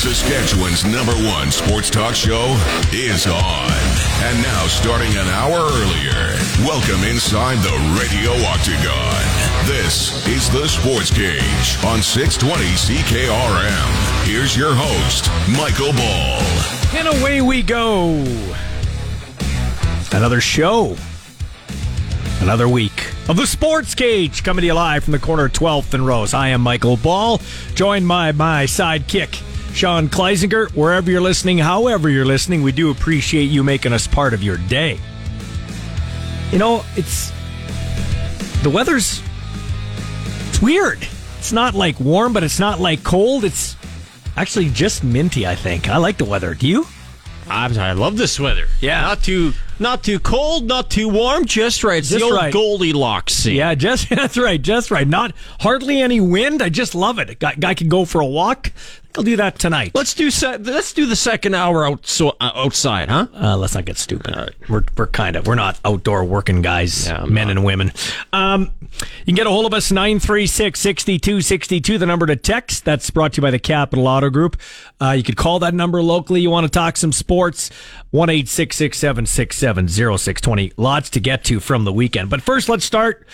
Saskatchewan's number one sports talk show is on. And now, starting an hour earlier, welcome inside the Radio Octagon. This is the Sports Cage on 620 CKRM. Here's your host, Michael Ball. And away we go. Another show. Another week of the Sports Cage coming to you live from the corner of 12th and Rose. I am Michael Ball, joined by my sidekick, Sean Kleisinger. Wherever you're listening, however you're listening, we do appreciate you making us part of your day. You know, it's the weather's it's weird. It's not like warm, but it's not like cold. It's actually just minty, I think. I like the weather. Do you? I, I love this weather. Yeah. Not too not too cold, not too warm, just right. It's Just the old right. Goldilocks scene. Yeah, just that's right, just right. Not hardly any wind. I just love it. A guy, guy can go for a walk. I'll do that tonight. Let's do se- let's do the second hour out so, uh, outside, huh? Uh, let's not get stupid. We're we're kind of we're not outdoor working guys, Yeah, men not. and women. Um, you can get a hold of us 936-6262, the number to text. That's brought to you by the Capital Auto Group. Uh, you could call that number locally. You want to talk some sports. One eight six six seven six seven zero six twenty. Lots to get to from the weekend. But first, let's start.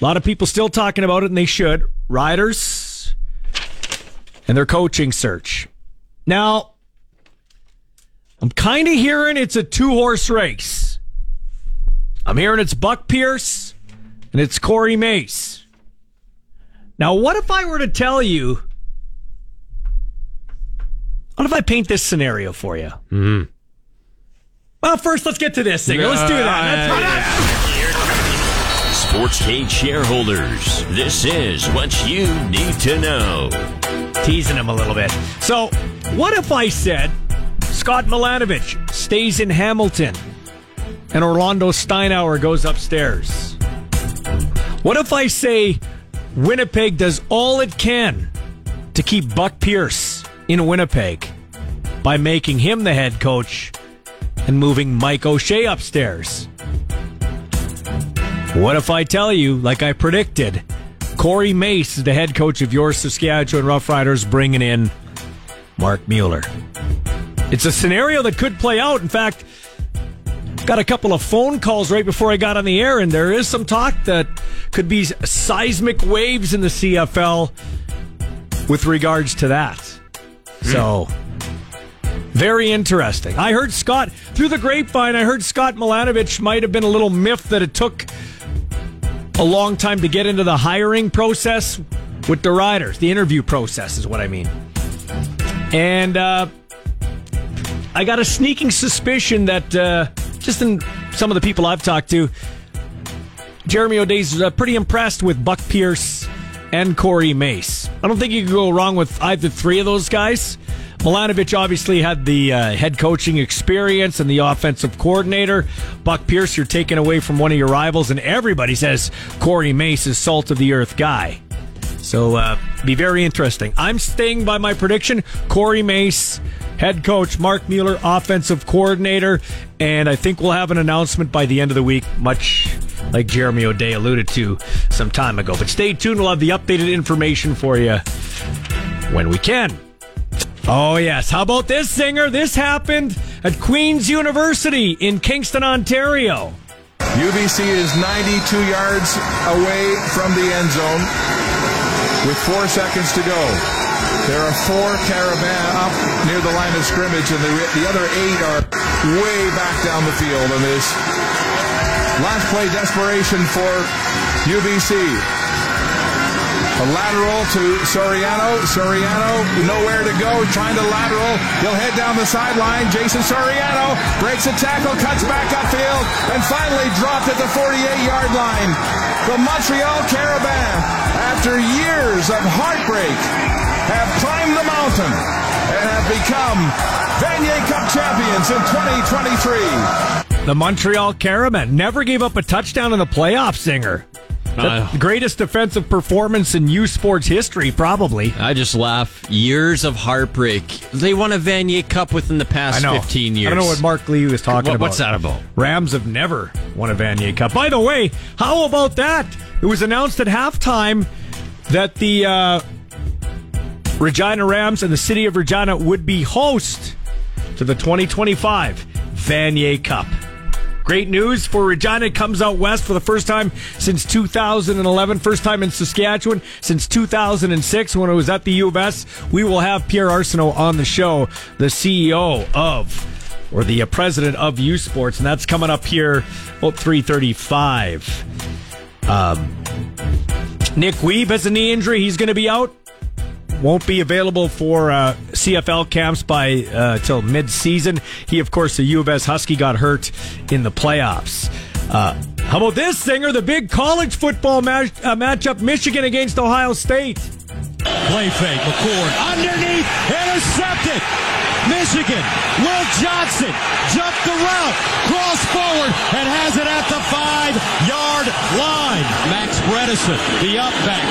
A lot of people still talking about it, and they should. Riders and their coaching search. Now, I'm kind of hearing it's a two horse race. I'm hearing it's Buck Pierce and it's Corey Mace. Now, what if I were to tell you? What if I paint this scenario for you? Mm-hmm. Well, first, let's get to this thing. Let's do that. Let's- Sports Cage shareholders, this is what you need to know. Teasing him a little bit. So, what if I said Scott Milanovich stays in Hamilton and Orlando Steinauer goes upstairs? What if I say Winnipeg does all it can to keep Buck Pierce in Winnipeg by making him the head coach and moving Mike O'Shea upstairs? What if I tell you, like I predicted, Corey Mace is the head coach of your Saskatchewan Roughriders, bringing in Mark Mueller? It's a scenario that could play out. In fact, got a couple of phone calls right before I got on the air, and there is some talk that could be seismic waves in the CFL with regards to that. Hmm. So, very interesting. I heard Scott, through the grapevine, I heard Scott Milanovich might have been a little miffed that it took a long time to get into the hiring process with the riders. The interview process is what I mean. And uh, I got a sneaking suspicion that uh, just in some of the people I've talked to, Jeremy O'Day's uh, pretty impressed with Buck Pierce and Corey Mace. I don't think you could go wrong with either three of those guys. Milanovic obviously had the uh, head coaching experience and the offensive coordinator. Buck Pierce, you're taken away from one of your rivals, and everybody says Corey Mace is salt of the earth guy. So, uh, be very interesting. I'm staying by my prediction. Corey Mace, head coach, Mark Mueller, offensive coordinator, and I think we'll have an announcement by the end of the week, much like Jeremy O'Day alluded to some time ago. But stay tuned. We'll have the updated information for you when we can. Oh, yes. How about this, Singer? This happened at Queen's University in Kingston, Ontario. UBC is 92 yards away from the end zone with four seconds to go. There are four Carabins up near the line of scrimmage, and the, the other eight are way back down the field. And this last play desperation for UBC. A lateral to Soriano. Soriano, nowhere to go, trying to lateral. He'll head down the sideline. Jason Soriano breaks a tackle, cuts back upfield, and finally dropped at the 48 yard line. The Montreal Carabins, after years of heartbreak, have climbed the mountain and have become Vanier Cup champions in 2023. The Montreal Carabins never gave up a touchdown in the playoffs, Singer. Uh, greatest defensive performance in U Sports history, probably. I just laugh. Years of heartbreak. They won a Vanier Cup within the past 15 years. I don't know what Mark Lee was talking What- about. what's that about? Rams have never won a Vanier Cup. By the way, how about that? It was announced at halftime that the uh, Regina Rams and the city of Regina would be host to the 2025 Vanier Cup. Great news for Regina. It comes out west for the first time since 2011. First time in Saskatchewan since 2006 when it was at the U of S. We will have Pierre Arsenault on the show, the CEO of or the uh, president of U Sports, and that's coming up here about 335. Um, Nick Weeb has a knee injury. He's going to be out won't be available for uh, CFL camps by uh, till mid-season. He, of course, the U of S Husky got hurt in the playoffs. Uh, how about this, Singer? The big college football match, uh, matchup: Michigan against Ohio State. Play fake, McCord underneath, intercepted. Michigan, Will Johnson jumped the route, cross forward, and has it at the five-yard line. Max Bredesen, the up back,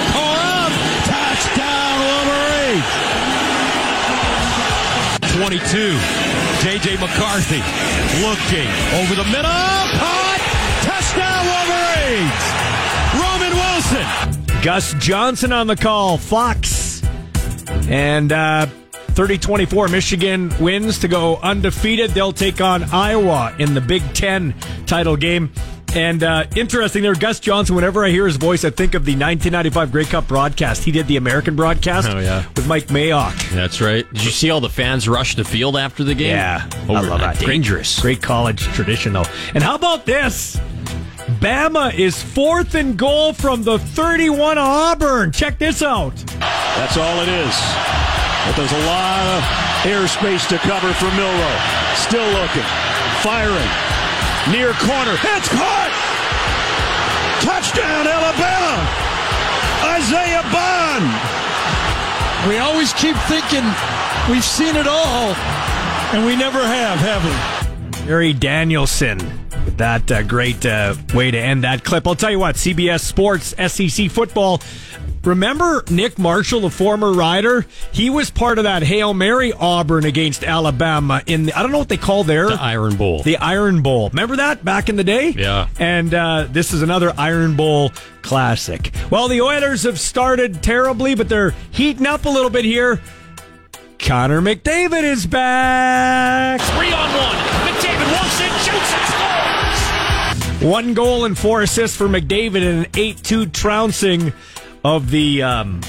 22, J.J. McCarthy looking over the middle, caught, touchdown Wolverines. Roman Wilson. Gus Johnson on the call, Fox. And uh, 30 24, Michigan wins to go undefeated. They'll take on Iowa in the Big Ten title game. And uh, interesting there, Gus Johnson, whenever I hear his voice, I think of the 1995 Grey Cup broadcast. He did the American broadcast Oh, yeah. with Mike Mayock. That's right. Did you see all the fans rush the field after the game? Yeah, I love that. Dangerous. Great, great college tradition, though. And how about this? Bama is fourth and goal from the 31 Auburn. Check this out. That's all it is. But there's a lot of airspace to cover for Milroe. Still looking. Firing. Near corner. It's caught! Touchdown, Alabama! Isaiah Bond! We always keep thinking we've seen it all, and we never have, have we? Gary Danielson with that uh, great uh, way to end that clip. I'll tell you what, CBS Sports, SEC football. Remember Nick Marshall, the former rider? He was part of that Hail Mary Auburn against Alabama in the, I don't know what they call there. The Iron Bowl. The Iron Bowl. Remember that back in the day? Yeah. And uh, this is another Iron Bowl classic. Well, the Oilers have started terribly, but they're heating up a little bit here. Connor McDavid is back. Three on one. McDavid wants it, shoots and scores. One goal and four assists for McDavid in an 8 2 trouncing of the um,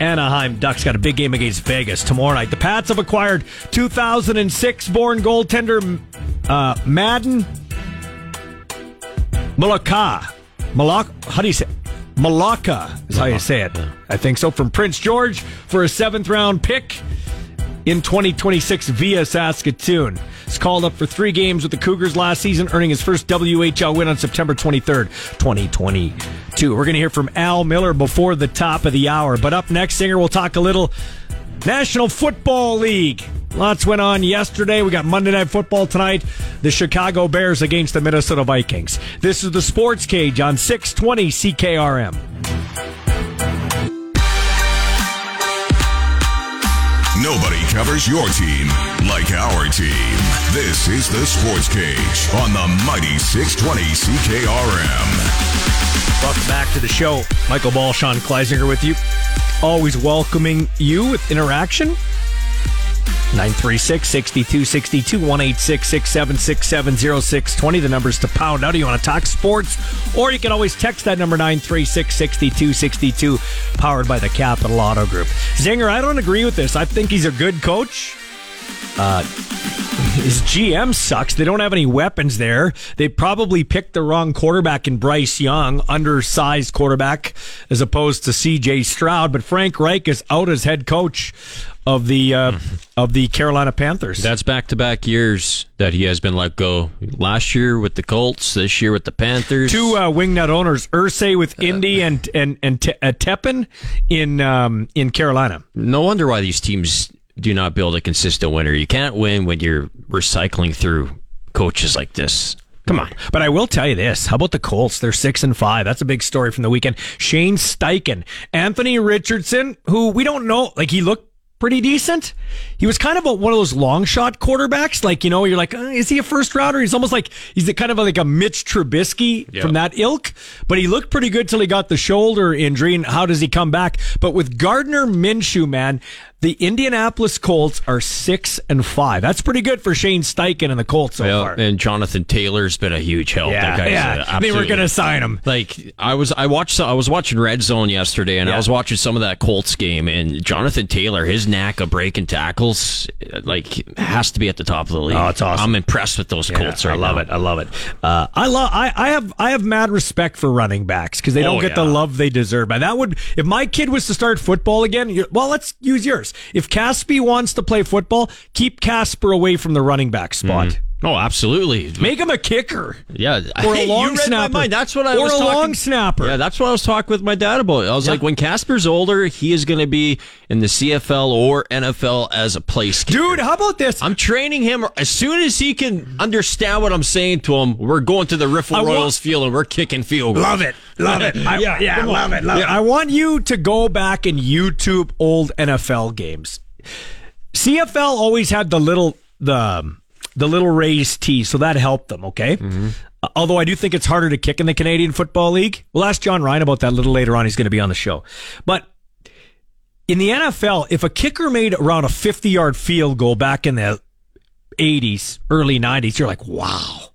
Anaheim Ducks. Got a big game against Vegas tomorrow night. The Pats have acquired 2006 born goaltender uh, Madden Malaka. Malaka. How do you say it? Malaka is how you say it. I think so. From Prince George for a seventh round pick in 2026 via Saskatoon. He's called up for three games with the Cougars last season, earning his first WHL win on September 23rd, 2022. We're going to hear from Al Millar before the top of the hour. But up next, Singer, we'll talk a little National Football League. Lots went on yesterday. We got Monday Night Football tonight. The Chicago Bears against the Minnesota Vikings. This is the Sports Cage on 620 CKRM. Nobody covers your team like our team. This is the Sports Cage on the mighty 620 CKRM. Welcome back to the show. Michael Ball, Sean Kleisinger with you. Always welcoming you with interaction. 936 6262 186 620. The numbers to pound out. You want to talk sports? Or you can always text that number 936 6262, powered by the Capital Auto Group. Zinger, I don't agree with this. I think he's a good coach. Uh, his GM sucks. They don't have any weapons there. They probably picked the wrong quarterback in Bryce Young, undersized quarterback, as opposed to C.J. Stroud. But Frank Reich is out as head coach of the uh, of the Carolina Panthers. That's back to back years that he has been let go. Last year with the Colts, this year with the Panthers. Two uh, wingnut owners, Irsay with Indy and and and Te- uh, Tepper in um, in Carolina. No wonder why these teams do not build a consistent winner. You can't win when you're recycling through coaches like this. Come on. But I will tell you this. How about the Colts? They're six and five. That's a big story from the weekend. Shane Steichen, Anthony Richardson, who we don't know, like he looked pretty decent. He was kind of a, one of those long shot quarterbacks. Like, you know, you're like, uh, is he a first rounder? He's almost like, he's a kind of like a Mitch Trubisky Yeah. from that ilk, but he looked pretty good till he got the shoulder injury. And how does he come back? But with Gardner Minshew, man, the Indianapolis Colts are six and five. That's pretty good for Shane Steichen and the Colts so Yeah, far. and Jonathan Taylor's been a huge help. yeah. uh, they were going to sign him. Like I was, I watched, I was watching Red Zone yesterday, and Yeah. I was watching some of that Colts game, and Jonathan Taylor, his knack of breaking tackles, like has to be at the top of the league. Oh, it's awesome. I'm impressed with those Colts I right love now. it. I love it. Uh, I love. I, I have. I have mad respect for running backs because they don't Oh, get the love they deserve. And that would, if my kid was to start football again, well, let's use yours. If Caspi wants to play football, keep Casper away from the running back spot. Oh, absolutely. Make him a kicker Yeah, or a long you read my snapper. mind. That's what I or was a talking. long snapper. Yeah, that's what I was talking with my dad about. I was Yeah. like, when Casper's older, he is going to be in the CFL or NFL as a place kicker. Dude, how about this? I'm training him as soon as he can understand what I'm saying to him. We're going to the Riffle I Royals field and we're kicking field goals. Love it. Love it. I, Yeah, yeah, love it. Love it. I want you to go back and YouTube old NFL games. CFL always had the little the um, the little raised tee, so that helped them. Okay. Uh, Although I do think it's harder to kick in the Canadian Football League. We'll ask Jon Ryan about that a little later on. He's going to be on the show. But in the NFL, if a kicker made around a 50 yard field goal back in the 80s, early 90s, you're like, wow.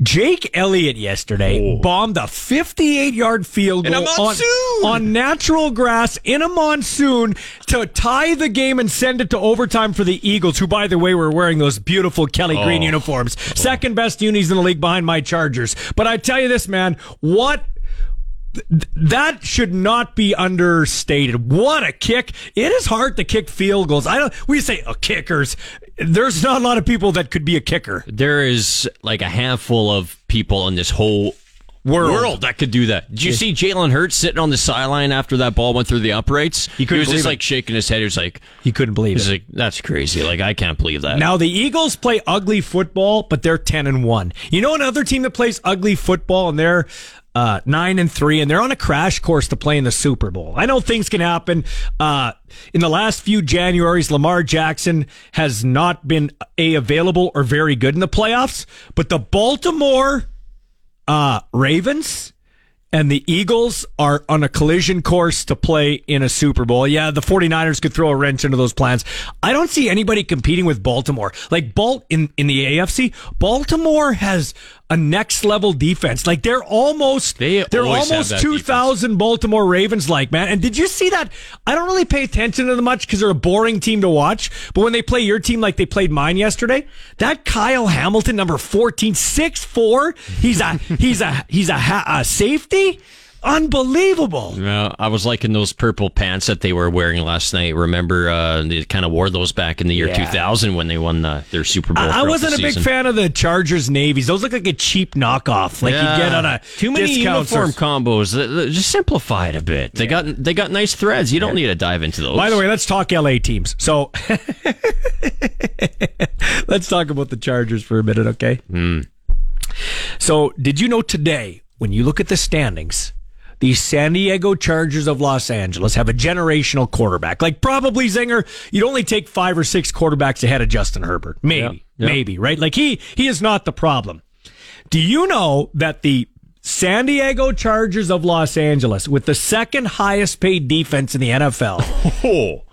Jake Elliott yesterday bombed a 58 yard field goal on, on natural grass in a monsoon to tie the game and send it to overtime for the Eagles, who, by the way, were wearing those beautiful Kelly Green uniforms. Second best unis in the league behind my Chargers. But I tell you this, man, what that should not be understated. What a kick! It is hard to kick field goals. I don't. We say oh, kickers. There's not a lot of people that could be a kicker. There is like a handful of people in this whole World. that could do that. Did you see Jalen Hurts sitting on the sideline after that ball went through the uprights? He, couldn't was just it. like shaking his head. He was like, He couldn't believe he's it. like, that's crazy. Like I can't believe that. Now the Eagles play ugly football, but they're ten and one. You know another team that plays ugly football and they're uh, nine and three, and they're on a crash course to play in the Super Bowl. I know things can happen. Uh, in the last few Januaries, Lamar Jackson has not been a available or very good in the playoffs, but the Baltimore uh, Ravens and the Eagles are on a collision course to play in a Super Bowl. Yeah, the 49ers could throw a wrench into those plans. I don't see anybody competing with Baltimore. Like Balt in, in the AFC, Baltimore has a next level defense. Like they're almost They they're almost that 2000 Baltimore Ravens like, man. And did you see that? I don't really pay attention to them much cuz they're a boring team to watch, but when they play your team like they played mine yesterday, that Kyle Hamilton number 14 6'4, he's a he's a he's a, ha- a safety? Unbelievable. Yeah, I was liking those purple pants that they were wearing last night. Remember, uh, they kind of wore those back in the year Yeah. 2000 when they won the, their Super Bowl. I, I wasn't a big fan of the Chargers Navies. Those look like a cheap knockoff. Like you get on a too many uniform store. combos. Just simplify it a bit. They got they got nice threads. You don't need to dive into those. By the way, let's talk LA teams. So let's talk about the Chargers for a minute, okay? So, did you know today, when you look at the standings, the San Diego Chargers of Los Angeles have a generational quarterback? Like, probably Zinger, you'd only take five or six quarterbacks ahead of Justin Herbert. Maybe, Yeah, yeah. maybe, right? Like, he, he is not the problem. Do you know that the San Diego Chargers of Los Angeles, with the second highest paid defense in the NFL, oh.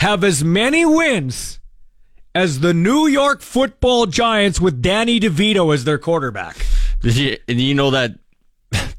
have as many wins as the New York football Giants with Danny DeVito as their quarterback? Did you, you know that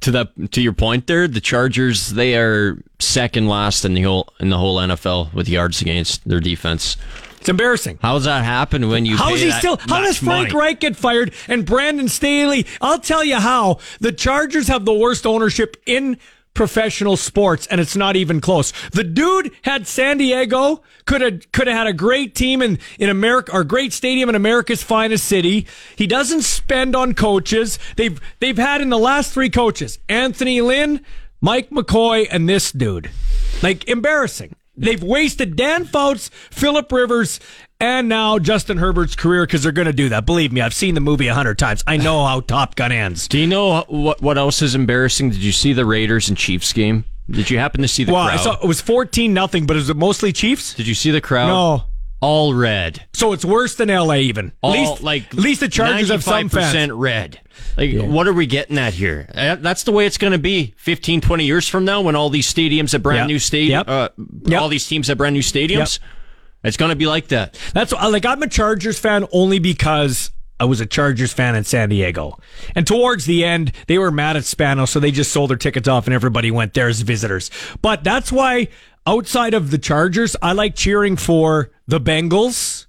to that to your point there, the Chargers they are second last in the whole in the whole NFL with yards against their defense. It's embarrassing. How does that happen when you? How is he that still? How does Frank money? Reich get fired and Brandon Staley? I'll tell you how. The Chargers have the worst ownership in professional sports, and it's not even close. The dude had San Diego could have could have had a great team in in America or great stadium in America's finest city. He doesn't spend on coaches. They've they've had in the last three coaches Anthony Lynn, Mike McCoy, and this dude. Like embarrassing. They've wasted Dan Fouts, Philip Rivers, and now Justin Herbert's career because they're going to do that. Believe me, I've seen the movie a hundred times. I know how Top Gun ends. Do you know what what else is embarrassing? Did you see the Raiders and Chiefs game? Did you happen to see the Well, I crowd? saw it was fourteen nothing, but is it mostly Chiefs? Did you see the crowd? No. All red. So it's worse than LA even. All at least, like at least the Chargers have some fans. percent red. Like, what are we getting at here? Uh, That's the way it's going to be 15, 20 years from now when all these stadiums have brand Yep. new stadium, Yep. uh, Yep. all these teams have brand new stadiums. It's going to be like that. That's like I'm a Chargers fan only because I was a Chargers fan in San Diego. And towards the end, they were mad at Spanos, so they just sold their tickets off and everybody went there as visitors. But that's why outside of the Chargers, I like cheering for the Bengals,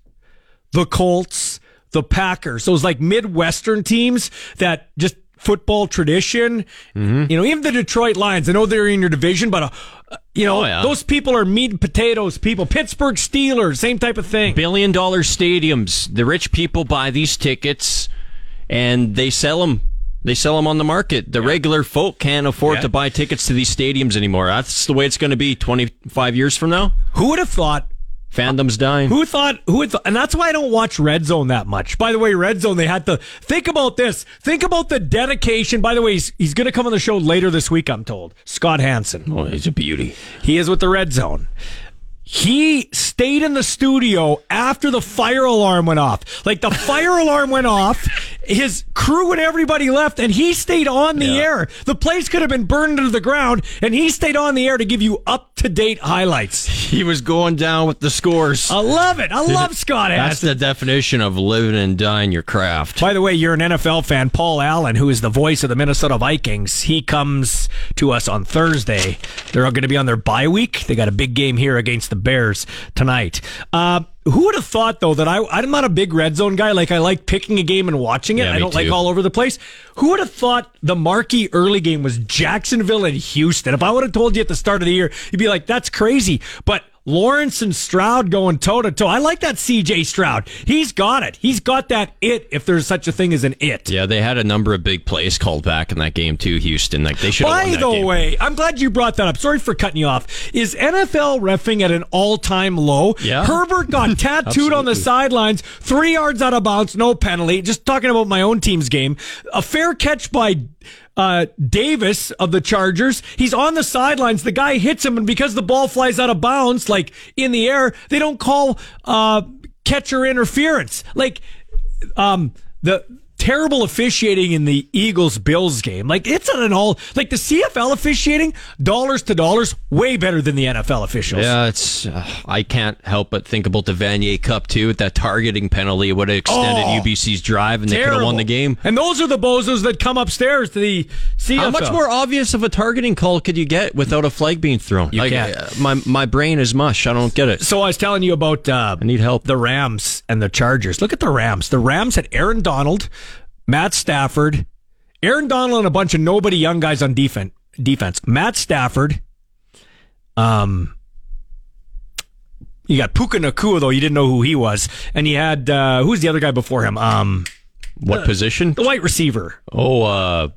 the Colts, the Packers. Those like Midwestern teams that just football tradition. Mm-hmm. You know, even the Detroit Lions. I know they're in your division, but uh, you know, Oh, yeah. those people are meat and potatoes people. Pittsburgh Steelers, same type of thing. Billion dollar stadiums. The rich people buy these tickets and they sell them. They sell them on the market. The regular folk can't afford Yeah. to buy tickets to these stadiums anymore. That's the way it's going to be 25 years from now. Who would have thought? Fandom's dying. Who thought? Who would? Th- and that's why I don't watch Red Zone that much. By the way, Red Zone, they had to think about this. Think about the dedication. By the way, he's, he's going to come on the show later this week. I'm told. Scott Hansen. Oh, he's a beauty. He is with the Red Zone. He stayed in the studio after the fire alarm went off. Like the fire alarm went off, his crew and everybody left, and he stayed on the Yeah. air. The place could have been burned to the ground, and he stayed on the air to give you up to date highlights. He was going down with the scores. I love it. I love Scott That's the definition of living and dying your craft. By the way, you're an NFL fan. Paul Allen, who is the voice of the Minnesota Vikings, he comes to us on Thursday. They're going to be on their bye week. They got a big game here against the Bears tonight. Uh, who would have thought though that I I'm not a big red zone guy. Like I like picking a game and watching it. Yeah, I don't like all over the place. Who would have thought the marquee early game was Jacksonville and Houston? If I would have told you at the start of the year, you'd be like, "That's crazy." But Lawrence and Stroud going toe to toe. I like that CJ Stroud. He's got it. He's got that it, if there's such a thing as an it. Yeah, they had a number of big plays called back in that game too. Houston, like they should. have By the game. way, I'm glad you brought that up. Sorry for cutting you off. Is NFL refing at an all-time low? Yeah. Herbert got tattooed on the sidelines, three yards out of bounds, no penalty. Just talking about my own team's game. A fair catch by uh, Davis of the Chargers. He's on the sidelines. The guy hits him, and because the ball flies out of bounds, like in the air, they don't call uh, catcher interference. Like um, the terrible officiating in the Eagles Bills game. Like it's an all like the CFL officiating dollars to dollars way better than the NFL officials. Yeah, it's. Uh, I can't help but think about the Vanier Cup too. With that targeting penalty, would have extended Oh, UBC's drive, and they could have won the game. And those are the bozos that come upstairs to the CFL. How much more obvious of a targeting call could you get without a flag being thrown? You Like, can't. uh, my my brain is mush. I don't get it. So I was telling you about uh, I need help. the Rams and the Chargers. Look at the Rams. The Rams had Aaron Donald, Matt Stafford, Aaron Donald, and a bunch of nobody young guys on defense. Defense. Matt Stafford. Um. You got Puka Nacua though. You didn't know who he was, and you had uh, who's the other guy before him? Um, What position? the white receiver, Oh, uh,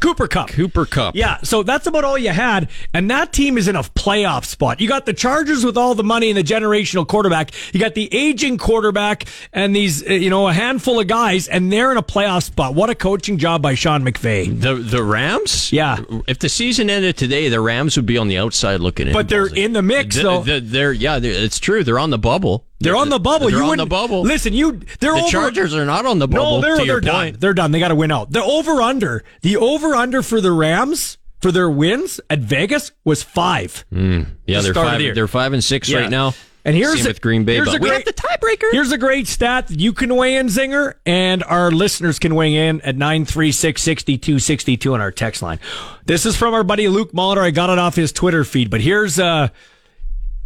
Cooper Kupp. Cooper Kupp. Yeah, so that's about all you had. And that team is in a playoff spot. You got the Chargers with all the money and the generational quarterback. You got the aging quarterback and these, uh, you know, a handful of guys, and they're in a playoff spot. What a coaching job by Sean McVay. The the Rams? Yeah. If the season ended today, the Rams would be on the outside looking in. But they're in the mix, The- though. the- they're yeah, they're, it's true. They're on the bubble. They're on the bubble. They're you on the bubble. Listen, you they're the over. Chargers are not on the No, bubble. they're to they're done. point. They're done. They got to win out. The over under, the over under for the Rams for their wins at Vegas was five. Yeah, they're five. the. They're five and six Yeah. right now. And here's Same a- with Green Bay, here's but a we great- have the tiebreaker. Here's a great stat that you can weigh in, Zinger, and our listeners can weigh in at 936 6262 on our text line. This is from our buddy Luke Molitor. I got it off his Twitter feed, but here's uh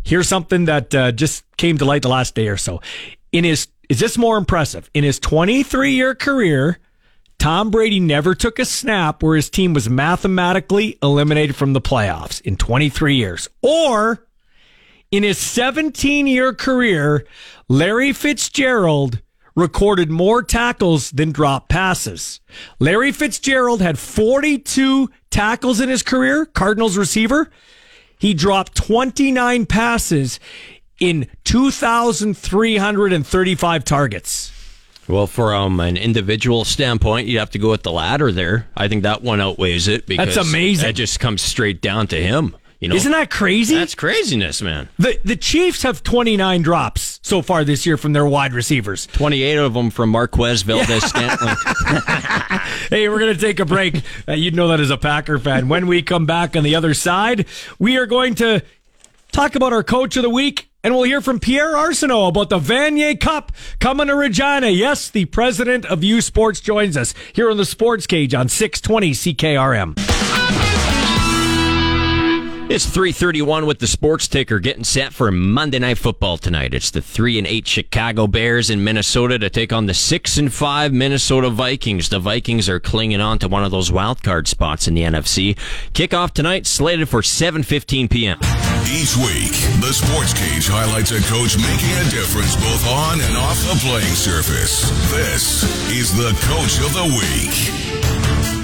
here's something that uh, just came to light the last day or so. In his is this more impressive? In his 23 year career, Tom Brady never took a snap where his team was mathematically eliminated from the playoffs in 23 years. Or in his 17 year career, Larry Fitzgerald recorded more tackles than drop passes. Larry Fitzgerald had 42 tackles in his career, Cardinals receiver. He dropped 29 passes in 2,335 targets. Well, from an individual standpoint, you have to go with the latter there. I think that one outweighs it because That's amazing. That just comes straight down to him. You know, Isn't that crazy? that's craziness, man. the the Chiefs have 29 drops so far this year from their wide receivers. 28 of them from Marquez Valdes Scantling. Hey, we're going to take a break. Uh, you'd know that as a Packer fan. When we come back on the other side, we are going to talk about our coach of the week, and we'll hear from Pierre Arsenault about the Vanier Cup coming to Regina. Yes, the president of U Sports joins us here on the Sports Cage on 620 CKRM. It's 331 with the sports ticker getting set for Monday night football tonight. It's the 3 and 8 Chicago Bears in Minnesota to take on the 6 and 5 Minnesota Vikings. The Vikings are clinging on to one of those wild card spots in the NFC. Kickoff tonight slated for 7:15 p.m. Each week, the Sports Cage highlights a coach making a difference both on and off the playing surface. This is the Coach of the Week.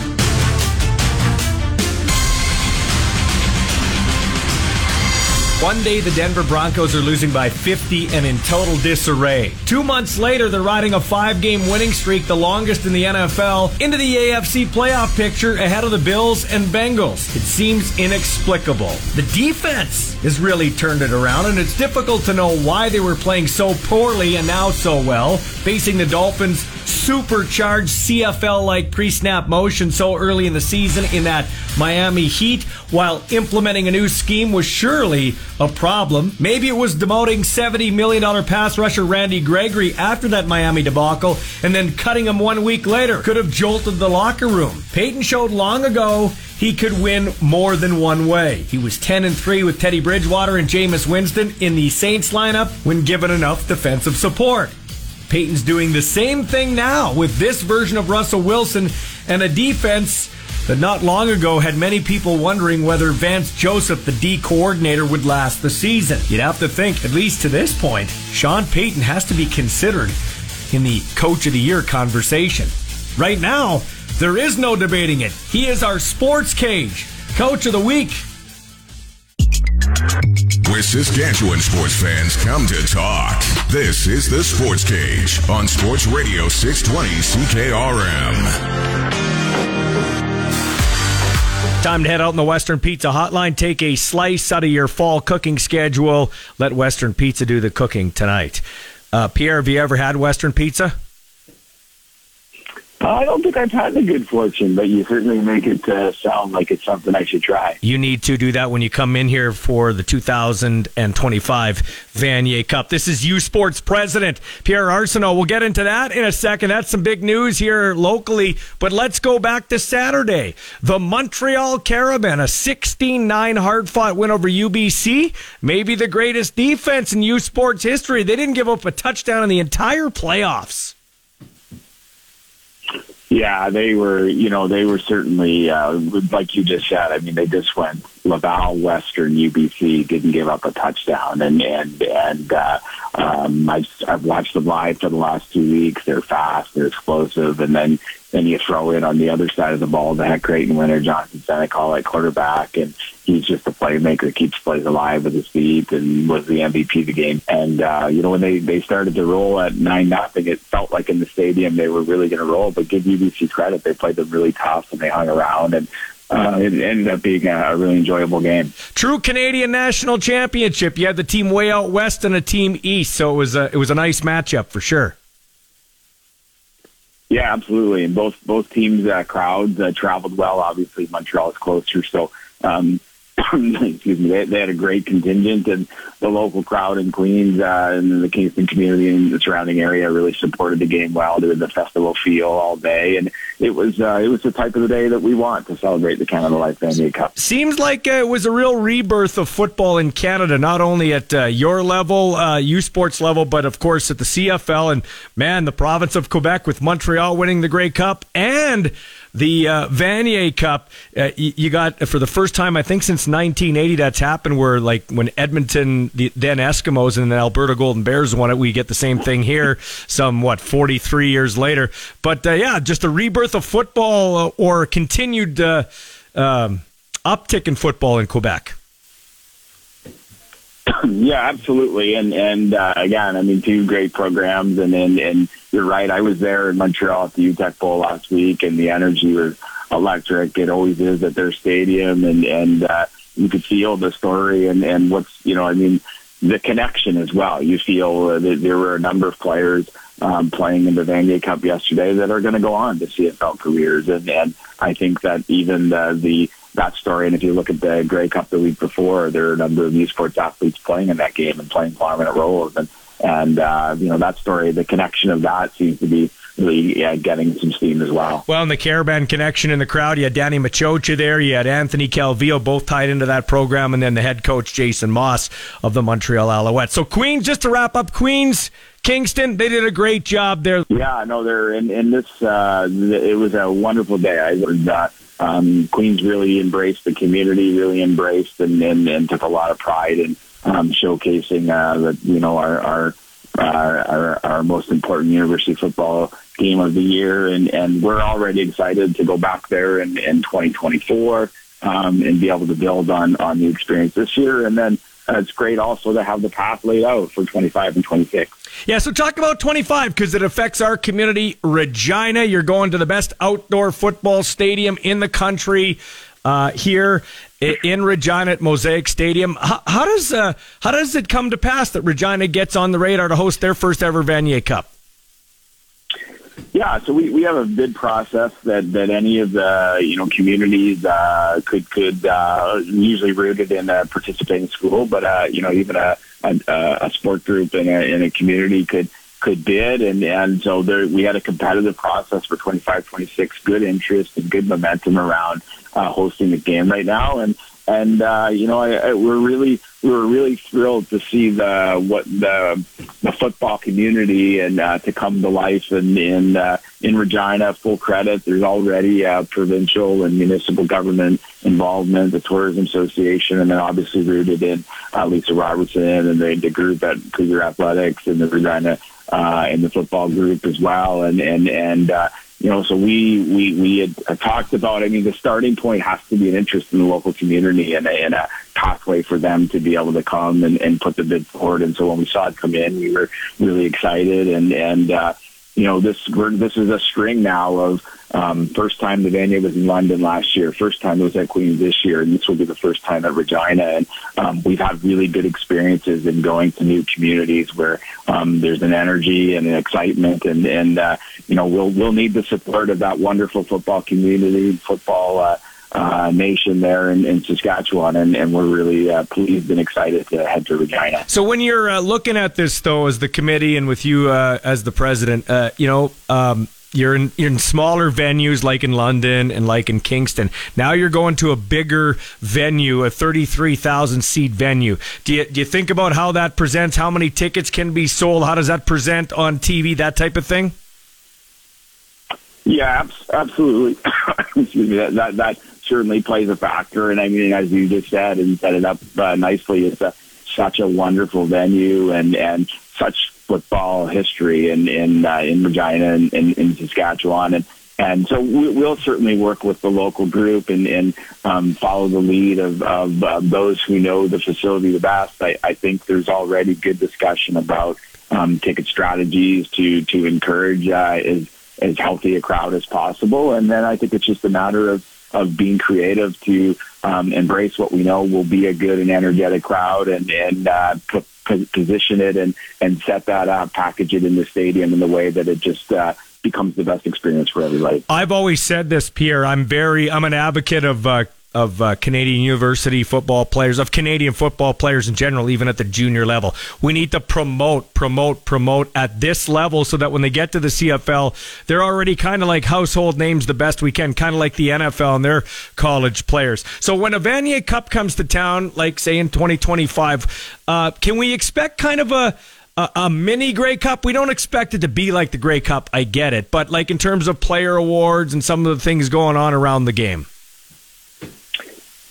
One day, the Denver Broncos are losing by 50 and in total disarray. Two months later, they're riding a five game winning streak, the longest in the NFL, into the AFC playoff picture ahead of the Bills and Bengals. It seems inexplicable. The defense has really turned it around, and it's difficult to know why they were playing so poorly and now so well, facing the Dolphins' supercharged CFL like pre snap motion so early in the season in that Miami Heat, while implementing a new scheme was surely a problem. Maybe it was demoting $70 million pass rusher Randy Gregory after that Miami debacle and then cutting him one week later. Could have jolted the locker room. Payton showed long ago he could win more than one way. He was 10 and 3 with Teddy Bridgewater and Jameis Winston in the Saints lineup when given enough defensive support. Payton's doing the same thing now with this version of Russell Wilson and a defense that not long ago had many people wondering whether Vance Joseph, the D coordinator, would last the season. You'd have to think, at least to this point, Sean Payton has to be considered in the Coach of the Year conversation. Right now, there is no debating it. He is our sports cage, Coach of the Week. Where Saskatchewan sports fans come to talk. This is the Sports Cage on Sports Radio 620 CKRM. Time to head out in the Western Pizza Hotline. Take a slice out of your fall cooking schedule. Let Western Pizza do the cooking tonight. Uh, Pierre, have you ever had Western Pizza? I don't think I've had the good fortune, but you certainly make it uh, sound like it's something I should try. You need to do that when you come in here for the 2025 Vanier Cup. This is U Sports President Pierre Arsenault. We'll get into that in a second. That's some big news here locally, but let's go back to Saturday. The Montreal Carabins, a 16-9 hard-fought win over UBC, maybe the greatest defense in U Sports history. They didn't give up a touchdown in the entire playoffs. Yeah, they were, you know, they were certainly, uh, like you just said, I mean, they just went Laval, Western, UBC, didn't give up a touchdown. And, and, and, uh, um, I've, I've watched them live for the last two weeks. They're fast, they're explosive. And then, then you throw in on the other side of the ball the Hec Crighton winner, Jonathan Senecal at quarterback. And he's just a playmaker, keeps plays alive with his feet and was the MVP of the game. And, uh, you know, when they, they started to roll at nine nothing, it felt like in the stadium they were really going to roll, but give UBC credit. They played them really tough and they hung around and, uh, it ended up being a really enjoyable game. True Canadian national championship. You had the team way out west and a team east, so it was a it was a nice matchup for sure. Yeah, absolutely. And both both teams' uh, crowds uh, traveled well. Obviously, Montreal is closer, so um, excuse me. They, they had a great contingent, and the local crowd in Queens uh, and the Kingston community and the surrounding area really supported the game well. There was a festival feel all day, and it was uh, it was the type of the day that we want to celebrate the Canada Life Vanier Cup. Seems like uh, it was a real rebirth of football in Canada, not only at uh, your level, uh, U Sports level, but of course at the CFL. And man, the province of Quebec with Montreal winning the Grey Cup and the uh, Vanier Cup, uh, you got for the first time I think since 1980 that's happened. Where like when Edmonton, the then Eskimos, and then Alberta Golden Bears won it, we get the same thing here. Some what 43 years later, but uh, yeah, just a rebirth of football uh, or continued uh, um, uptick in football in Quebec. yeah, absolutely. And and uh, again, I mean, two great programs, and and and you're right. I was there in Montreal at the Uteck Bowl last week, and the energy was electric. It always is at their stadium, and and uh, you could feel the story and and what's you know, I mean, the connection as well. You feel that there were a number of players um, playing in the Vanier Cup yesterday that are going to go on to CFL careers, and and I think that even the, the that story. And if you look at the Grey Cup the week before, there are a number of U Sports athletes playing in that game and playing prominent roles. And and uh, you know that story, the connection of that seems to be really yeah, getting some steam as well. Well, in the Carabins connection in the crowd, you had Danny Maciocia there, you had Anthony Calvillo, both tied into that program, and then the head coach Jason Maas of the Montreal Alouettes. So Queens, just to wrap up, Queens. Kingston, they did a great job there. Yeah, no, they're in, in this. Uh, it was a wonderful day. I learned that um, Queens really embraced the community, really embraced and, and, and took a lot of pride in um, showcasing uh, you know our our, our our most important university football game of the year, and and we're already excited to go back there in, in 2024 um, and be able to build on on the experience this year, and then uh, it's great also to have the path laid out for 25 and 26. Yeah, so talk about 25 because it affects our community. Regina, you're going to the best outdoor football stadium in the country uh, here in Regina at Mosaic Stadium. How, how does uh, how does it come to pass that Regina gets on the radar to host their first ever Vanier Cup? Yeah, so we, we have a bid process that, that any of the you know communities uh, could could uh, usually rooted in a participating school, but uh, you know even a, a, a sport group in a, in a community could could bid, and and so there we had a competitive process for 25, 26, good interest and good momentum around uh, hosting the game right now, and and uh, you know I, I, we're really we were really thrilled to see the what the the football community and uh, to come to life and in uh, in Regina. Full credit. There's already uh, provincial and municipal government involvement, the tourism association, and then obviously rooted in uh, Lisa Robertson and the, the group at Cougar Athletics and the Regina uh, in the football group as well. And and and uh, you know, so we we we had talked about. I mean, the starting point has to be an interest in the local community and a, and a pathway for them to be able to come and, and put the bid forward. And so when we saw it come in, we were really excited. And and uh, you know, this we're, this is a string now of um, first time the Vanier was in London last year, first time it was at Queens this year, and this will be the first time at Regina. And um, we've had really good experiences in going to new communities where um, there's an energy and an excitement, and and uh, you know we'll we'll need the support of that wonderful football community, football. Uh, uh, nation there in, in Saskatchewan, and, and we're really uh, pleased and excited to head to Regina. So, when you're uh, looking at this, though, as the committee and with you uh, as the president, uh, you know, um, you're in, you're in smaller venues like in London and like in Kingston. Now you're going to a bigger venue, a 33,000 seat venue. Do you, do you think about how that presents? How many tickets can be sold? How does that present on TV? That type of thing? Yeah, absolutely. Excuse me. That, that, that certainly plays a factor. And I mean, as you just said and set it up uh, nicely, it's a, such a wonderful venue and, and such football history in in, uh, in Regina and in, in Saskatchewan. And, and so we, will certainly work with the local group and, and um, follow the lead of, of uh, those who know the facility the best. I, I think there's already good discussion about um, ticket strategies to to encourage uh, as as healthy a crowd as possible. And then I think it's just a matter of of being creative to um, embrace what we know will be a good and energetic crowd and and uh, put, position it and and set that up, package it in the stadium in the way that it just uh, becomes the best experience for everybody. I've always said this, Pierre. I'm very I'm an advocate of uh, of uh, Canadian university football players, of Canadian football players in general, even at the junior level. We need to promote, promote, promote at this level so that when they get to the CFL, they're already kind of like household names the best we can, kind of like the NFL and their college players. So when a Vanier Cup comes to town, like say in 2025, uh, can we expect kind of a a, a, mini Grey Cup. We don't expect it to be like the Grey Cup. I get it, but like in terms of player awards and some of the things going on around the game.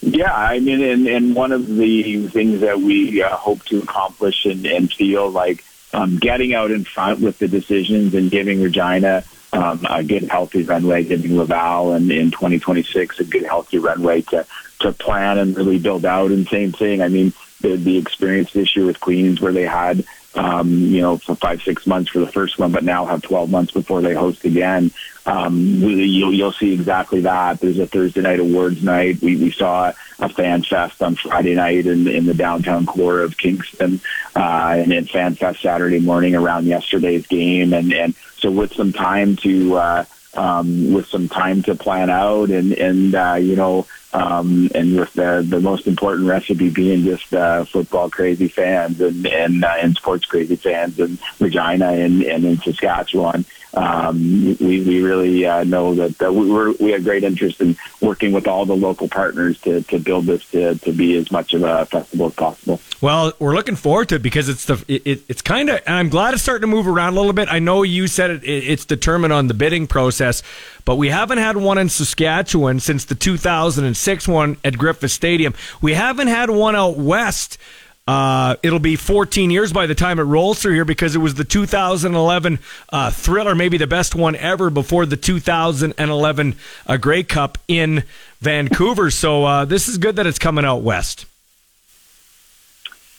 Yeah, I mean, and, and one of the things that we uh, hope to accomplish and, and feel like um, getting out in front with the decisions and giving Regina um, a good, healthy runway, giving Laval and in 2026 a good, healthy runway to to plan and really build out. And same thing, I mean, the, the experience this year with Queens where they had um, you know, for five, six months for the first one, but now have 12 months before they host again. Um, you'll, you'll see exactly that. There's a Thursday night awards night. We, we saw a fan fest on Friday night in, in the downtown core of Kingston, uh, and then fan fest Saturday morning around yesterday's game, and and so with some time to. Uh, um, with some time to plan out and and uh, you know um, and with the the most important recipe being just uh, football crazy fans and and uh, and sports crazy fans in Regina and and in Saskatchewan um, we, we really uh, know that, that we, we're, we have great interest in working with all the local partners to, to build this to, to be as much of a festival as possible. Well, we're looking forward to it because it's the it, it's kind of and I'm glad it's starting to move around a little bit. I know you said it, it, it's determined on the bidding process, but we haven't had one in Saskatchewan since the 2006 one at Griffith Stadium. We haven't had one out west uh, it'll be 14 years by the time it rolls through here because it was the 2011 uh, thriller, maybe the best one ever before the 2011 uh, Grey Cup in Vancouver. So uh, this is good that it's coming out west.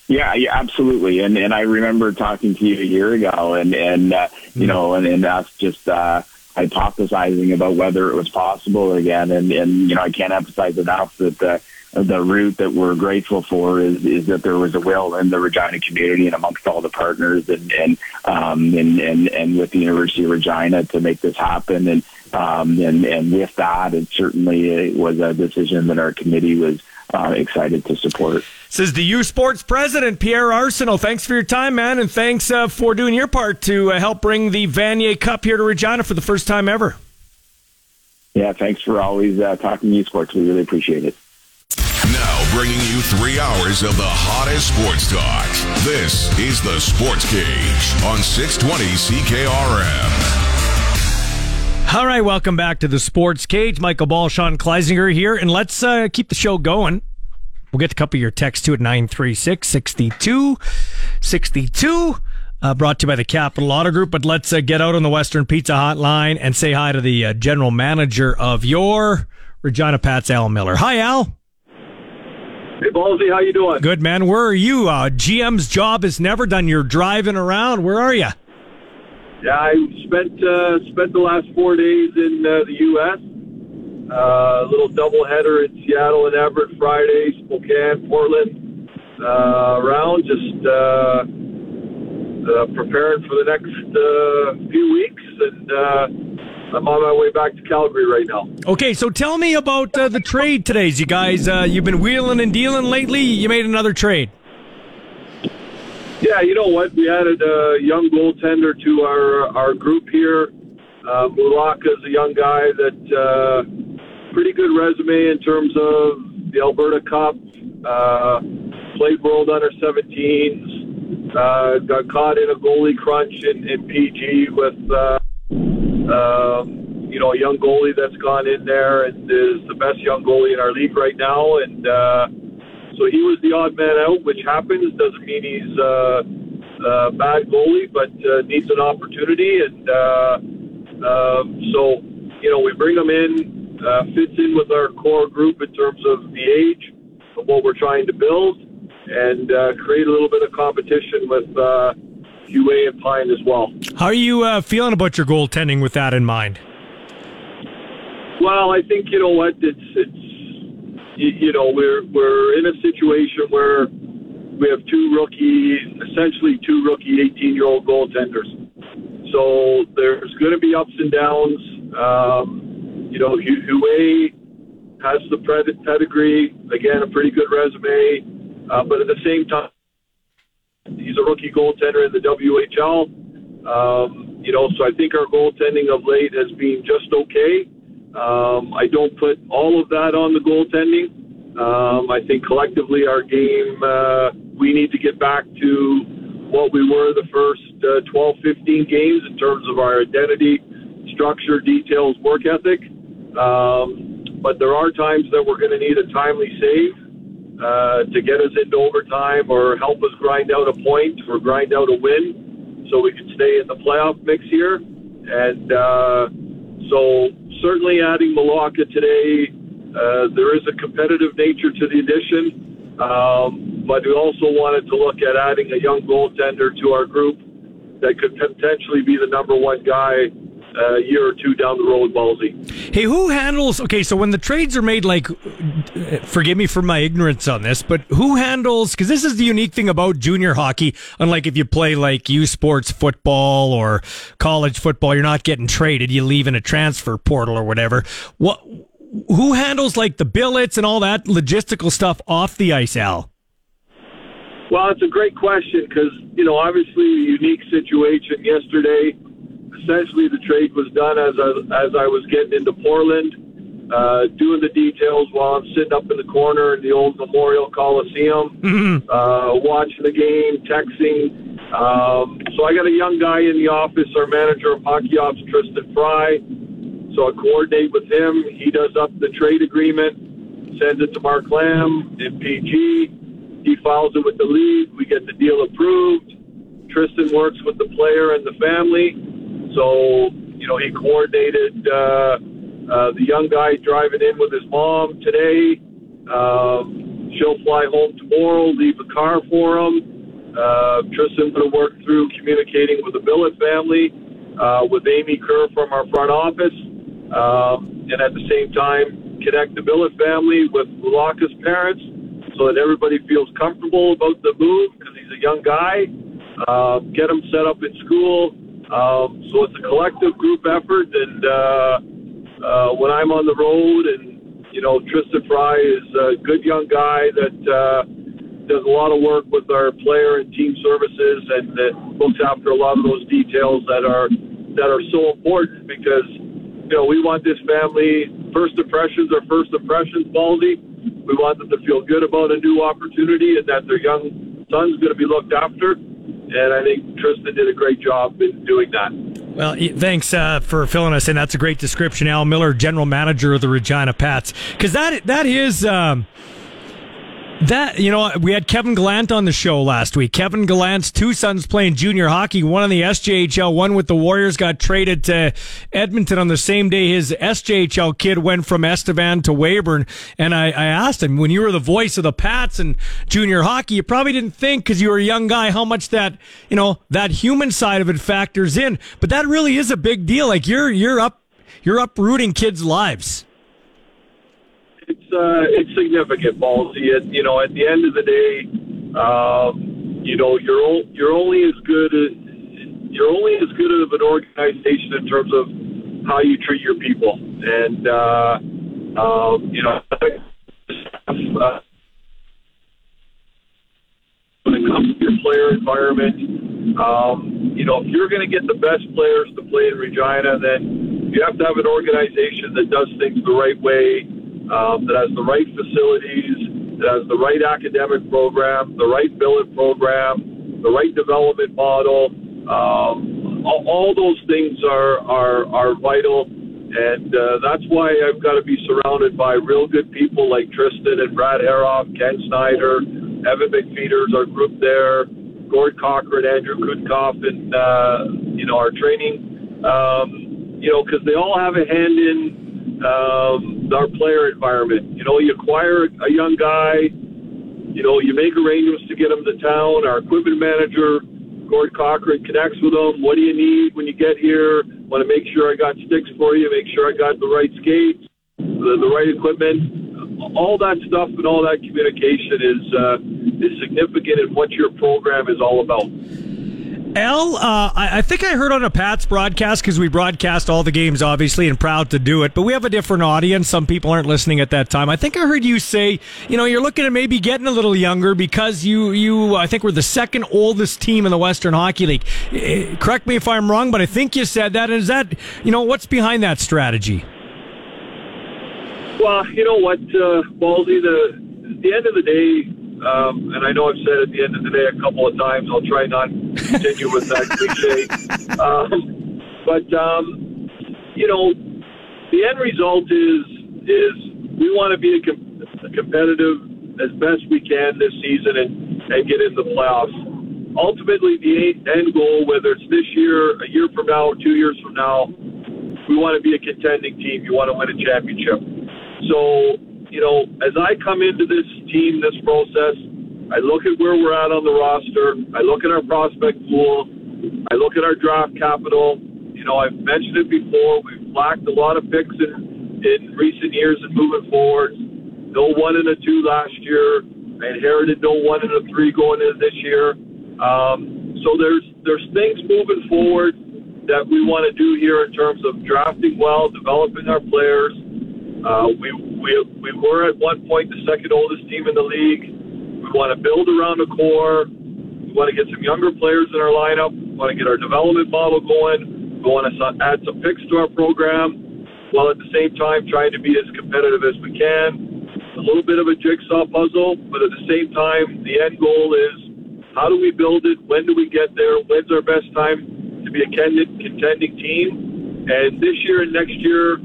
Yeah, yeah, absolutely. And and I remember talking to you a year ago, and and uh, you know, and, and that's just uh, hypothesizing about whether it was possible again. And and you know, I can't emphasize enough that. The route that we're grateful for is, is that there was a will in the Regina community and amongst all the partners and and um, and, and and with the University of Regina to make this happen and um, and and with that it certainly was a decision that our committee was uh, excited to support. Says the U Sports president Pierre Arsenault. Thanks for your time, man, and thanks uh, for doing your part to uh, help bring the Vanier Cup here to Regina for the first time ever. Yeah, thanks for always uh, talking U Sports. We really appreciate it. Bringing you three hours of the hottest sports talk. This is the Sports Cage on 620 CKRM. All right, welcome back to the Sports Cage. Michael Ball, Sean Kleisinger here, and let's uh, keep the show going. We'll get a couple of your texts too at 936 62 62. Uh, brought to you by the Capital Auto Group. But let's uh, get out on the Western Pizza Hotline and say hi to the uh, general manager of your Regina Pats, Al Millar. Hi, Al. Hey, Ballsy, how you doing? Good, man. Where are you? Uh, GM's job is never done. You're driving around. Where are you? Yeah, I spent uh, spent the last four days in uh, the U.S. Uh, a little doubleheader in Seattle and Everett Friday, Spokane, Portland. Uh, around just uh, uh, preparing for the next uh, few weeks and. Uh, I'm on my way back to Calgary right now. Okay, so tell me about uh, the trade today. You guys, uh, you've been wheeling and dealing lately. You made another trade. Yeah, you know what? We added a young goaltender to our our group here. Uh, Mulaka is a young guy that uh, pretty good resume in terms of the Alberta Cup. Uh, played World Under 17s. Uh, got caught in a goalie crunch in, in PG with. Uh, um, you know, a young goalie that's gone in there and is the best young goalie in our league right now. And uh, so he was the odd man out, which happens. Doesn't mean he's uh, a bad goalie, but uh, needs an opportunity. And uh, um, so, you know, we bring him in, uh, fits in with our core group in terms of the age of what we're trying to build, and uh, create a little bit of competition with. Uh, UA and Pine as well. How are you uh, feeling about your goaltending with that in mind? Well, I think you know what it's it's you, you know we're we're in a situation where we have two rookie, essentially two rookie 18 year old goaltenders. So there's going to be ups and downs. Um, you know, Hue has the pedigree, again, a pretty good resume, uh, but at the same time, He's a rookie goaltender in the WHL. Um, you know, so I think our goaltending of late has been just okay. Um, I don't put all of that on the goaltending. Um, I think collectively our game, uh, we need to get back to what we were the first uh, 12, 15 games in terms of our identity, structure, details, work ethic. Um, but there are times that we're going to need a timely save uh, to get us into overtime or help us grind out a point or grind out a win so we can stay in the playoff mix here. And uh, so certainly adding Malaka today, uh, there is a competitive nature to the addition. Um, but we also wanted to look at adding a young goaltender to our group that could potentially be the number one guy a year or two down the road, Ballsy. Hey, who handles? Okay, so when the trades are made, like, uh, forgive me for my ignorance on this, but who handles? Because this is the unique thing about junior hockey. Unlike if you play like U Sports football or college football, you're not getting traded. You leave in a transfer portal or whatever. What? Who handles like the billets and all that logistical stuff off the ice, Al? Well, it's a great question because you know, obviously, a unique situation yesterday essentially the trade was done as I, as I was getting into Portland, uh, doing the details while I'm sitting up in the corner in the old Memorial Coliseum, Mm-hmm. uh, watching the game, texting. Um, so I got a young guy in the office, our manager of hockey ops, Tristan Fry. So I coordinate with him. He does up the trade agreement, sends it to Mark Lamb in PG. He files it with the league. We get the deal approved. Tristan works with the player and the family. So, you know, he coordinated uh, uh, the young guy driving in with his mom today. Um, she'll fly home tomorrow, leave a car for him. Uh, Tristan going to work through communicating with the Billet family, uh, with Amy Kerr from our front office, um, and at the same time connect the Billet family with Lulaka's parents so that everybody feels comfortable about the move because he's a young guy. Uh, get him set up in school. Um, so it's a collective group effort, and uh, uh, when I'm on the road, and you know, Tristan Fry is a good young guy that uh, does a lot of work with our player and team services, and that looks after a lot of those details that are that are so important because you know we want this family. First impressions are first impressions, Baldy. We want them to feel good about a new opportunity and that their young son's going to be looked after and I think Tristan did a great job in doing that. Well, thanks uh, for filling us in. That's a great description, Al Millar, general manager of the Regina Pats, because that that is. Um, that you know, we had Kevin Gallant on the show last week. Kevin Gallant's two sons playing junior hockey. One in the SJHL, one with the Warriors. Got traded to Edmonton on the same day his SJHL kid went from Estevan to Weyburn. And I, I asked him when you were the voice of the Pats and junior hockey, you probably didn't think because you were a young guy how much that you know that human side of it factors in. But that really is a big deal. Like you're you're up you're uprooting kids' lives it's uh, it's significant, Ballsy. At, you know, at the end of the day, um, you know, you're o- you're only as good as you're only as good of an organization in terms of how you treat your people, and uh, um, you know. Uh, when it comes to your player environment, um, you know, if you're going to get the best players to play in Regina, then you have to have an organization that does things the right way, um, that has the right facilities, that has the right academic program, the right billet program, the right development model. Um, all, all those things are are, are vital, and uh, that's why I've got to be surrounded by real good people like Tristan and Brad Haroff, Ken Snyder, Evan McFeeters, our group there, Gord Cochran, Andrew Kutkoff, and uh, you know our training. Um, you know, because they all have a hand in um, our player environment. You know, you acquire a young guy, you know, you make arrangements to get him to town. Our equipment manager, Gord Cochran, connects with them. What do you need when you get here? Want to make sure I got sticks for you, make sure I got the right skates, the, the right equipment. All that stuff and all that communication is uh, is significant in what your program is all about. Al, uh, I, I, think I heard on a Pats broadcast because we broadcast all the games, obviously, and proud to do it. But we have a different audience. Some people aren't listening at that time. I think I heard you say, you know, you're looking at maybe getting a little younger because you, you, I think, we're the second oldest team in the Western Hockey League. Uh, correct me if I'm wrong, but I think you said that. Is that, you know, what's behind that strategy? Well, you know what, uh, Baldy, the, the end of the day, um, and I know I've said at the end of the day a couple of times. I'll try not to continue with that cliche. Um, but um, you know, the end result is is we want to be a, com- a competitive as best we can this season and and get in the playoffs. Ultimately, the end goal, whether it's this year, a year from now, or two years from now, we want to be a contending team. You want to win a championship. So you know, as I come into this team, this process, I look at where we're at on the roster. I look at our prospect pool. I look at our draft capital. You know, I've mentioned it before. We've lacked a lot of picks in in recent years and moving forward. No one and a two last year. I inherited no one and a three going into this year. Um, so there's there's things moving forward that we want to do here in terms of drafting well, developing our players. Uh, we, we we were at one point the second oldest team in the league. We want to build around the core. We want to get some younger players in our lineup. We want to get our development model going. We want to add some picks to our program, while at the same time trying to be as competitive as we can. A little bit of a jigsaw puzzle, but at the same time, the end goal is how do we build it? When do we get there? When's our best time to be a contending team? And this year and next year,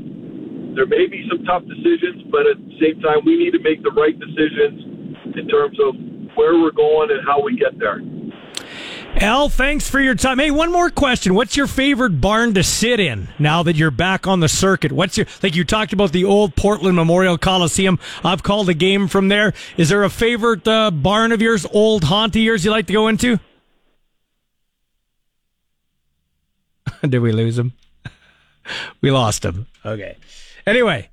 there may be some tough decisions, but at the same time, we need to make the right decisions in terms of where we're going and how we get there. Al, thanks for your time. Hey, one more question. What's your favorite barn to sit in now that you're back on the circuit? What's your, like you talked about the old Portland Memorial Coliseum. I've called a game from there. Is there a favorite uh, barn of yours, old haunt of yours you like to go into? Did we lose him? we lost him. Okay. Anyway,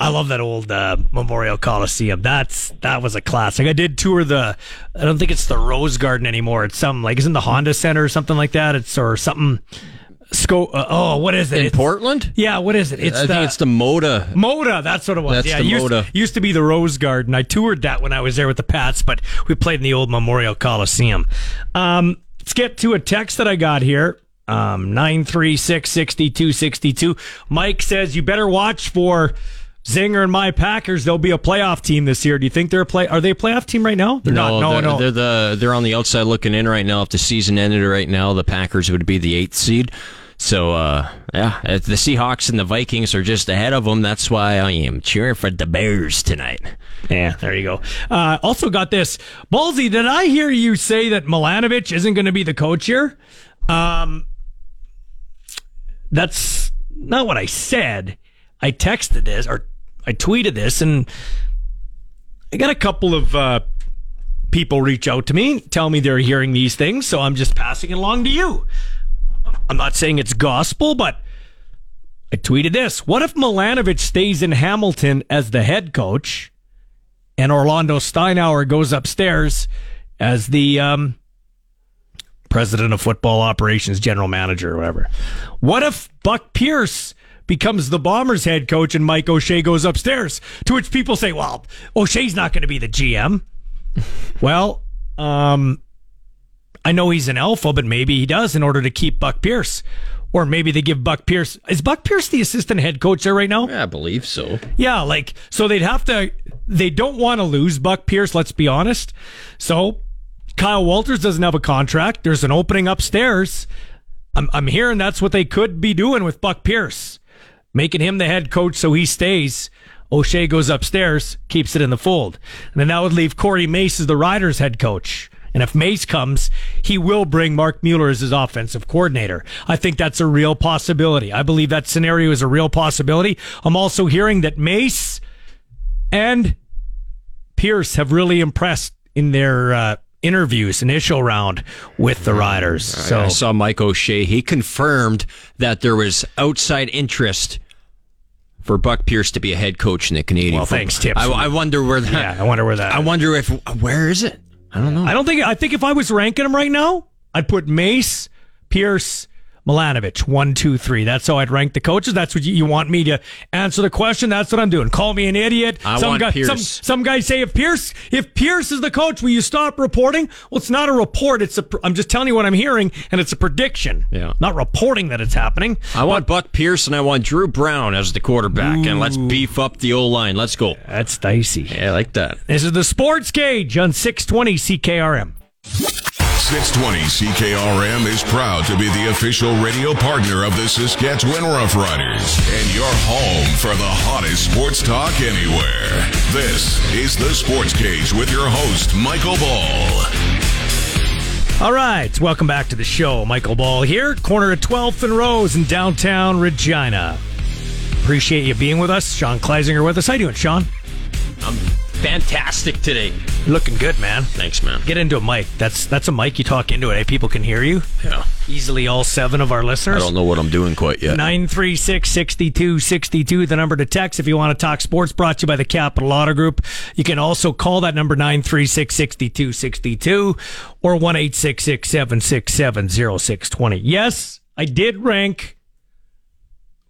I love that old uh, Memorial Coliseum. That's that was a classic. I did tour the. I don't think it's the Rose Garden anymore. It's some like isn't the Honda Center or something like that. It's or something. Sco- uh, oh, what is it? In It's- Portland? Yeah, what is it? It's I the think it's the Moda. Moda. That's what it was. That's yeah, the used, Moda. used to be the Rose Garden. I toured that when I was there with the Pats, but we played in the old Memorial Coliseum. Um, let's get to a text that I got here. Um, 936 6262. Mike says, You better watch for Zinger and my Packers. They'll be a playoff team this year. Do you think they're a play? Are they a playoff team right now? They're not. No, they're, no. They're the they're on the outside looking in right now. If the season ended right now, the Packers would be the eighth seed. So uh, yeah, if the Seahawks and the Vikings are just ahead of them. That's why I am cheering for the Bears tonight. Yeah, there you go. Uh, also got this. Ballsy, did I hear you say that Milanovich isn't going to be the coach here? Um, that's not what I said. I texted this or I tweeted this, and I got a couple of uh, people reach out to me, tell me they're hearing these things, so I'm just passing it along to you. I'm not saying it's gospel, but I tweeted this. What if Milanovich stays in Hamilton as the head coach and Orlando Steinauer goes upstairs as the um, president of football operations, general manager, or whatever? What if Buck Pierce becomes the Bombers head coach and Mike O'Shea goes upstairs? To which people say, well, O'Shea's not going to be the GM. well, um, I know he's an alpha, but maybe he does in order to keep Buck Pierce. Or maybe they give Buck Pierce. Is Buck Pierce the assistant head coach there right now? Yeah, I believe so. Yeah, like so they'd have to. They don't want to lose Buck Pierce. Let's be honest. So Kyle Walters doesn't have a contract. There's an opening upstairs. I'm I'm hearing that's what they could be doing with Buck Pierce, making him the head coach so he stays. O'Shea goes upstairs, keeps it in the fold, and then that would leave Corey Mace as the Riders head coach. And if Mace comes, he will bring Marc Mueller as his offensive coordinator. I think that's a real possibility. I believe that scenario is a real possibility. I'm also hearing that Mace and Pierce have really impressed in their uh, interviews, initial round with the Riders. So I saw Mike O'Shea. He confirmed that there was outside interest for Buck Pierce to be a head coach in the Canadian. Well, football. thanks, Tips. I, I wonder where that. yeah, I wonder where that. I wonder if where is it? I don't know. I don't think. I think if I was ranking them right now, I'd put Mace, Pierce, Milanovich, one, two, three. That's how I'd rank the coaches. That's what you, you want me to answer the question. That's what I'm doing. Call me an idiot. I some want guy, Pierce. Some, some guys say if Pierce, if Pierce is the coach, will you stop reporting? Well, it's not a report. It's a. I'm just telling you what I'm hearing, and it's a prediction. Yeah. Not reporting that it's happening. I want Buck Pierce and I want Drew Brown as the quarterback, and let's beef up the O line. Let's go. That's dicey. Yeah, I like that. This is the Sports Cage on 620 CKRM. 620 CKRM is proud to be the official radio partner of the Saskatchewan Roughriders and your home for the hottest sports talk anywhere. This is the Sports Cage with your host, Michael Ball. All right, welcome back to the show. Michael Ball here, corner of 12th and Rose in downtown Regina. Appreciate you being with us. Sean Kleisinger with us. How you doing, Sean? I'm fantastic today. You're looking good, man. Thanks, man. Get into a mic. That's that's a mic. You talk into it. eh? People can hear you. Yeah. Easily, all seven of our listeners. I don't know what I'm doing quite yet. 936 6262, the number to text if you want to talk sports, brought to you by the Capital Auto Group. You can also call that number 936 6262 or 1 767 0620. Yes, I did rank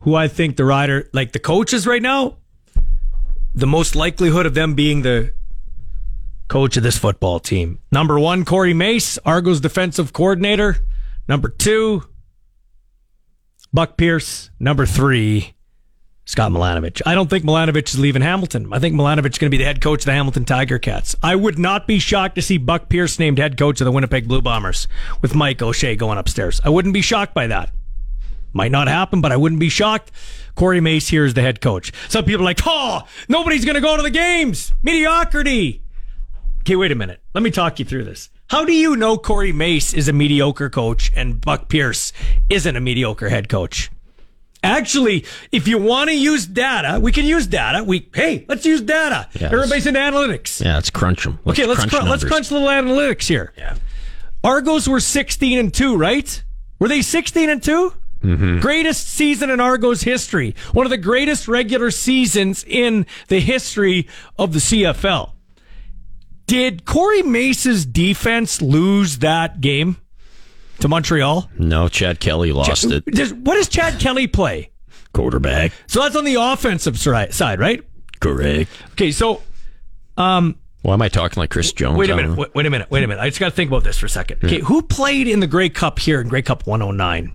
who I think the rider, like the coaches right now, the most likelihood of them being the coach of this football team. Number one, Corey Mace, Argos defensive coordinator. Number two, Buck Pierce. Number three, Scott Milanovich. I don't think Milanovich is leaving Hamilton. I think Milanovich is going to be the head coach of the Hamilton Tiger Cats. I would not be shocked to see Buck Pierce named head coach of the Winnipeg Blue Bombers with Mike O'Shea going upstairs. I wouldn't be shocked by that. Might not happen, but I wouldn't be shocked. Corey Mace here is the head coach. Some people are like, oh, nobody's going to go to the games. Mediocrity. Okay, wait a minute. Let me talk you through this. How do you know Corey Mace is a mediocre coach and Buck Pierce isn't a mediocre head coach? Actually, if you want to use data, we can use data. We hey, let's use data. Yes. Everybody's in analytics. Yeah, let's crunch them. okay, let's crunch, let's crunch a little analytics here. Yeah. Argos were 16 and 2, right? Were they 16 and 2? Mm-hmm. Greatest season in Argos history. One of the greatest regular seasons in the history of the CFL. Did Corey Mace's defense lose that game to Montreal? No, Chad Kelly lost it. Does, what does Chad Kelly play? Quarterback. So that's on the offensive side, right? Correct. Okay, so um, Why am I talking like Chris Jones? wait a minute. Wait, wait a minute. Wait a minute. I just got to think about this for a second. Okay, who played in the Grey Cup here in Grey Cup 109?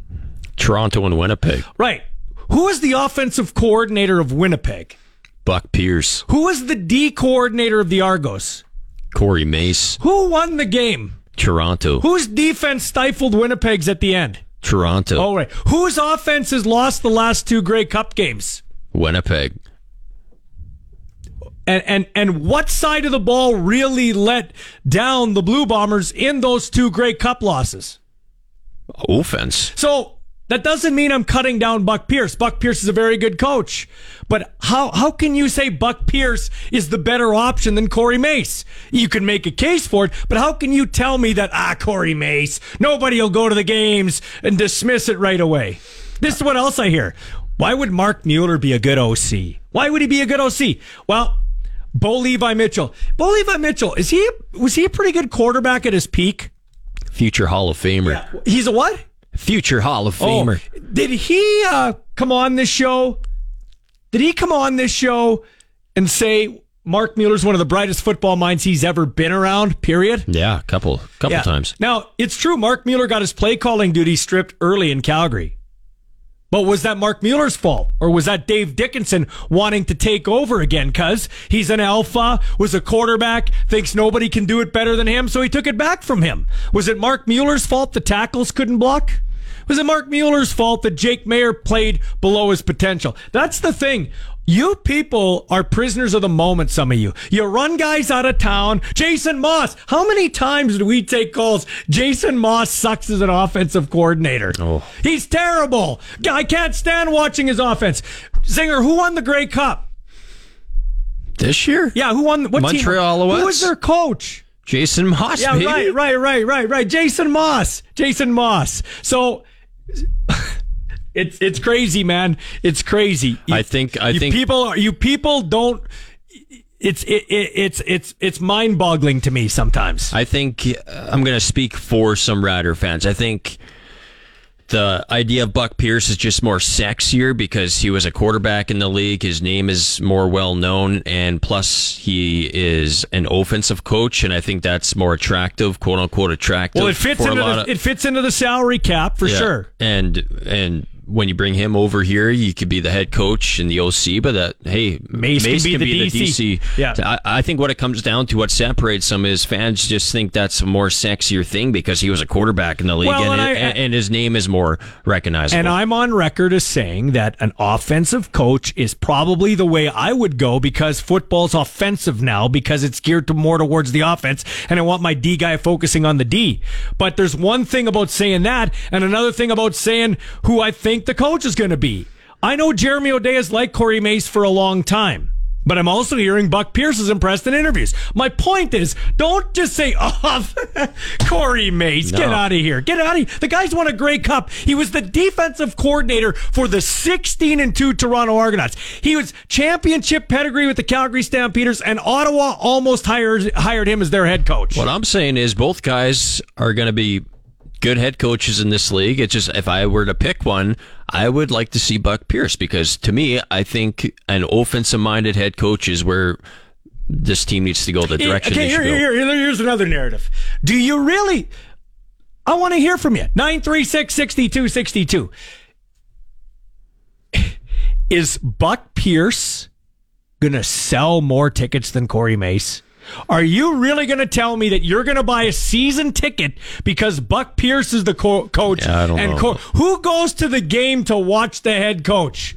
Toronto and Winnipeg. Right. Who is the offensive coordinator of Winnipeg? Buck Pierce. Who was the D coordinator of the Argos? Corey Mace. Who won the game? Toronto. Whose defense stifled Winnipeg's at the end? Toronto. Oh, right. Whose offense has lost the last two Grey Cup games? Winnipeg. And, and and what side of the ball really let down the Blue Bombers in those two Grey Cup losses? Offense. So that doesn't mean I'm cutting down Buck Pierce. Buck Pierce is a very good coach. But how, how can you say Buck Pierce is the better option than Corey Mace? You can make a case for it, but how can you tell me that, ah, Corey Mace, nobody will go to the games and dismiss it right away? This is what else I hear. Why would Marc Mueller be a good OC? Why would he be a good OC? Well, Bo Levi Mitchell. Bo Levi Mitchell, is he, was he a pretty good quarterback at his peak? Future Hall of Famer. He's a what? Future Hall of Famer. Oh, did he uh, come on this show? Did he come on this show and say Marc Mueller's one of the brightest football minds he's ever been around? Period. Yeah, a couple couple Yeah. times. Now it's true. Marc Mueller got his play calling duty stripped early in Calgary. But was that Marc Mueller's fault? Or was that Dave Dickenson wanting to take over again? Cause he's an alpha, was a quarterback, thinks nobody can do it better than him, so he took it back from him. Was it Marc Mueller's fault the tackles couldn't block? Was it Marc Mueller's fault that Jake Maier played below his potential? That's the thing. You people are prisoners of the moment, some of you. You run guys out of town. Jason Moss. How many times do we take calls? Jason Moss sucks as an offensive coordinator. Oh. He's terrible. I can't stand watching his offense. Singer, who won the Grey Cup? This year? Yeah, who won? What Montreal team? Alouettes. Who was their coach? Jason Moss, Yeah, right, right, right, right, right. Jason Moss. Jason Moss. So it's it's crazy, man. It's crazy. You- I think- I you think- people are you people don't. It's it, it, it's it's it's mind boggling to me sometimes. I think uh, I'm going to speak for some Rider fans. I think the idea of Buck Pierce is just more sexier because he was a quarterback in the league. His name is more well known, and plus he is an offensive coach, and I think that's more attractive, quote unquote attractive. well, it fits into the, of- it fits into the salary cap for Yeah. sure. And and when you bring him over here, you could be the head coach and the OC, but that hey, Mace can be the DC. Yeah. I, I think what it comes down to, what separates them is fans just think that's a more sexier thing because he was a quarterback in the league Well, and, and I- and, and his name is more recognizable. And I'm on record as saying that an offensive coach is probably the way I would go because football's offensive now because it's geared to more towards the offense and I want my D guy focusing on the D. But there's one thing about saying that and another thing about saying who I think the coach is going to be. I know Jeremy O'Day has liked Corey Mace for a long time. But I'm also hearing Buck Pierce is impressed in interviews. My point is, don't just say, oh, Corey Mace, get out of here. Get out of here. The guy's won a Grey Cup. He was the defensive coordinator for the 16 and 2 Toronto Argonauts. He was championship pedigree with the Calgary Stampeders, and Ottawa almost hired, hired him as their head coach. What I'm saying is both guys are going to be good head coaches in this league. It's just if I were to pick one, I would like to see Buck Pierce because to me, I think an offensive minded head coach is where this team needs to go the direction okay, here, here, here, here's another narrative. Do you really? I want to hear from you. 936 6262. Is Buck Pierce going to sell more tickets than Corey Mace? Are you really going to tell me that you're going to buy a season ticket because Buck Pierce is the co- coach? Yeah, I don't and know. co- who goes to the game to watch the head coach?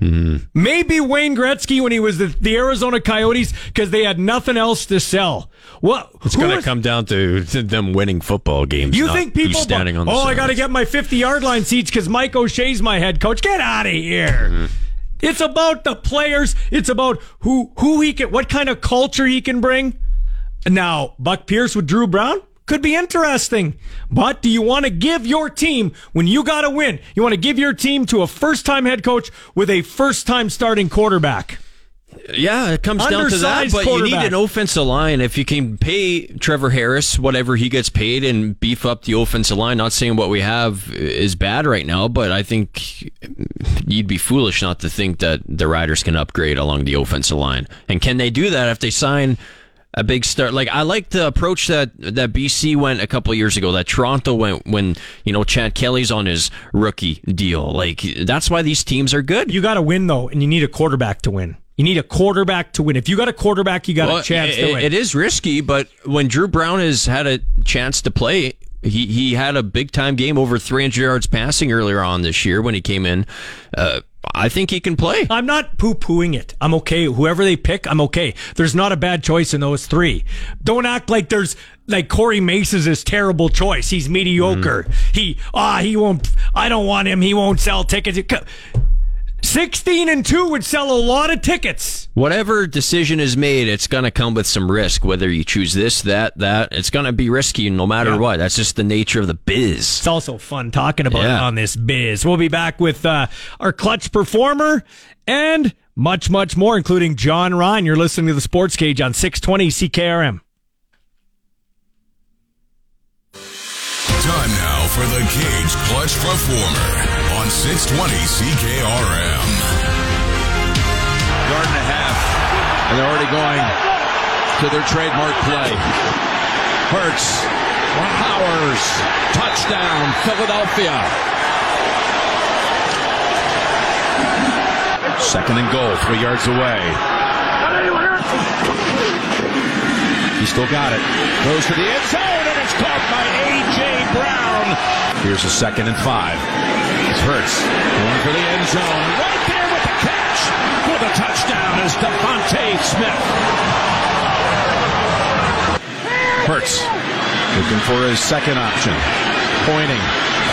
Maybe Wayne Gretzky when he was the, the Arizona Coyotes because they had nothing else to sell. What? It's going to come down to, them winning football games. You not think people? standing on the oh, I got to get my fifty yard line seats because Mike O'Shea's my head coach. Get out of here. Mm-hmm. It's about the players. It's about who who he can, what kind of culture he can bring. Now, Buck Pierce with Drew Brown could be interesting. But do you want to give your team, when you got to win, you want to give your team to a first time head coach with a first time starting quarterback? Yeah, it comes down to that. But you need an offensive line. If you can pay Trevor Harris whatever he gets paid and beef up the offensive line, not saying what we have is bad right now, but I think you'd be foolish not to think that the Riders can upgrade along the offensive line. And can they do that if they sign a big start? Like I like the approach that that BC went a couple of years ago, that Toronto went when you know Chad Kelly's on his rookie deal. Like that's why these teams are good. You got to win though, and you need a quarterback to win. You need a quarterback to win. If you got a quarterback, you got Well, a chance it, to win. It is risky, but when Drew Brown has had a chance to play, he he had a big time game over 300 yards passing earlier on this year when he came in. Uh, I think he can play. I'm not poo pooing it. I'm okay. Whoever they pick, I'm okay. There's not a bad choice in those three. Don't act like there's like Corey Mace is terrible choice. He's mediocre. He ah he won't. I don't want him. He won't sell tickets. Sixteen and two would sell a lot of tickets. Whatever decision is made, it's going to come with some risk. Whether you choose this, that, that, it's going to be risky no matter Yeah. what. That's just the nature of the biz. It's also fun talking about it Yeah. on this biz. We'll be back with uh, our clutch performer and much, much more, including Jon Ryan. You're listening to the Sports Cage on 620 CKRM. Time now for the Cage Clutch Performer on 620 CKRM. Yard and a half. And they're already going to their trademark play. Hurts. Powers. Touchdown, Philadelphia. Second and goal, three yards away. He still got it. Goes to the end zone, and it's caught by A.J. Brown. Here's a second and five. It's Hurts going for the end zone. Right there with the catch for the touchdown is DeVonta Smith. Hurts looking for his second option. Pointing,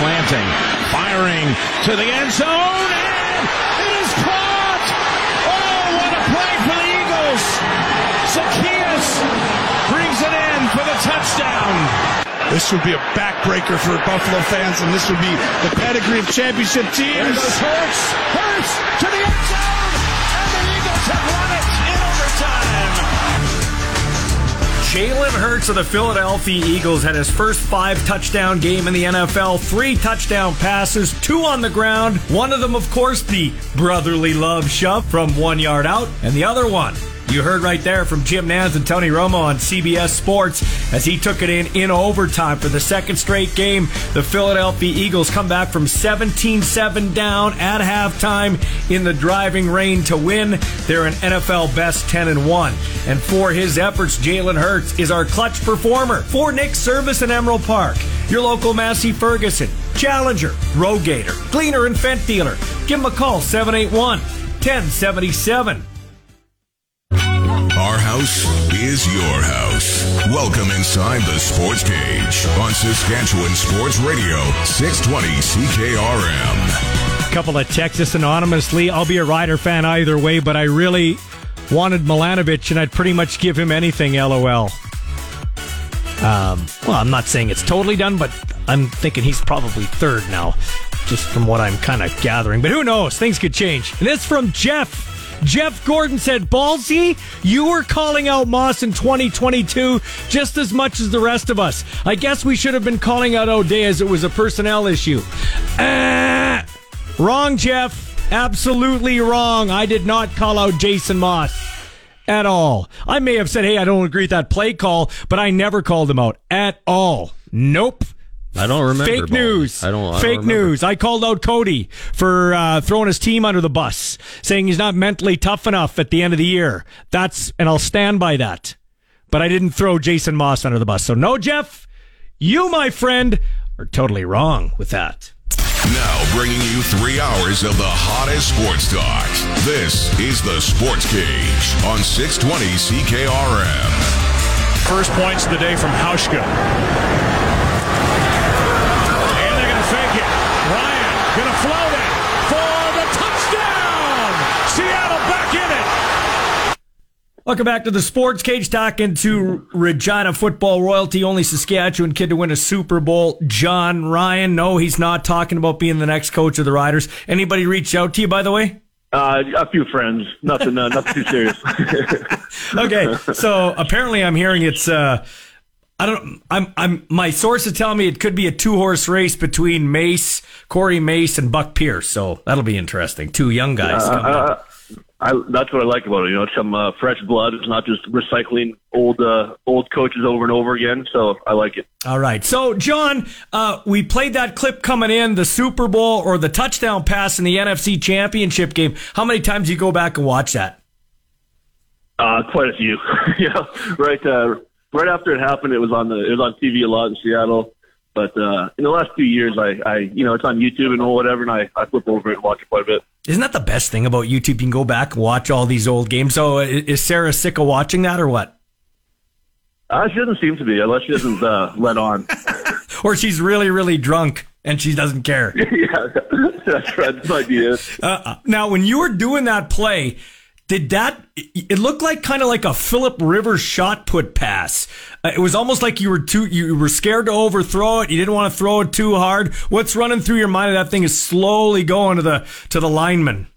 planting, firing to the end zone, and it is caught! Oh, what a play for the Eagles! Zacchaeus brings it in for the touchdown. This would be a backbreaker for Buffalo fans, and this would be the pedigree of championship There teams. goes Hurts, Hurts to the end zone, and the Eagles have won it in overtime. Jalen Hurts of the Philadelphia Eagles had his first five touchdown game in the NFL. Three touchdown passes, two on the ground. One of them, of course, the brotherly love shove from one yard out, and the other one. You heard right there from Jim Nantz and Tony Romo on CBS Sports as he took it in in overtime for the second straight game. The Philadelphia Eagles come back from 17-7 down at halftime in the driving rain to win. They're an NFL best 10 and 1. And for his efforts, Jalen Hurts is our clutch performer for Nick Service in Emerald Park. Your local Massey Ferguson, Challenger, RoGator, Gleaner and Fendt dealer. Give him a call 781 1077. Our house is your house. Welcome inside the Sports Cage on Saskatchewan Sports Radio, 620 CKRM. couple of texts anonymously. I'll be a Rider fan either way, but I really wanted Milanovich, and I'd pretty much give him anything. LOL. Um, well, I'm not saying it's totally done, but I'm thinking he's probably third now, just from what I'm kind of gathering. But who knows? Things could change. And it's from Jeff. Jeff Gordon said, Ballsy, you were calling out Moss in 2022 just as much as the rest of us. I guess we should have been calling out O'Day as it was a personnel issue. Ah, wrong, Jeff. Absolutely wrong. I did not call out Jason Moss at all. I may have said, hey, I don't agree with that play call, but I never called him out at all. Nope. I don't remember. Fake news. I don't. I Fake don't news. I called out Cody for uh, throwing his team under the bus, saying he's not mentally tough enough at the end of the year. That's and I'll stand by that. But I didn't throw Jason Moss under the bus. So no, Jeff, you, my friend, are totally wrong with that. Now bringing you three hours of the hottest sports talk. This is the Sports Cage on 620 CKRM. First points of the day from Hauschka. Ryan going to float it for the touchdown. Seattle back in it. Welcome back to the Sports Cage, talking to Regina football royalty, only Saskatchewan kid to win a Super Bowl, Jon Ryan. No, he's not talking about being the next coach of the Riders. Anybody reach out to you, by the way? Uh, a few friends. Nothing. Uh, nothing too serious. okay, so apparently I'm hearing it's. Uh, I don't. I'm. I'm. My sources tell me it could be a two horse race between Mace, Corey Mace, and Buck Pierce. So that'll be interesting. Two young guys. Uh, coming up. uh, I, that's what I like about it. You know, it's some uh, fresh blood. It's not just recycling old uh, old coaches over and over again. So I like it. All right. So, Jon, uh, we played that clip coming in, the Super Bowl or the touchdown pass in the NFC Championship game. How many times do you go back and watch that? Uh, quite a few. yeah, right. Uh, right after it happened, it was on the it was on TV a lot in Seattle. But uh, in the last few years, I, I you know it's on YouTube and all whatever, and I, I flip over it and watch it quite a bit. Isn't that the best thing about YouTube? You can go back and watch all these old games. So, is Sarah sick of watching that or what? Uh, she doesn't seem to be, unless she doesn't uh, let on. Or she's really, really drunk and she doesn't care? yeah, that's right. That's my idea. Uh, now, when you were doing that play, did that? It looked like kind of like a Philip Rivers shot put pass. Uh, it was almost like you were too, you were scared to overthrow it. You didn't want to throw it too hard. What's running through your mind? That thing is slowly going to the to the lineman.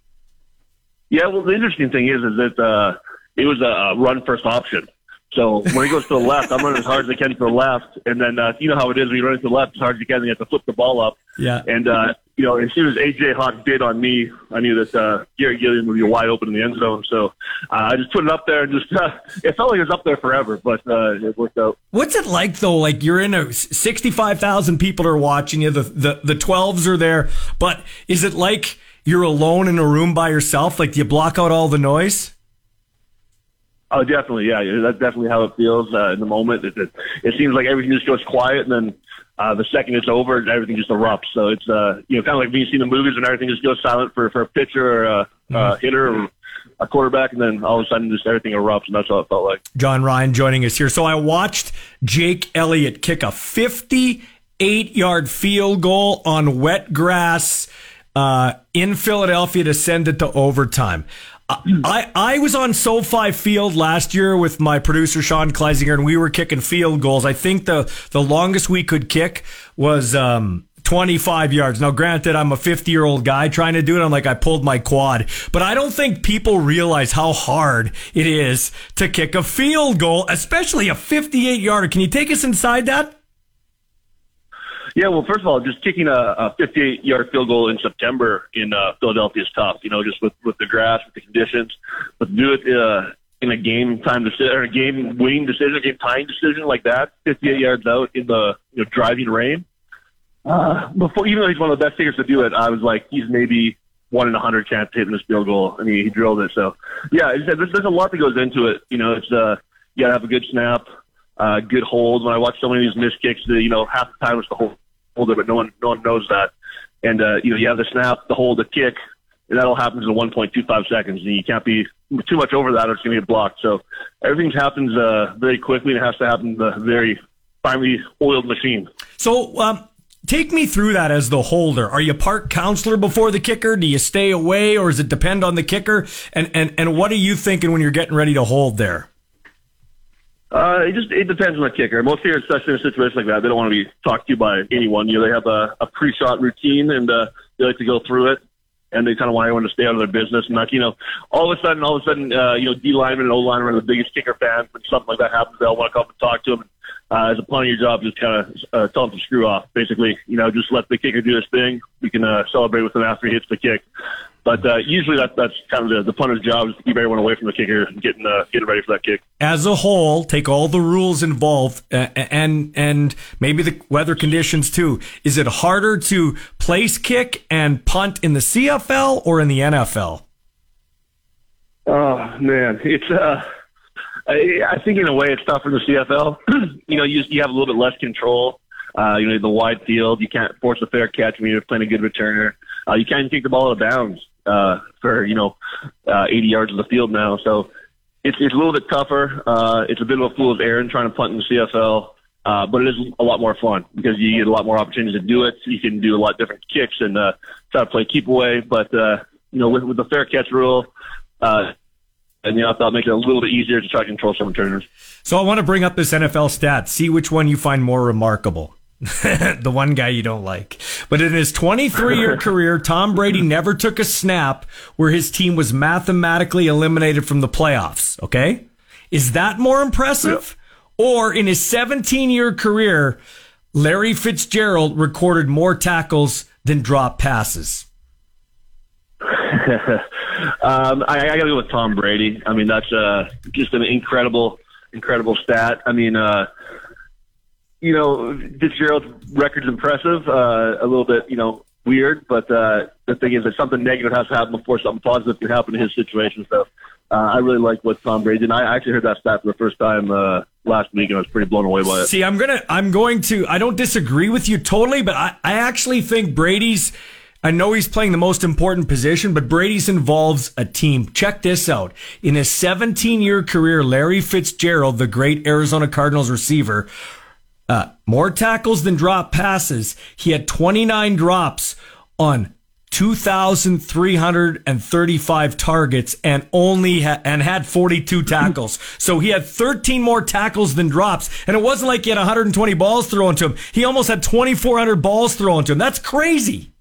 Yeah, well, the interesting thing is, is that uh, it was a, run first option. So when he goes to the left, I'm running as hard as I can to the left, and then uh, you know how it is when you run to the left as hard as you can, and you have to flip the ball up. Yeah. And uh, you know, as soon as AJ Hawk bid on me, I knew that uh, Garry Gilliam would be wide open in the end zone. So uh, I just put it up there, and just uh, it felt like it was up there forever, but uh, it worked out. What's it like though? Like you're in a sixty-five thousand people are watching you. The the the twelves are there, but is it like you're alone in a room by yourself? Like do you block out all the noise? Oh, definitely, yeah. yeah, That's definitely how it feels uh, in the moment. It, it, it seems like everything just goes quiet, and then uh, the second it's over, everything just erupts. So it's uh, you know kind of like when you see the movies and everything just goes silent for for a pitcher or a, a hitter or a quarterback, and then all of a sudden just everything erupts, and that's how it felt like. Jon Ryan joining us here. So I watched Jake Elliott kick a 58 yard field goal on wet grass uh, in Philadelphia to send it to overtime. I, I was on SoFi Field last year with my producer Sean Kleisinger, and we were kicking field goals. I think the the longest we could kick was um, 25 yards. Now, granted, I'm a 50 year old guy trying to do it. I'm like, I pulled my quad, but I don't think people realize how hard it is to kick a field goal, especially a 58 yarder. Can you take us inside that? Yeah, well, first of all, just kicking a, a 58 yard field goal in September in uh, Philadelphia is tough. You know, just with with the grass, with the conditions, but to do it uh, in a game time decision or a game winning decision, a game tying decision like that, 58 yards out in the you know driving rain. Uh, before, even though he's one of the best kickers to do it, I was like, he's maybe one in a hundred chance hitting this field goal, and he, he drilled it. So, yeah, there's, there's a lot that goes into it. You know, it's uh, you gotta have a good snap, uh, good hold. When I watch so many of these missed kicks, the, you know, half the time it's the hold, holder, but no one, no one knows that. And uh, you know, you have the snap, the hold, the kick, and that all happens in 1.25 seconds, and you can't be too much over that, or it's gonna get blocked. So everything happens uh, very quickly, and it has to happen the very finely oiled machine. So, um, take me through that as the holder. Are you part counselor before the kicker? Do you stay away, or does it depend on the kicker? And and and what are you thinking when you're getting ready to hold there? Uh, it just it depends on the kicker. Most kickers, especially in a situation like that, they don't want to be talked to by anyone. You know, they have a, a pre-shot routine and uh, they like to go through it, and they kind of want everyone to stay out of their business. And like you know, all of a sudden, all of a sudden, uh, you know, D lineman and O lineman are the biggest kicker fans. When something like that happens, they'll want to come up and talk to them. Uh, as a part of your job, just kind of uh, tell them to screw off. Basically, you know, just let the kicker do his thing. We can uh, celebrate with him after he hits the kick. But uh, usually that, that's kind of the, the punter's job is to keep everyone away from the kicker and getting uh, getting ready for that kick. As a whole, take all the rules involved uh, and and maybe the weather conditions too. Is it harder to place kick and punt in the CFL or in the NFL? Oh man, it's uh, I, I think in a way it's tougher in the CFL. you know, you you have a little bit less control. Uh, you know, the wide field, you can't force a fair catch when you're playing a good returner. Uh, you can't kick the ball out of bounds uh, for you know uh, 80 yards of the field now. So it's it's a little bit tougher. Uh, it's a bit of a fool's errand trying to punt in the CFL. Uh, but it is a lot more fun because you get a lot more opportunities to do it. You can do a lot of different kicks and uh, try to play keep away. But uh, you know, with, with the fair catch rule, uh, and you know, I thought it makes it a little bit easier to try to control some returners. So I want to bring up this NFL stat. See which one you find more remarkable. the one guy you don't like. But in his 23 year career, Tom Brady never took a snap where his team was mathematically eliminated from the playoffs. Okay. Is that more impressive? Or in his 17 year career, Larry Fitzgerald recorded more tackles than drop passes? um, I, I got to go with Tom Brady. I mean, that's uh, just an incredible, incredible stat. I mean, uh, you know, Fitzgerald's record's impressive. Uh, a little bit, you know, weird, but uh, the thing is that something negative has to happen before something positive can happen in his situation. So uh, I really like what Tom Brady did. And I actually heard that stat for the first time uh, last week, and I was pretty blown away by it. See, I'm gonna, I'm going to, I don't disagree with you totally, but I, I actually think Brady's. I know he's playing the most important position, but Brady's involves a team. Check this out. In his 17 year career, Larry Fitzgerald, the great Arizona Cardinals receiver, uh, more tackles than drop passes. He had 29 drops on 2,335 targets and only ha- and had 42 tackles. so he had 13 more tackles than drops. And it wasn't like he had 120 balls thrown to him. He almost had 2,400 balls thrown to him. That's crazy.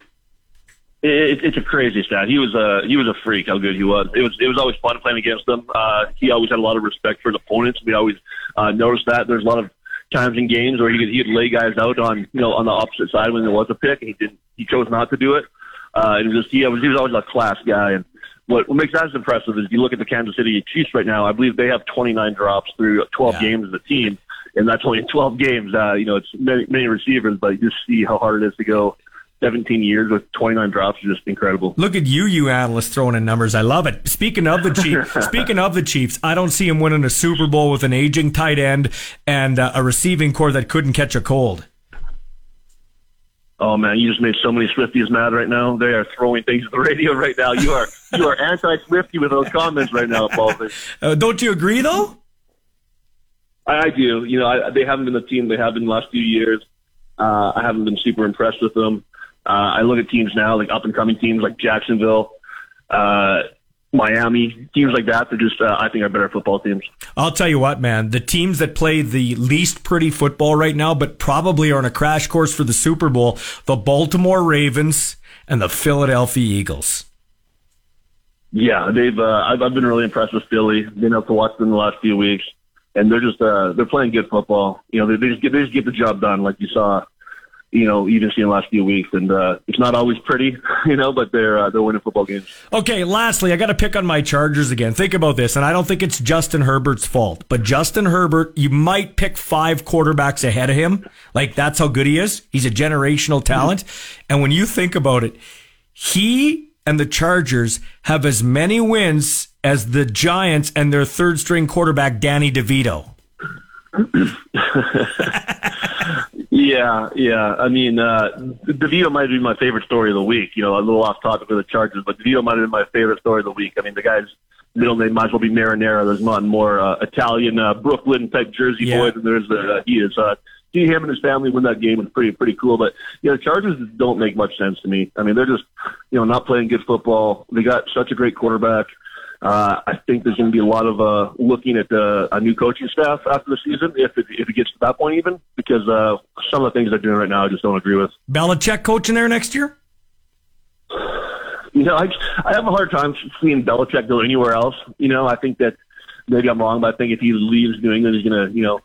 It, it's a crazy stat. He was a he was a freak. How good he was. It was it was always fun playing against him. Uh, he always had a lot of respect for his opponents. We always uh, noticed that. There's a lot of times in games where he could he'd lay guys out on you know on the opposite side when there was a pick, and he didn't. He chose not to do it. Uh, and it was just he was he was always a class guy. And what what makes that as impressive is if you look at the Kansas City Chiefs right now. I believe they have 29 drops through 12 yeah. games as a team, and that's only 12 games. Uh, you know, it's many, many receivers, but you just see how hard it is to go 17 years with 29 drops is just incredible. Look at you, you analysts throwing in numbers. I love it. Speaking of the Chiefs, speaking of the Chiefs, I don't see him winning a Super Bowl with an aging tight end and uh, a receiving corps that couldn't catch a cold. Oh man, you just made so many Swifties mad right now. They are throwing things at the radio right now. You are you are anti-Swifty with those comments right now, Paul. Uh, don't you agree though? I, I do. You know, I, they haven't been the team they have been the last few years. Uh, I haven't been super impressed with them. Uh, I look at teams now, like up and coming teams like Jacksonville, uh, Miami, teams like that. They're just, uh, I think, are better football teams. I'll tell you what, man. The teams that play the least pretty football right now, but probably are on a crash course for the Super Bowl, the Baltimore Ravens and the Philadelphia Eagles. Yeah, they've. Uh, I've, I've been really impressed with Philly. Been able to watch them the last few weeks, and they're just uh, they're playing good football. You know, they, they just get they just get the job done, like you saw you know, even seen the last few weeks. And uh, it's not always pretty, you know, but they're uh, they're winning football games. Okay, lastly, I got to pick on my Chargers again. Think about this, and I don't think it's Justin Herbert's fault, but Justin Herbert, you might pick five quarterbacks ahead of him. Like that's how good he is. He's a generational talent, mm-hmm. and when you think about it, he and the Chargers have as many wins as the Giants and their third string quarterback Danny DeVito. Yeah, yeah. I mean, uh, DeVito might be my favorite story of the week. You know, a little off topic with the Chargers, but DeVito might have been my favorite story of the week. I mean, the guy's middle name might as well be Marinara. There's not more uh, Italian uh, Brooklyn type Jersey yeah. boy than there's uh, he is. Uh, see him and his family win that game was pretty pretty cool. But yeah, the Chargers don't make much sense to me. I mean, they're just you know not playing good football. They got such a great quarterback. Uh, I think there's going to be a lot of uh, looking at uh, a new coaching staff after the season, if it, if it gets to that point, even because uh, some of the things they're doing right now, I just don't agree with. Belichick coaching there next year. You know, I I have a hard time seeing Belichick go anywhere else. You know, I think that maybe I'm wrong, but I think if he leaves New England, he's going to you know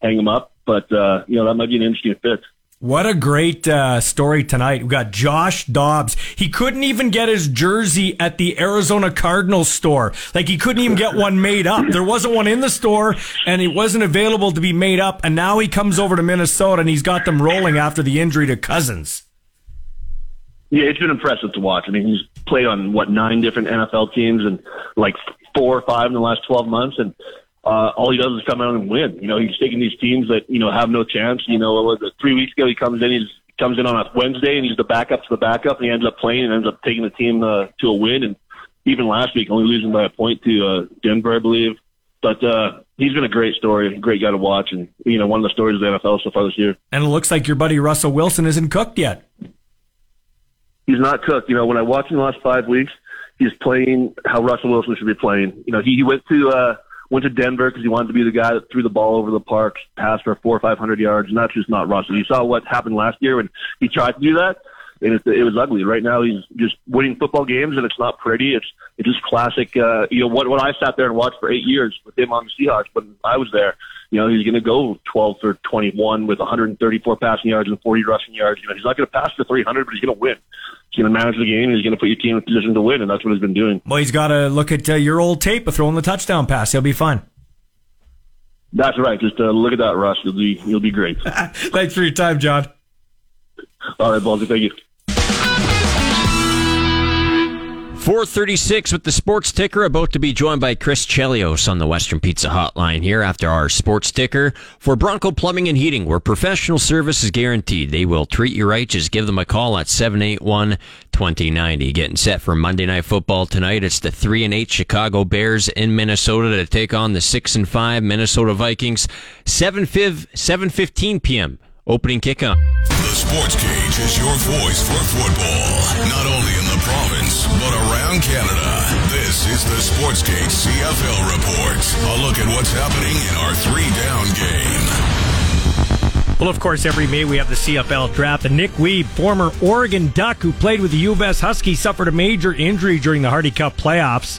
hang him up. But uh, you know, that might be an interesting fit. What a great uh, story tonight. We got Josh Dobbs. He couldn't even get his jersey at the Arizona Cardinals store. Like he couldn't even get one made up. There wasn't one in the store and it wasn't available to be made up. And now he comes over to Minnesota and he's got them rolling after the injury to Cousins. Yeah, it's been impressive to watch. I mean, he's played on what nine different NFL teams and like four or five in the last 12 months. And uh, all he does is come out and win. You know, he's taking these teams that you know have no chance. You know, was it three weeks ago he comes in, he's comes in on a Wednesday and he's the backup to the backup, and he ends up playing and ends up taking the team uh, to a win. And even last week, only losing by a point to uh, Denver, I believe. But uh, he's been a great story, great guy to watch, and you know one of the stories of the NFL so far this year. And it looks like your buddy Russell Wilson isn't cooked yet. He's not cooked. You know, when I watched him the last five weeks, he's playing how Russell Wilson should be playing. You know, he, he went to uh, went to Denver because he wanted to be the guy that threw the ball over the park, passed for four or five hundred yards, and that's just not Russell. You saw what happened last year when he tried to do that, and it, it was ugly. Right now, he's just winning football games, and it's not pretty. It's it's just classic. Uh, you know what? What I sat there and watched for eight years with him on the Seahawks when I was there. You know, he's going to go 12 for 21 with 134 passing yards and 40 rushing yards. You know, he's not going to pass for 300, but he's going to win. He's going to manage the game. He's going to put your team in a position to win, and that's what he's been doing. Well, he's got to look at uh, your old tape of throwing the touchdown pass. He'll be fine. That's right. Just uh, look at that, Russ. You'll be you'll be great. Thanks for your time, Jon. All right, Baldy. Thank you. 436 with the sports ticker about to be joined by Chris Chelios on the Western Pizza Hotline here after our sports ticker for Bronco Plumbing and Heating where professional service is guaranteed. They will treat you right. Just give them a call at 781-2090. Getting set for Monday Night Football tonight. It's the 3 and 8 Chicago Bears in Minnesota to take on the 6 and 5 Minnesota Vikings. 7 7:15 p.m. Opening kickoff. The Sports Cage is your voice for football, not only in the province, but around Canada. This is the Sports Cage CFL Report. A look at what's happening in our three down game. Well, of course, every May we have the CFL draft. And Nick Wiebe, former Oregon Duck who played with the U of S Huskies, suffered a major injury during the Hardy Cup playoffs.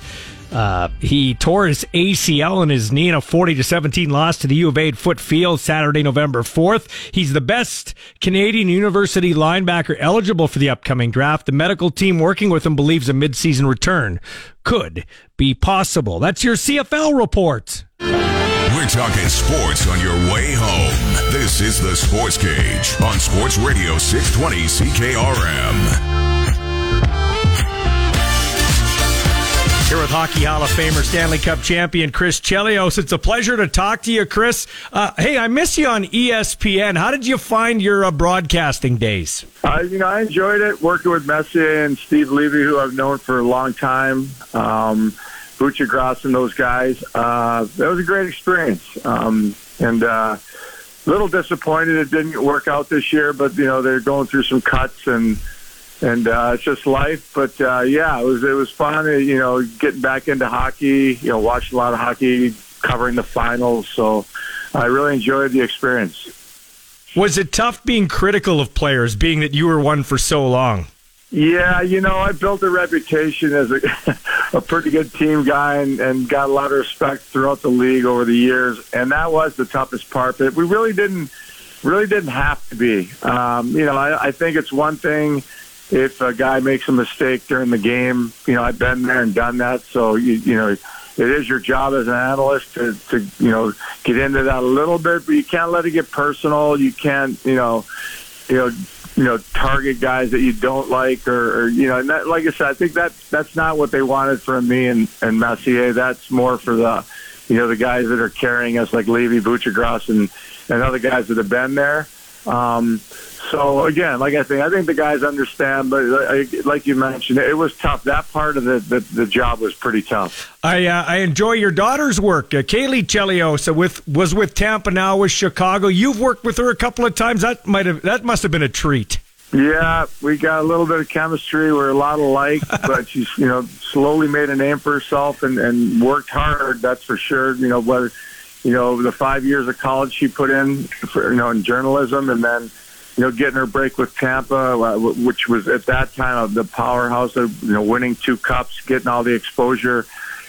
Uh, he tore his ACL in his knee in a 40 to 17 loss to the U of A at Foote Field Saturday, November 4th. He's the best Canadian University linebacker eligible for the upcoming draft. The medical team working with him believes a midseason return could be possible. That's your CFL report. We're talking sports on your way home. This is the Sports Cage on Sports Radio 620 CKRM. Here with Hockey Hall of Famer, Stanley Cup champion Chris Chelios. It's a pleasure to talk to you, Chris. Uh, hey, I miss you on ESPN. How did you find your uh, broadcasting days? Uh, you know, I enjoyed it working with Messier and Steve Levy, who I've known for a long time. Um, Buccigross and those guys. Uh, that was a great experience. Um, and uh, little disappointed it didn't work out this year, but you know they're going through some cuts and and uh, it's just life. But uh, yeah, it was it was fun. uh, You know, getting back into hockey. You know, watching a lot of hockey, covering the finals. So I really enjoyed the experience. Was it tough being critical of players, being that you were one for so long? Yeah, you know, I built a reputation as a, a pretty good team guy and, and got a lot of respect throughout the league over the years, and that was the toughest part. But we really didn't, really didn't have to be. Um, you know, I, I think it's one thing if a guy makes a mistake during the game. You know, I've been there and done that, so you, you know, it is your job as an analyst to, to you know get into that a little bit, but you can't let it get personal. You can't, you know, you know you know, target guys that you don't like, or, or you know, and that, like I said, I think that that's not what they wanted from me and and Messier. That's more for the, you know, the guys that are carrying us, like Levy, Buccigross, and and other guys that have been there. Um, so again, like I think, I think the guys understand, but like- you mentioned, it was tough. That part of the the, the job was pretty tough. I uh, I enjoy your daughter's work. Uh, Caley Chelios with was with Tampa now with Chicago. You've worked with her a couple of times. That might have that must have been a treat. Yeah, we got a little bit of chemistry. We're a lot alike, but she's you know slowly made a name for herself and and worked hard. That's for sure. You know whether you know the five years of college she put in for you know in journalism, and then you know getting her break with Tampa, uh, which was at that time the powerhouse of you know winning two cups, getting all the exposure.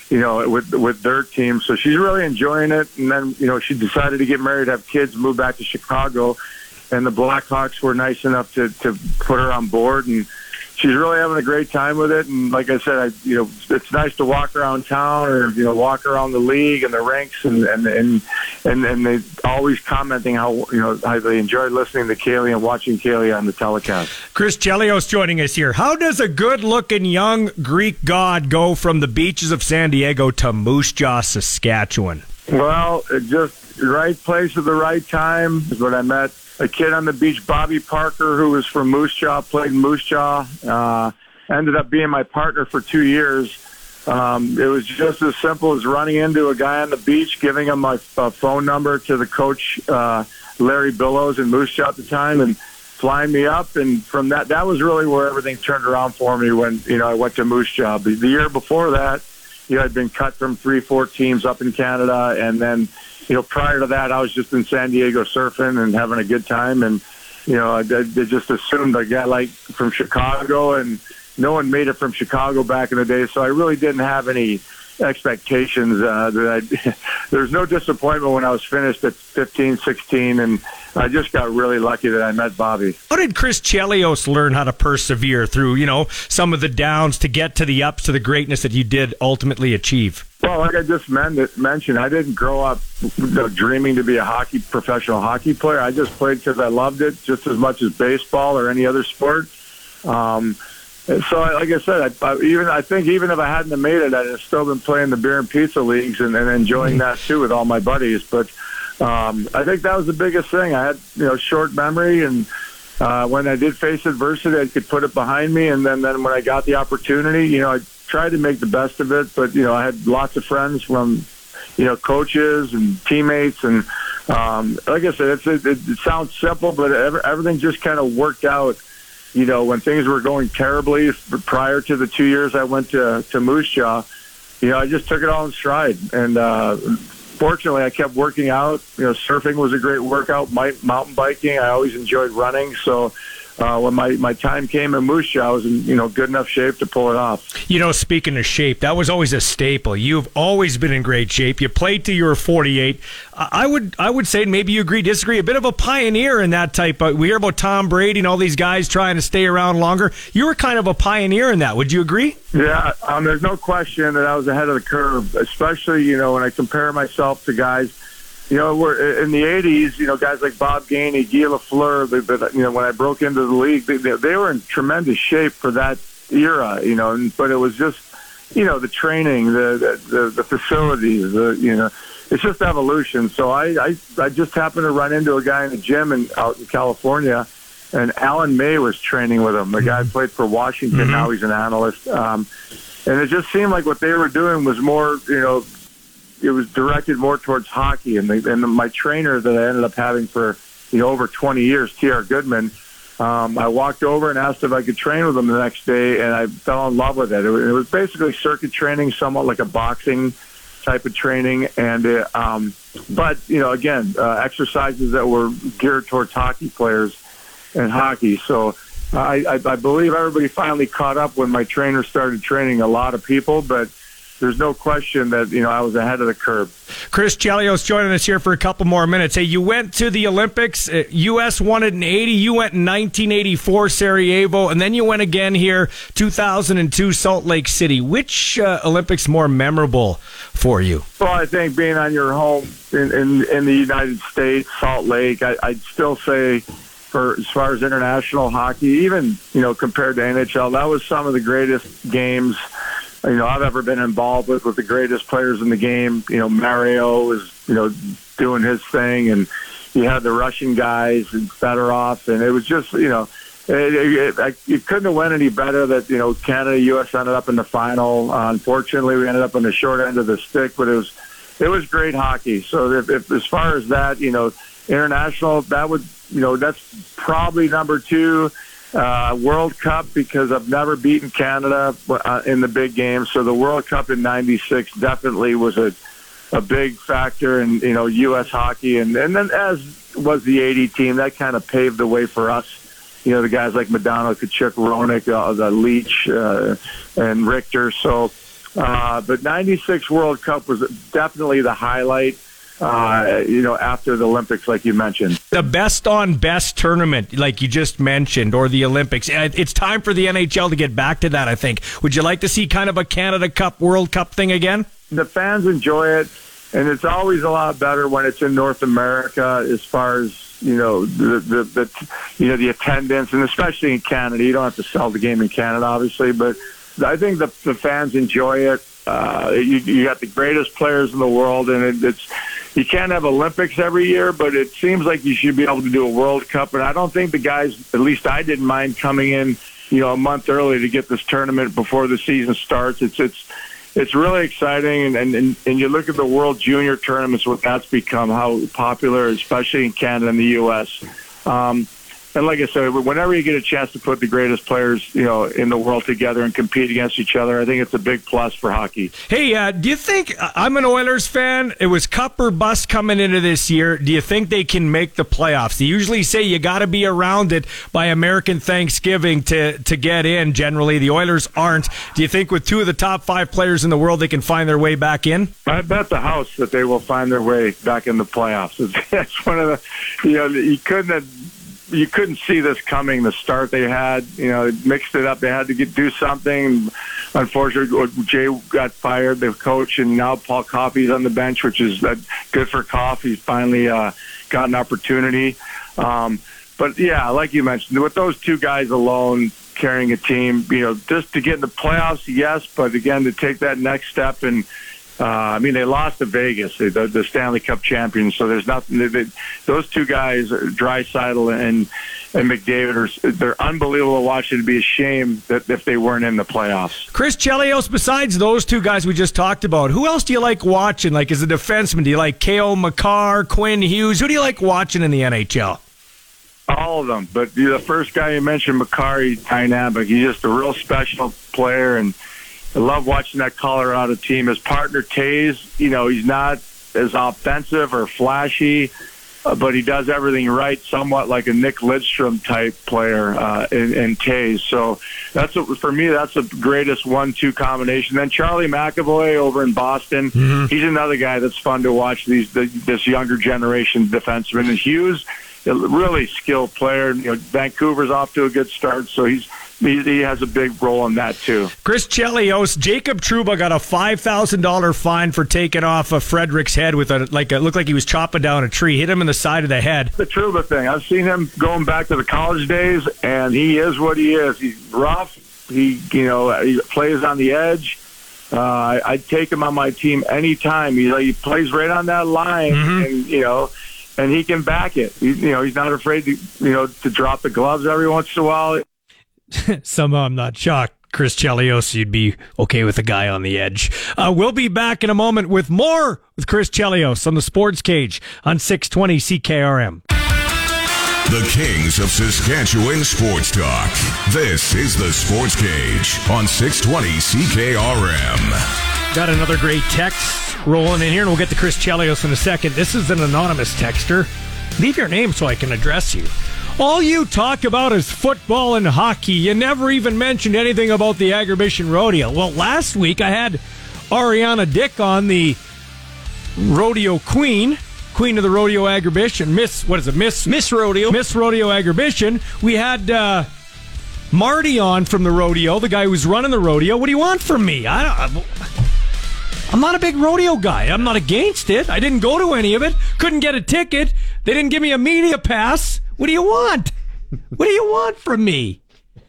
You know, with with their team, so she's really enjoying it. And then, you know, she decided to get married, have kids, move back to Chicago and the Blackhawks were nice enough to to put her on board, and she's really having a great time with it. And like I said, I you know it's nice to walk around town or you know walk around the league and the rinks, and and and and, and they always commenting how you know how they enjoy listening to Caley and watching Caley on the telecast. Chris Chelios joining us here. How does a good-looking young Greek god go from the beaches of San Diego to Moose Jaw, Saskatchewan? Well, it just right place at the right time is what I met a kid on the beach, Bobby Parker, who was from Moose Jaw, played Moose Jaw, uh, ended up being my partner for two years. Um, it was just as simple as running into a guy on the beach, giving him my phone number to the coach, uh, Larry Billows in Moose Jaw at the time, and flying me up. And from that, that was really where everything turned around for me when, you know, I went to Moose Jaw. The, the year before that, you know, I'd been cut from three, four teams up in Canada. And then, you know, prior to that, I was just in San Diego surfing and having a good time. And, you know, I, I just assumed I got like from Chicago and no one made it from Chicago back in the day. So I really didn't have any expectations uh, that I, there's no disappointment when I was finished at 15, 16, and I just got really lucky that I met Bobby. How did Chris Chelios learn how to persevere through, you know, some of the downs to get to the ups to the greatness that you did ultimately achieve? Well, like I just mentioned, I didn't grow up you know, dreaming to be a hockey professional hockey player. I just played because I loved it just as much as baseball or any other sport. Um, so, like I said, I, I, even I think even if I hadn't have made it, I'd have still been playing the beer and pizza leagues and, and enjoying that too with all my buddies. But um, I think that was the biggest thing. I had you know short memory, and uh, when I did face adversity, I could put it behind me. And then then when I got the opportunity, you know, I tried to make the best of it. But you know, I had lots of friends from you know coaches and teammates, and um, like I said, it's, it, it sounds simple, but every, everything just kind of worked out you know, when things were going terribly prior to the two years I went to, to Moose Jaw, you know, I just took it all in stride. And, uh, fortunately I kept working out, you know, surfing was a great workout, mountain biking. I always enjoyed running. So, uh, when my, my time came in Moose Jaw, I was in you know good enough shape to pull it off. You know, speaking of shape, that was always a staple. You've always been in great shape. You played till you were 48. I would I would say maybe you agree disagree. A bit of a pioneer in that type. But we hear about Tom Brady and all these guys trying to stay around longer. You were kind of a pioneer in that. Would you agree? Yeah, um, there's no question that I was ahead of the curve, especially you know when I compare myself to guys you know, we're in the '80s. You know, guys like Bob Gainey, Guy Lafleur. They, they, you know, when I broke into the league, they, they were in tremendous shape for that era. You know, but it was just, you know, the training, the the, the facilities, the you know, it's just evolution. So I, I I just happened to run into a guy in the gym and out in California, and Alan May was training with him. The guy mm-hmm. played for Washington. Mm-hmm. Now he's an analyst. Um, and it just seemed like what they were doing was more, you know, it was directed more towards hockey. And, the, and my trainer that I ended up having for you know over 20 years, T.R. Goodman, um, I walked over and asked if I could train with him the next day, and I fell in love with it. It, it was basically circuit training, somewhat like a boxing type of training, and uh, um, but you know again uh, exercises that were geared towards hockey players and hockey. So. I, I believe everybody finally caught up when my trainer started training a lot of people, but there's no question that you know I was ahead of the curve. Chris Chelios joining us here for a couple more minutes. Hey, you went to the Olympics. Uh, U.S. won it in '80. You went in 1984 Sarajevo, and then you went again here 2002 Salt Lake City. Which uh, Olympics more memorable for you? Well, I think being on your home in in, in the United States, Salt Lake. I, I'd still say for as far as international hockey, even you know compared to NHL, that was some of the greatest games you know I've ever been involved with with the greatest players in the game. You know Mario is you know doing his thing, and you had the Russian guys and Fedorov, and it was just you know. It, it, it, you couldn't have went any better that you know Canada U.S. ended up in the final. Uh, unfortunately, we ended up on the short end of the stick, but it was it was great hockey. So if, if as far as that, you know, international, that would you know that's probably number two. Uh, World Cup because I've never beaten Canada uh, in the big game. So the World Cup in '96 definitely was a a big factor in you know U.S. hockey, and and then as was the '80 team, that kind of paved the way for us. You know, the guys like Modano, Tkachuk, Roenick, uh, the Leetch, uh, and Richter. So, uh, but '96 World Cup was definitely the highlight uh, you know, after the Olympics, like you mentioned. The best on best tournament, like you just mentioned, or the Olympics. It's time for the NHL to get back to that, I think. Would you like to see kind of a Canada Cup, World Cup thing again? The fans enjoy it, and it's always a lot better when it's in North America as far as you know the, the the you know the attendance and especially in Canada you don't have to sell the game in Canada obviously but I think the the fans enjoy it uh you you got the greatest players in the world and it, it's you can't have Olympics every year, but it seems like you should be able to do a World Cup. And I don't think the guys, at least I didn't mind coming in, you know, a month early to get this tournament before the season starts. It's it's it's really exciting, and and and you look at the World Junior tournaments, what that's become, how popular, especially in Canada and the U.S. Um, and like I said, whenever you get a chance to put the greatest players, you know, in the world together and compete against each other, I think it's a big plus for hockey. Hey, uh, do you think I'm an Oilers fan? It was cup or bust coming into this year. Do you think they can make the playoffs? They usually say you got to be around it by American Thanksgiving to to get in. Generally, the Oilers aren't. Do you think with two of the top five players in the world, they can find their way back in? I bet the house that they will find their way back in the playoffs. That's one of the you know you couldn't have you couldn't see this coming. The start they had, you know, mixed it up. They had to get do something. Unfortunately, Jay got fired, the coach, and now Paul Coffey's on the bench, which is uh, good for Coffey. He's finally uh, got an opportunity. Um, but yeah, like you mentioned, with those two guys alone carrying a team, you know, just to get in the playoffs, yes, but again, to take that next step and uh, I mean, they lost to Vegas, the, the Stanley Cup champions. So there's nothing. They, they, those two guys, Draisaitl and and McDavid, are they're unbelievable to watch. It'd be a shame that if they weren't in the playoffs. Chris Chelios, besides those two guys we just talked about, who else do you like watching? Like as a defenseman, do you like Cale Makar, Quinn Hughes? Who do you like watching in the NHL? All of them, but the first guy you mentioned, Makar, he's dynamic. He's just a real special player and I love watching that Colorado team. His partner Toews, you know, he's not as offensive or flashy, uh, but he does everything right, somewhat like a Nick Lidstrom type player uh, in, in Toews. So that's a, for me, that's the greatest one-two combination. Then Charlie McAvoy over in Boston, mm-hmm. he's another guy that's fun to watch. These the, this younger generation defenseman. And Hughes, a really skilled player. You know, Vancouver's off to a good start, so he's he, he, has a big role in that too. Chris Chelios, Jacob Trouba got a five thousand dollar fine for taking off a Frederic's head with a like it looked like he was chopping down a tree, hit him in the side of the head. The Trouba thing, I've seen him going back to the college days, and he is what he is. He's rough. He you know he plays on the edge. Uh, I'd take him on my team anytime. He, he plays right on that line, mm-hmm. and you know and he can back it. He, you know, he's not afraid to, you know, to drop the gloves every once in a while. Somehow I'm not shocked. Chris Chelios, you'd be okay with a guy on the edge. Uh, we'll be back in a moment with more with Chris Chelios on the Sports Cage on 620 CKRM. The Kings of Saskatchewan Sports Talk. This is the Sports Cage on 620 CKRM. Got another great text rolling in here, and we'll get to Chris Chelios in a second. This is an anonymous texter. Leave your name so I can address you. All you talk about is football and hockey. You never even mentioned anything about the Agribition Rodeo. Well, last week I had Ariana Dick on the rodeo queen, queen of the rodeo Agribition, Miss, what is it, Miss? Miss Rodeo. Miss Rodeo Agribition. We had, uh, Marty on from the rodeo, the guy who's running the rodeo. What do you want from me? I don't. I'm not a big rodeo guy. I'm not against it. I didn't go to any of it. Couldn't get a ticket. They didn't give me a media pass. What do you want? What do you want from me?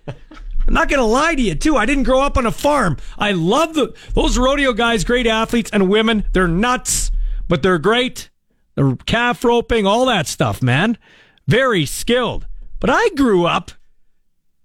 I'm not going to lie to you, too. I didn't grow up on a farm. I love the those rodeo guys, great athletes and women. They're nuts, but they're great. the calf roping, all that stuff, man. Very skilled. But I grew up,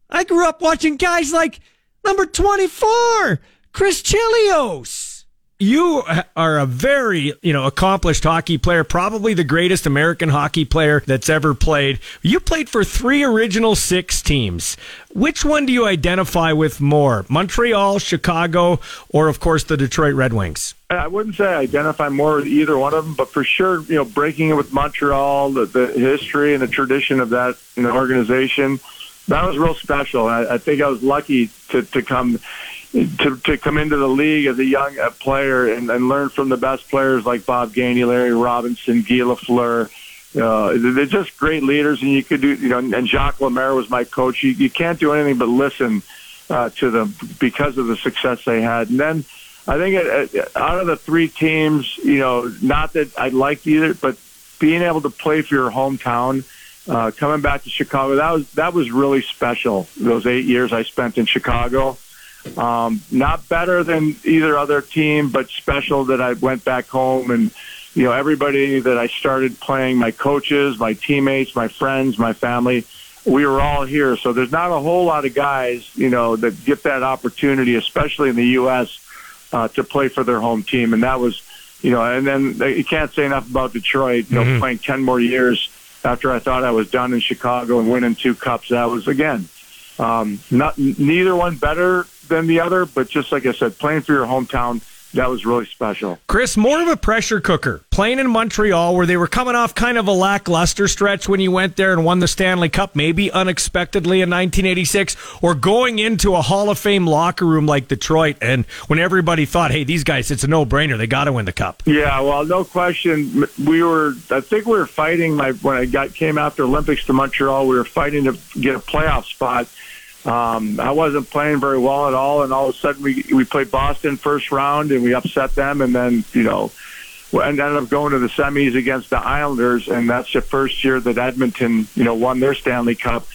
I grew up watching guys like number 24, Chris Chelios you are a very, you know, accomplished hockey player, probably the greatest American hockey player that's ever played. You played for three original six teams. Which one do you identify with more? Montreal, Chicago, or of course the Detroit Red Wings? I wouldn't say I identify more with either one of them, but for sure, you know, breaking it with Montreal, the, the history and the tradition of that you know, organization, that was real special. I, I think I was lucky to, to come to to come into the league as a young uh, player and, and learn from the best players like Bob Gainey, Larry Robinson, Guy Lafleur. Uh, they're just great leaders, and you could do, you know. And Jacques Lemaire was my coach. You, you can't do anything but listen uh, to them because of the success they had. And then I think it, it, out of the three teams, you know, not that I liked either, but being able to play for your hometown, uh, coming back to Chicago, that was that was really special. Those eight years I spent in Chicago um, not better than either other team, but special that I went back home and, you know, everybody that I started playing, my coaches, my teammates, my friends, my family, we were all here. So there's not a whole lot of guys, you know, that get that opportunity, especially in the U.S., uh, to play for their home team. And that was, you know, and then you can't say enough about Detroit, you know, mm-hmm. playing 10 more years after I thought I was done in Chicago and winning two cups. That was, again, um, not neither one better than the other, but just like I said, playing for your hometown, that was really special. Chris, more of a pressure cooker. Playing in Montreal, where they were coming off kind of a lackluster stretch when you went there and won the Stanley Cup, maybe unexpectedly in 1986, or going into a Hall of Fame locker room like Detroit, and when everybody thought, hey, these guys, it's a no brainer, they got to win the Cup. Yeah, well, no question. We were, I think we were fighting my when I got came after Olympics to Montreal, we were fighting to get a playoff spot um, I wasn't playing very well at all, and all of a sudden we we played Boston first round and we upset them, and then you know we ended up going to the semis against the Islanders, and that's the first year that Edmonton you know won their Stanley Cup.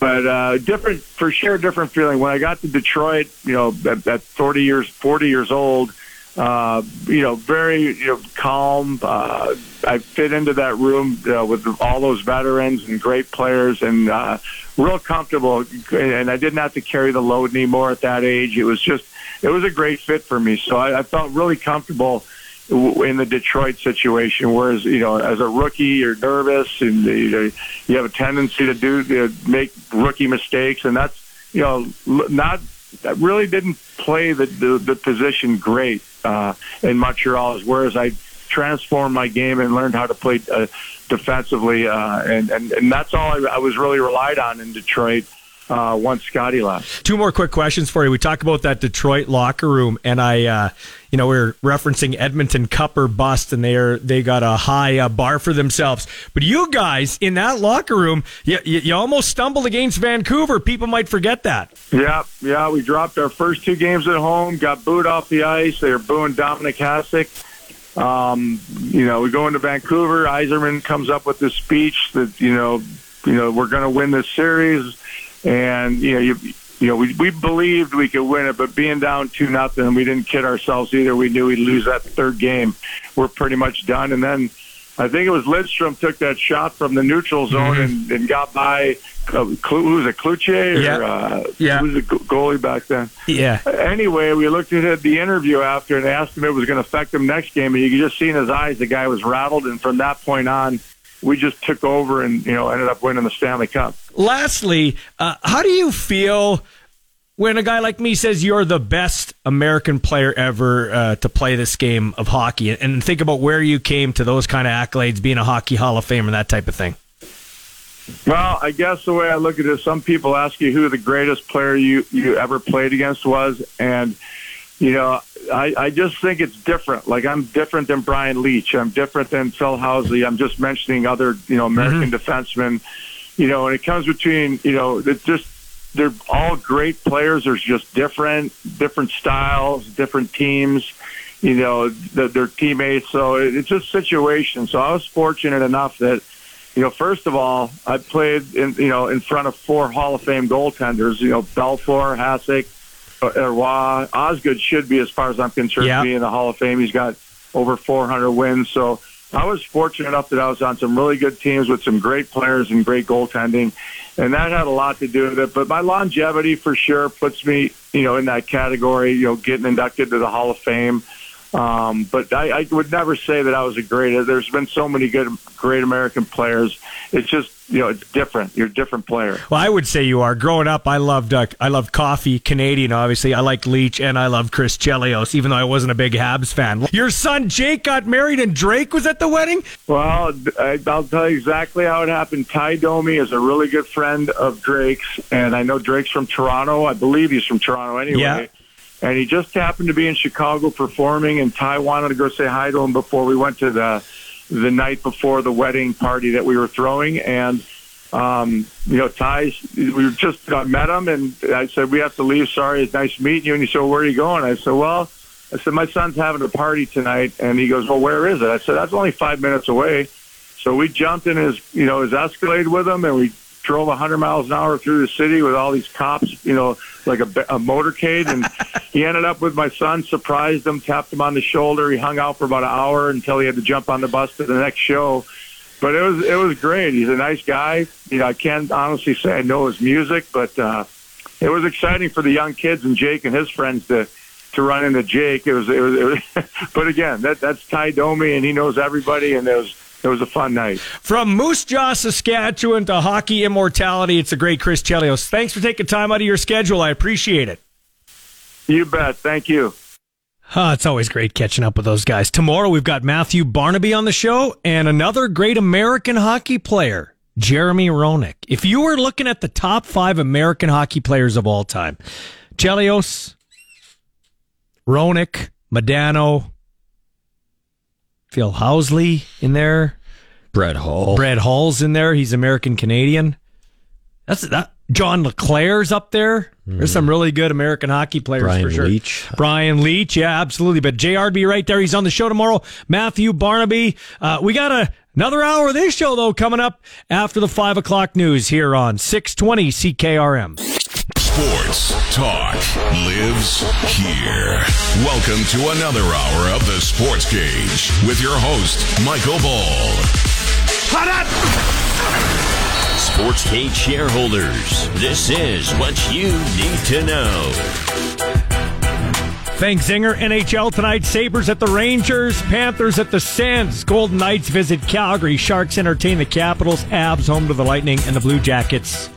But uh, different for sure, different feeling. When I got to Detroit, you know, at, at 40 years, 40 years old, uh, you know, very you know calm. Uh, I fit into that room uh, with all those veterans and great players, and uh, real comfortable. And I didn't have to carry the load anymore at that age. It was just, it was a great fit for me. So I, I felt really comfortable in the Detroit situation. Whereas, you know, as a rookie, you're nervous and you, know, you have a tendency to do you know, make rookie mistakes, and that's you know not. that really didn't play the the, the position great uh, in Montreal. Whereas I transformed my game and learned how to play uh, defensively, uh, and, and and that's all I, I was really relied on in Detroit. Uh, once Scotty left. Two more quick questions for you. We talk about that Detroit locker room, and I, uh, you know, we are referencing Edmonton Cup or bust, and they are they got a high uh, bar for themselves. But you guys in that locker room, you, you, you, almost stumbled against Vancouver. People might forget that. Yeah, yeah. We dropped our first two games at home, got booed off the ice. They were booing Dominik Hasek. Um, you know, we go into Vancouver. Yzerman comes up with this speech that you know, you know, we're going to win this series, and you know, you, you know, we we believed we could win it, but being down two nothing, we didn't kid ourselves either. We knew we'd lose that third game. We're pretty much done, and then I think it was Lidstrom took that shot from the neutral zone mm-hmm. and, and got by. Uh, who was it, Cloutier? Or, yeah. Uh, yeah. Who was the goalie back then? Yeah. Anyway, we looked at the interview after and asked him if it was going to affect him next game, and you could just see in his eyes the guy was rattled. And from that point on, we just took over and you know ended up winning the Stanley Cup. Lastly, uh, how do you feel? when a guy like me says you're the best American player ever uh, to play this game of hockey, and think about where you came to those kind of accolades, being a hockey Hall of Famer, and that type of thing. Well, I guess the way I look at it, some people ask you who the greatest player you you ever played against was, and you know, I, I just think it's different. Like I'm different than Brian Leetch. I'm different than Phil Housley. I'm just mentioning other, you know, American mm-hmm. defensemen. You know, and it comes between, you know, it just they're all great players. There's just different different styles, different teams. You know, the, their teammates. So it's just situation. So I was fortunate enough that, you know, first of all, I played in you know in front of four Hall of Fame goaltenders. You know, Belfour, Hasek, Roy, Osgood should be, as far as I'm concerned, yep. be in the Hall of Fame. He's got over 400 wins. So I was fortunate enough that I was on some really good teams with some great players and great goaltending, and that had a lot to do with it. But my longevity for sure puts me, you know, in that category. You know, getting inducted to the Hall of Fame. Um, but I, I would never say that I was a great. There's been so many good, great American players. It's just you know, it's different. You're a different player. Well, I would say you are. Growing up, I loved uh, I loved Coffey, Canadian, obviously. I liked Leetch, and I loved Chris Chelios, even though I wasn't a big Habs fan. Your son Jake got married, and Drake was at the wedding. Well, I, I'll tell you exactly how it happened. Ty Domi is a really good friend of Drake's, and I know Drake's from Toronto. I believe he's from Toronto anyway. Yeah. And he just happened to be in Chicago performing, and Ty wanted to go say hi to him before we went to the the night before the wedding party that we were throwing, and um, you know, Ty, we just got met him, and I said we have to leave. Sorry, it's nice meeting you. And he said, "Where are you going?" I said, "Well." I said, my son's having a party tonight. And he goes, well, where is it? I said, that's only five minutes away. So we jumped in his, you know, his Escalade with him and we drove 100 miles an hour through the city with all these cops, you know, like a, a motorcade. And he ended up with my son, surprised him, tapped him on the shoulder. He hung out for about an hour until he had to jump on the bus to the next show. But it was it was great. He's a nice guy. You know, I can't honestly say I know his music, but uh, it was exciting for the young kids and Jake and his friends to to run into Jake. It was it was, it was but again, that that's Ty Domi, and he knows everybody, and it was it was a fun night. From Moose Jaw, Saskatchewan to hockey immortality, it's a great Chris Chelios. Thanks for taking time out of your schedule. I appreciate it. You bet. Thank you. Oh, it's always great catching up with those guys. Tomorrow we've got Matthew Barnaby on the show and another great American hockey player, Jeremy Roenick. If you were looking at the top five American hockey players of all time, Chelios, Roenick, Modano, Phil Housley in there. Brett Hull. Brett Hull's in there. He's American Canadian. That's that. John LeClair's up there. There's some really good American hockey players Brian for sure. Leetch. Brian Leetch, yeah, absolutely. But JR be right there. He's on the show tomorrow. Matthew Barnaby. Uh, we got a, another hour of this show though coming up after the five o'clock news here on 620 CKRM. Sports talk lives here. Welcome to another hour of the Sports Cage with your host, Michael Ball. Sports Cage shareholders, this is what you need to know. Thanks, Zinger. NHL tonight. Sabres at the Rangers. Panthers at the Sens. Golden Knights visit Calgary. Sharks entertain the Capitals. Abs home to the Lightning and the Blue Jackets.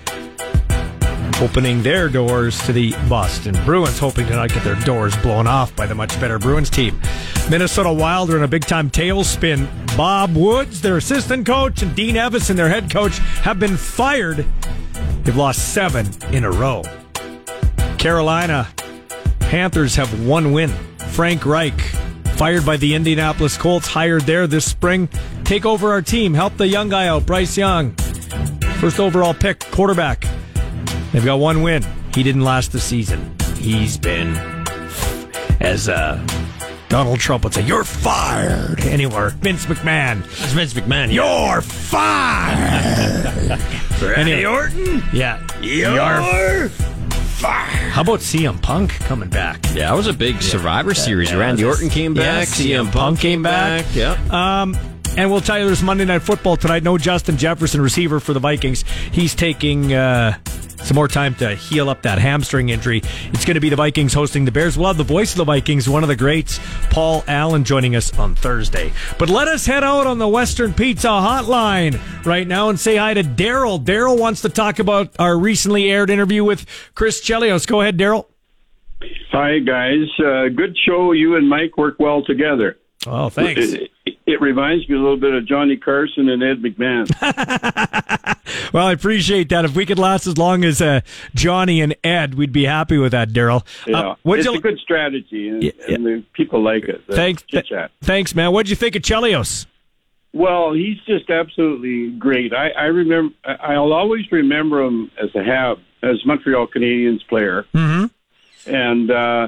Opening their doors to the Boston Bruins, hoping to not get their doors blown off by the much better Bruins team. Minnesota Wild are in a big time tailspin. Bob Woods, their assistant coach, and Dean Evason, their head coach, have been fired. They've lost seven in a row. Carolina Panthers have one win. Frank Reich, fired by the Indianapolis Colts, hired there this spring. Take over our team. Help the young guy out, Bryce Young. First overall pick, quarterback. They've got one win. He didn't last the season. He's been, as uh, Donald Trump would say, you're fired. Anywhere. Vince McMahon. That's Vince McMahon. You're fired. Randy Orton? Yeah. You're fired. How about CM Punk coming back? Yeah, that was a big Survivor Series. yeah, Randy Orton came back. Yeah, back. CM Punk came back. Yeah. Um, and we'll tell you there's Monday Night Football tonight. No Justin Jefferson, receiver for the Vikings. He's taking uh, some more time to heal up that hamstring injury. It's going to be the Vikings hosting the Bears. We'll have the voice of the Vikings, one of the greats, Paul Allen, joining us on Thursday. But let us head out on the Western Pizza Hotline right now and say hi to Daryl. Daryl wants to talk about our recently aired interview with Chris Chelios. Go ahead, Daryl. Hi, guys. Uh, good show. You and Mike work well together. Oh, thanks. It, it, it reminds me a little bit of Johnny Carson and Ed McMahon. Well, I appreciate that. If we could last as long as uh, Johnny and Ed, we'd be happy with that, Daryl. Yeah, Uh, it's you- a good strategy, and, Yeah, and the people like it. Thanks, chit-chat. thanks, man. What'd you think of Chelios? Well, he's just absolutely great. I, I remember. I'll always remember him as a Hab, as Montreal Canadiens player. Mm-hmm. And uh,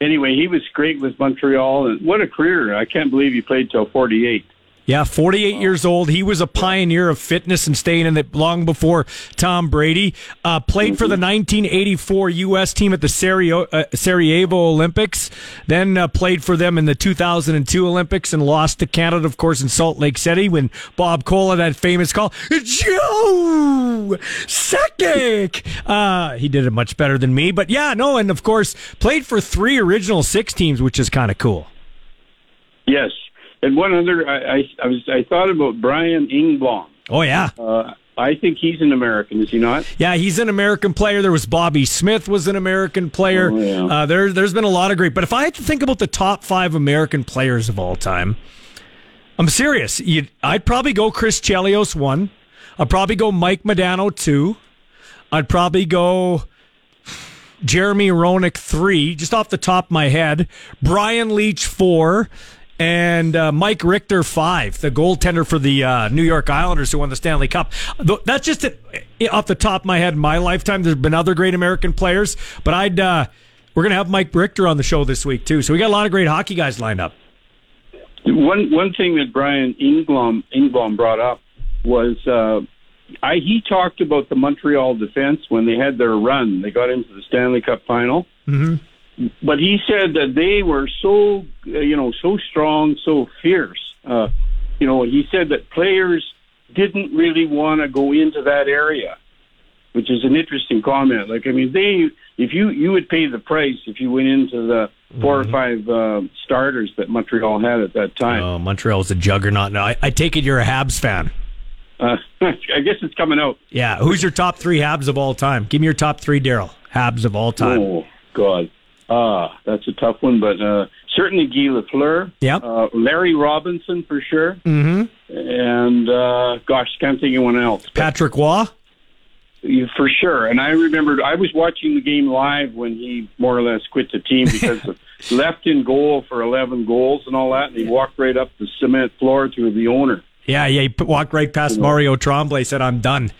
anyway, he was great with Montreal, and what a career! I can't believe he played till forty-eight. Yeah, 48 years old. He was a pioneer of fitness and staying in it long before Tom Brady. Uh, played for the 1984 U.S. team at the Sarajevo, uh, Sarajevo Olympics. Then uh, played for them in the 2002 Olympics and lost to Canada, of course, in Salt Lake City when Bob Cole, that famous call, Joe Sakic. Uh, he did it much better than me. But yeah, no, and of course, played for three original six teams, which is kind of cool. Yes, and one other, I, I, I was I thought about Brian Engblom. Oh yeah. Uh, I think he's an American, is he not? Yeah, he's an American player. There was Bobby Smith was an American player. Oh, yeah. uh, there, there's been a lot of great. But if I had to think about the top five American players of all time, I'm serious. You'd, I'd probably go Chris Chelios one. I'd probably go Mike Modano two. I'd probably go Jeremy Roenick three, just off the top of my head. Brian Leetch four. And uh, Mike Richter, five, the goaltender for the uh, New York Islanders who won the Stanley Cup. That's just it, off the top of my head in my lifetime. There's been other great American players, but I'd uh, we're going to have Mike Richter on the show this week, too. So we got a lot of great hockey guys lined up. One one thing that Brian Engblom Engblom brought up was uh, I he talked about the Montreal defense when they had their run. They got into the Stanley Cup final. Mm-hmm. But he said that they were so uh, you know so strong so fierce uh you know he said that players didn't really want to go into that area which is an interesting comment like i mean they if you you would pay the price if you went into the 4 or five uh, starters that montreal had at that time Oh, Montreal's a juggernaut. Now, I, I take it you're a Habs fan. uh, i guess it's coming out Yeah. Who's your top three Habs of all time? Give me your top three, Daryl. Habs of all time. oh god ah that's a tough one but uh certainly guy lafleur Yep. uh larry robinson for sure Mm-hmm. and uh gosh, can't think of anyone else. Patrick Roy. For sure. And I remembered I was watching the game live when he more or less quit the team because of left in goal for 11 goals and all that, and he walked right up the cement floor to the owner. Yeah, yeah. He walked right past Mario Tremblay, said, I'm done,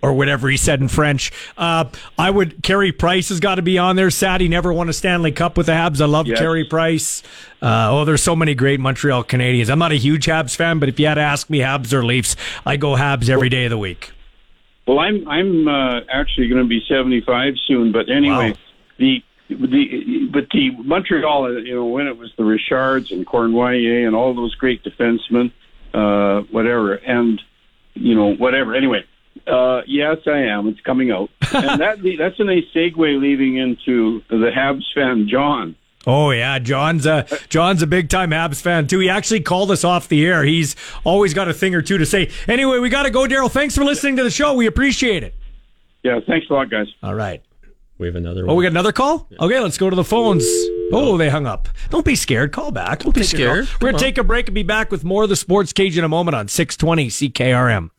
or whatever he said in French. Uh, I would, Carey Price has got to be on there. Sad he never won a Stanley Cup with the Habs. I love Yes. Carey Price. Uh, oh, there's so many great Montreal Canadiens. I'm not a huge Habs fan, but if you had to ask me Habs or Leafs, I go Habs every day of the week. Well, I'm I'm uh, actually going to be 75 soon, but anyway, Wow. the the but the Montreal, you know, when it was the Richards and Cornwallier and all those great defensemen, uh, whatever, and you know, whatever. Anyway, uh, yes, I am. It's coming out, and that that's a nice segue leading into the Habs fan, John. Oh yeah, John's a John's a big time Habs fan too. He actually called us off the air. He's always got a thing or two to say. Anyway, we got to go, Daryl. Thanks for listening to the show. We appreciate it. Yeah, thanks a lot, guys. All right. We have another Oh, one. we got another call? Okay, let's go to the phones. Oh, they hung up. Don't be scared. Call back. Don't be scared. We're going to take a break and be back with more of the Sports Cage in a moment on 620 CKRM.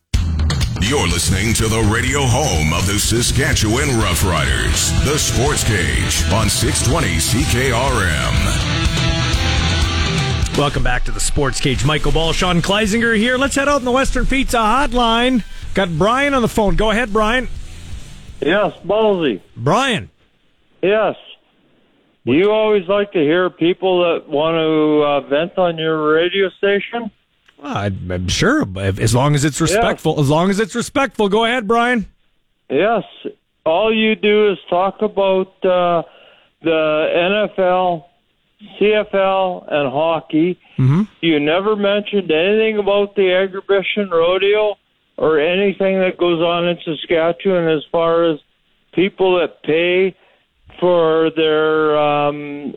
You're listening to the radio home of the Saskatchewan Roughriders, the Sports Cage on 620 CKRM. Welcome back to the Sports Cage. Michael Ball, Sean Kleisinger here. Let's head out in the Western Pizza Hotline. Got Brian on the phone. Go ahead, Brian. Yes, ballsy. Brian. Yes. You always like to hear people that want to uh, vent on your radio station. Well, I'm sure, as long as it's respectful. As long as it's respectful. Go ahead, Brian. Yes. All you do is talk about uh, the NFL, CFL, and hockey. Mm-hmm. You never mentioned anything about the Agribition Rodeo or anything that goes on in Saskatchewan as far as people that pay for their um,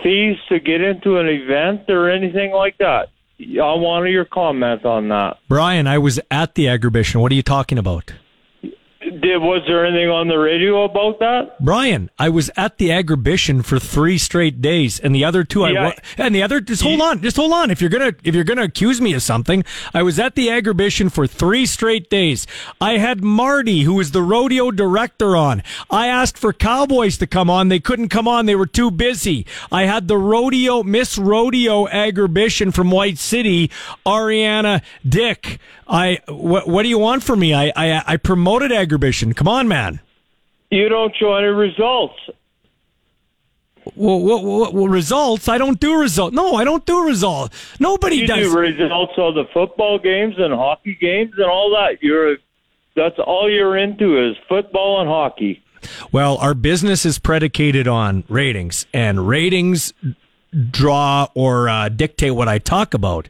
fees to get into an event or anything like that. I want your comment on that. Brian, I was at the Agribition. What are you talking about? Did was there anything on the radio about that? Brian, I was at the Agribition for three straight days, and the other two, I Yeah. wa- and the other. Just hold on, just hold on. If you're gonna, if you're gonna accuse me of something, I was at the Agribition for three straight days. I had Marty, who was the rodeo director, on. I asked for Cowboys to come on. They couldn't come on. They were too busy. I had the rodeo Miss Rodeo Agribition from White City, Ariana Dick. I what, what do you want from me? I I, I promoted Agribition. Come on, man. You don't show any results. Well, what, what, what results? I don't do results. No, I don't do results. Nobody you does. do results of the football games and hockey games and all that. You're that's all you're into is football and hockey. Well, our business is predicated on ratings, and ratings draw or uh, dictate what I talk about.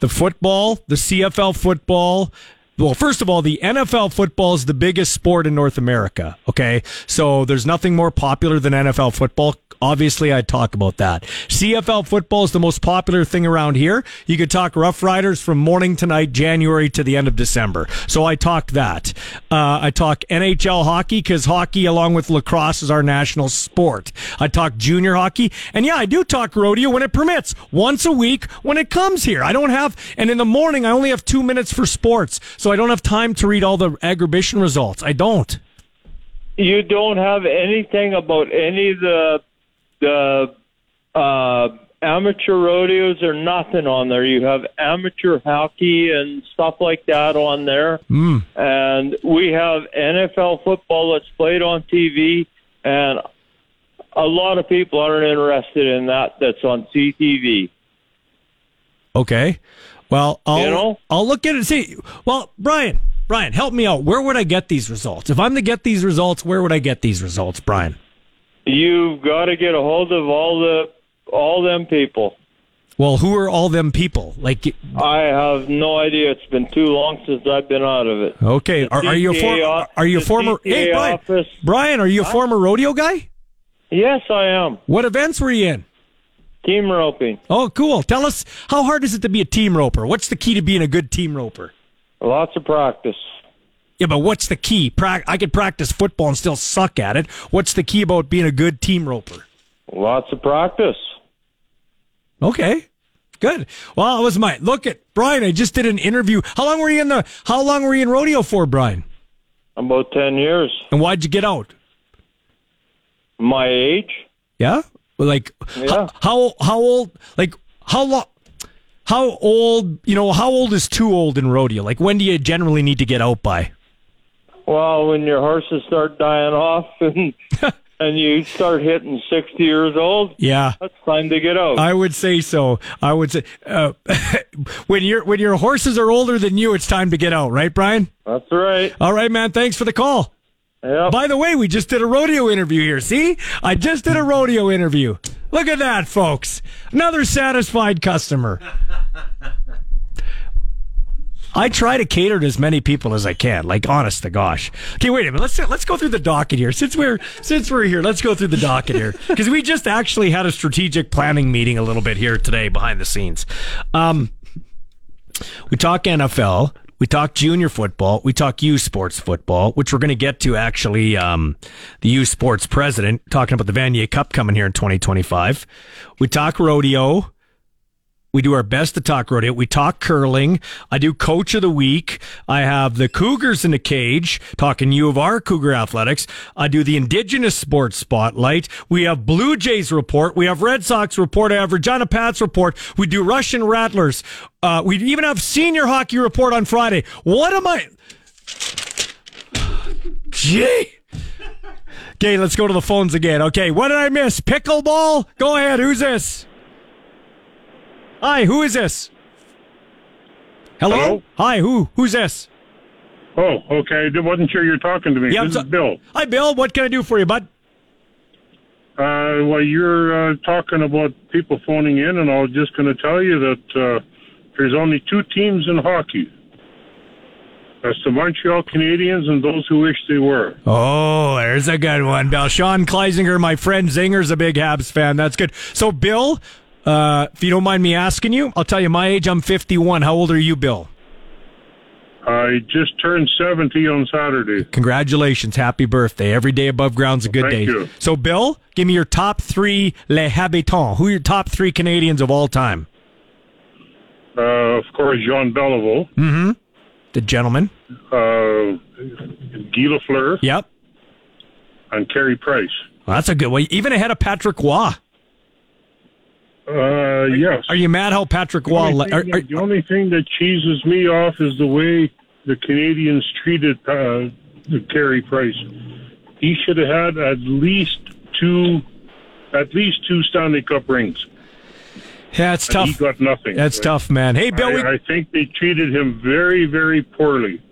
The football, the CFL football. Well, first of all, the NFL football is the biggest sport in North America. Okay. So there's nothing more popular than NFL football. Obviously, I'd talk about that. CFL football is the most popular thing around here. You could talk Rough Riders from morning to night, January to the end of December. So I talked that. Uh, I talk NHL hockey because hockey, along with lacrosse, is our national sport. I talk junior hockey. And yeah, I do talk rodeo when it permits, once a week when it comes here. I don't have, and in the morning, I only have two minutes for sports. So I don't have time to read all the agribition results. I don't. You don't have anything about any of the the uh, amateur rodeos are nothing on there. You have amateur hockey and stuff like that on there. Mm. And we have NFL football that's played on TV, and a lot of people aren't interested in that that's on CTV. Okay. Well, I'll You know? I'll look at it. and See, well, Brian, Brian, help me out. Where would I get these results? If I'm to get these results, where would I get these results, Brian? You've got to get a hold of all the all them people. Well, who are all them people? Like, I have no idea. It's been too long since I've been out of it. okay, are, are you a former? Are you a former? Hey, Brian, office. Brian, are you a former rodeo guy? Yes, I am. What events were you in? Team roping. Oh, cool. Tell us how hard is it to be a team roper? What's the key to being a good team roper? Lots of practice. Yeah, but what's the key? Prac- I could practice football and still suck at it. What's the key about being a good team roper? Lots of practice. Okay. Good. Well, it was my look at Brian. I just did an interview. How long were you in the how long were you in rodeo for, Brian? About 10 years. And why'd you get out? My age? Yeah? Like Yeah. how, how how old like how long how old you know, how old is too old in rodeo? Like when do you generally need to get out by? Well, when your horses start dying off and and you start hitting 60 years old, Yeah. that's time to get out. I would say so. I would say uh, when your when your horses are older than you, it's time to get out, right, Brian? That's right. All right, man. Thanks for the call. Yeah. By the way, we just did a rodeo interview here. See, I just did a rodeo interview. Look at that, folks. Another satisfied customer. I try to cater to as many people as I can. Like, honest to gosh. Okay, wait a minute. Let's let's go through the docket here. Since we're since we're here, let's go through the docket here because we just actually had a strategic planning meeting a little bit here today behind the scenes. Um, we talk NFL. We talk junior football. We talk U Sports football, which we're going to get to actually. Um, the U Sports president talking about the Vanier Cup coming here in 2025. We talk rodeo. We do our best to talk rodeo. We talk curling. I do coach of the week. I have the Cougars in the cage talking U of R Cougar athletics. I do the indigenous sports spotlight. We have Blue Jays report. We have Red Sox report. I have Regina Pats report. We do Rush and Rattlers. Uh, we even have senior hockey report on Friday. What am I? Gee. Okay, let's go to the phones again. Okay, what did I miss? Pickleball? Go ahead. Who's this? Hi, who is this? Hello? Hello? Hi, who? Who's this? Oh, okay. I wasn't sure you were talking to me. Yeah, this so- is Bill. Hi, Bill. What can I do for you, bud? Uh, well, you're uh, talking about people phoning in, and I was just going to tell you that uh, there's only two teams in hockey. That's the Montreal Canadiens and those who wish they were. Oh, there's a good one, Bill. Sean Kleisinger, my friend Zinger's a big Habs fan. That's good. So, Bill, uh, if you don't mind me asking you, I'll tell you my age. I'm 51. How old are you, Bill? I just turned 70 on Saturday. Congratulations. Happy birthday. Every day above ground's a good Thank day. you. So, Bill, give me your top three Les Habitants. Who are your top three Canadians of all time? Uh, of course, Jean Beliveau, Mm-hmm. The gentleman. uh, Guy Lafleur, Yep. and Carey Price. Well, that's a good one. Even ahead of Patrick Roy. Uh, yes. Are you mad how Patrick The only, le- are- are- the only thing that cheeses me off is the way the Canadians treated uh, Carey Price. He should have had at least two at least two Stanley Cup rings. Yeah, it's tough. He got nothing. That's tough, man. Hey, Bill. we- I, I think they treated him very, very poorly.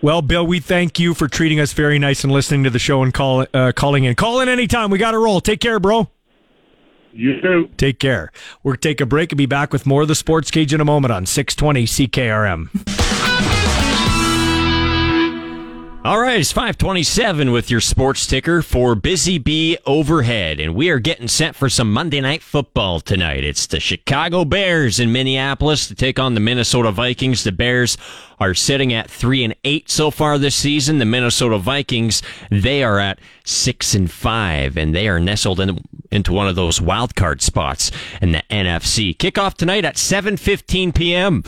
Well, Bill, we thank you for treating us very nice and listening to the show and call, uh, calling in. Call in anytime. We got to roll. Take care, bro. You too. Take care. We'll take a break and be back with more of the Sports Cage in a moment on 620 CKRM. All right, it's 527 with your sports ticker for Busy Bee Overhead, and we are getting set for some Monday night football tonight. It's the Chicago Bears in Minneapolis to take on the Minnesota Vikings. The Bears are sitting at 3 and 8 so far this season. The Minnesota Vikings, they are at 6 and 5, and they are nestled in, into one of those wild card spots in the NFC. Kickoff tonight at 7:15 p.m.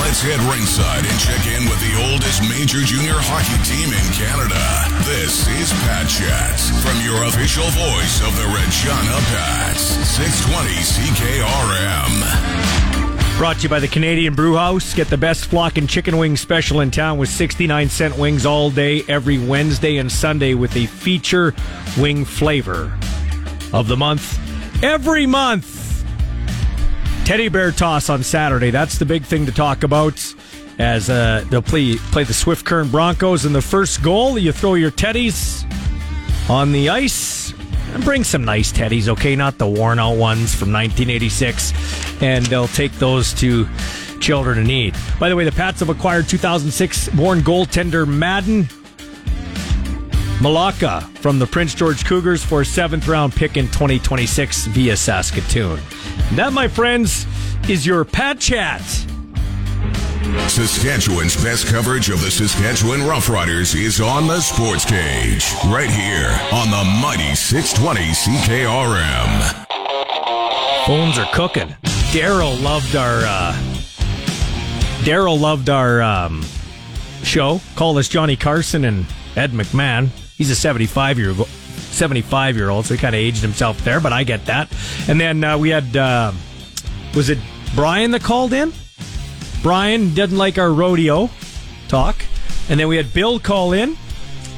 Let's head ringside and check in with the oldest major junior hockey team in Canada. This is Pat Chats from your official voice of the Regina Pats. 620 CKRM. Brought to you by the Canadian Brew House. Get the best flock and chicken wing special in town with 69 cent wings all day, every Wednesday and Sunday with a feature wing flavor of the month. Every month. Teddy Bear Toss on Saturday. That's the big thing to talk about. As uh, they'll play play the Swift Current Broncos in the first goal, you throw your teddies on the ice and bring some nice teddies, okay? Not the worn out ones from 1986. And they'll take those to children in need. By the way, the Pats have acquired 2006 born goaltender Madden Malaka from the Prince George Cougars for a seventh round pick in 2026 via Saskatoon. And that, my friends, is your Pat Chat. Saskatchewan's best coverage of the Saskatchewan Roughriders is on the Sports Cage, right here on the mighty 620 CKRM. Phones are cooking. Daryl loved our uh, Daryl loved our um, show. Called us Johnny Carson and Ed McMahon. He's a 75 year 75 year old, so he kind of aged himself there, but I get that. And then uh, we had uh, was it Brian that called in? Brian didn't like our rodeo talk, and then we had Bill call in.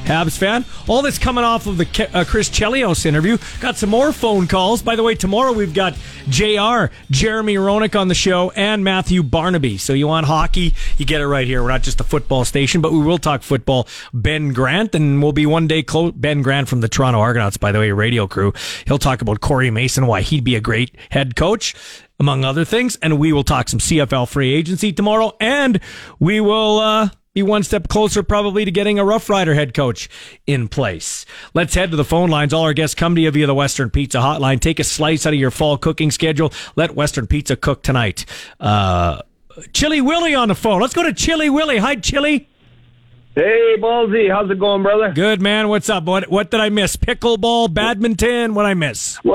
Habs fan. All this coming off of the Ke- uh, Chris Chelios interview. Got some more phone calls. By the way, tomorrow we've got JR, Jeremy Roenick on the show, and Matthew Barnaby. So you want hockey, you get it right here. We're not just a football station, but we will talk football. Ben Grant, and we'll be one day close. Ben Grant from the Toronto Argonauts, by the way, radio crew. He'll talk about Corey Mason, why he'd be a great head coach among other things. And we will talk some CFL free agency tomorrow. And we will uh, be one step closer probably to getting a Rough Rider head coach in place. Let's head to the phone lines. All our guests come to you via the Western Pizza hotline. Take a slice out of your fall cooking schedule. Let Western Pizza cook tonight. Uh, Chili Willie on the phone. Let's go to Chili Willie. Hi, Chili. Hey, Ballsy, how's it going, brother? Good, man. What's up? What, what did I miss? Pickleball, badminton? What I miss?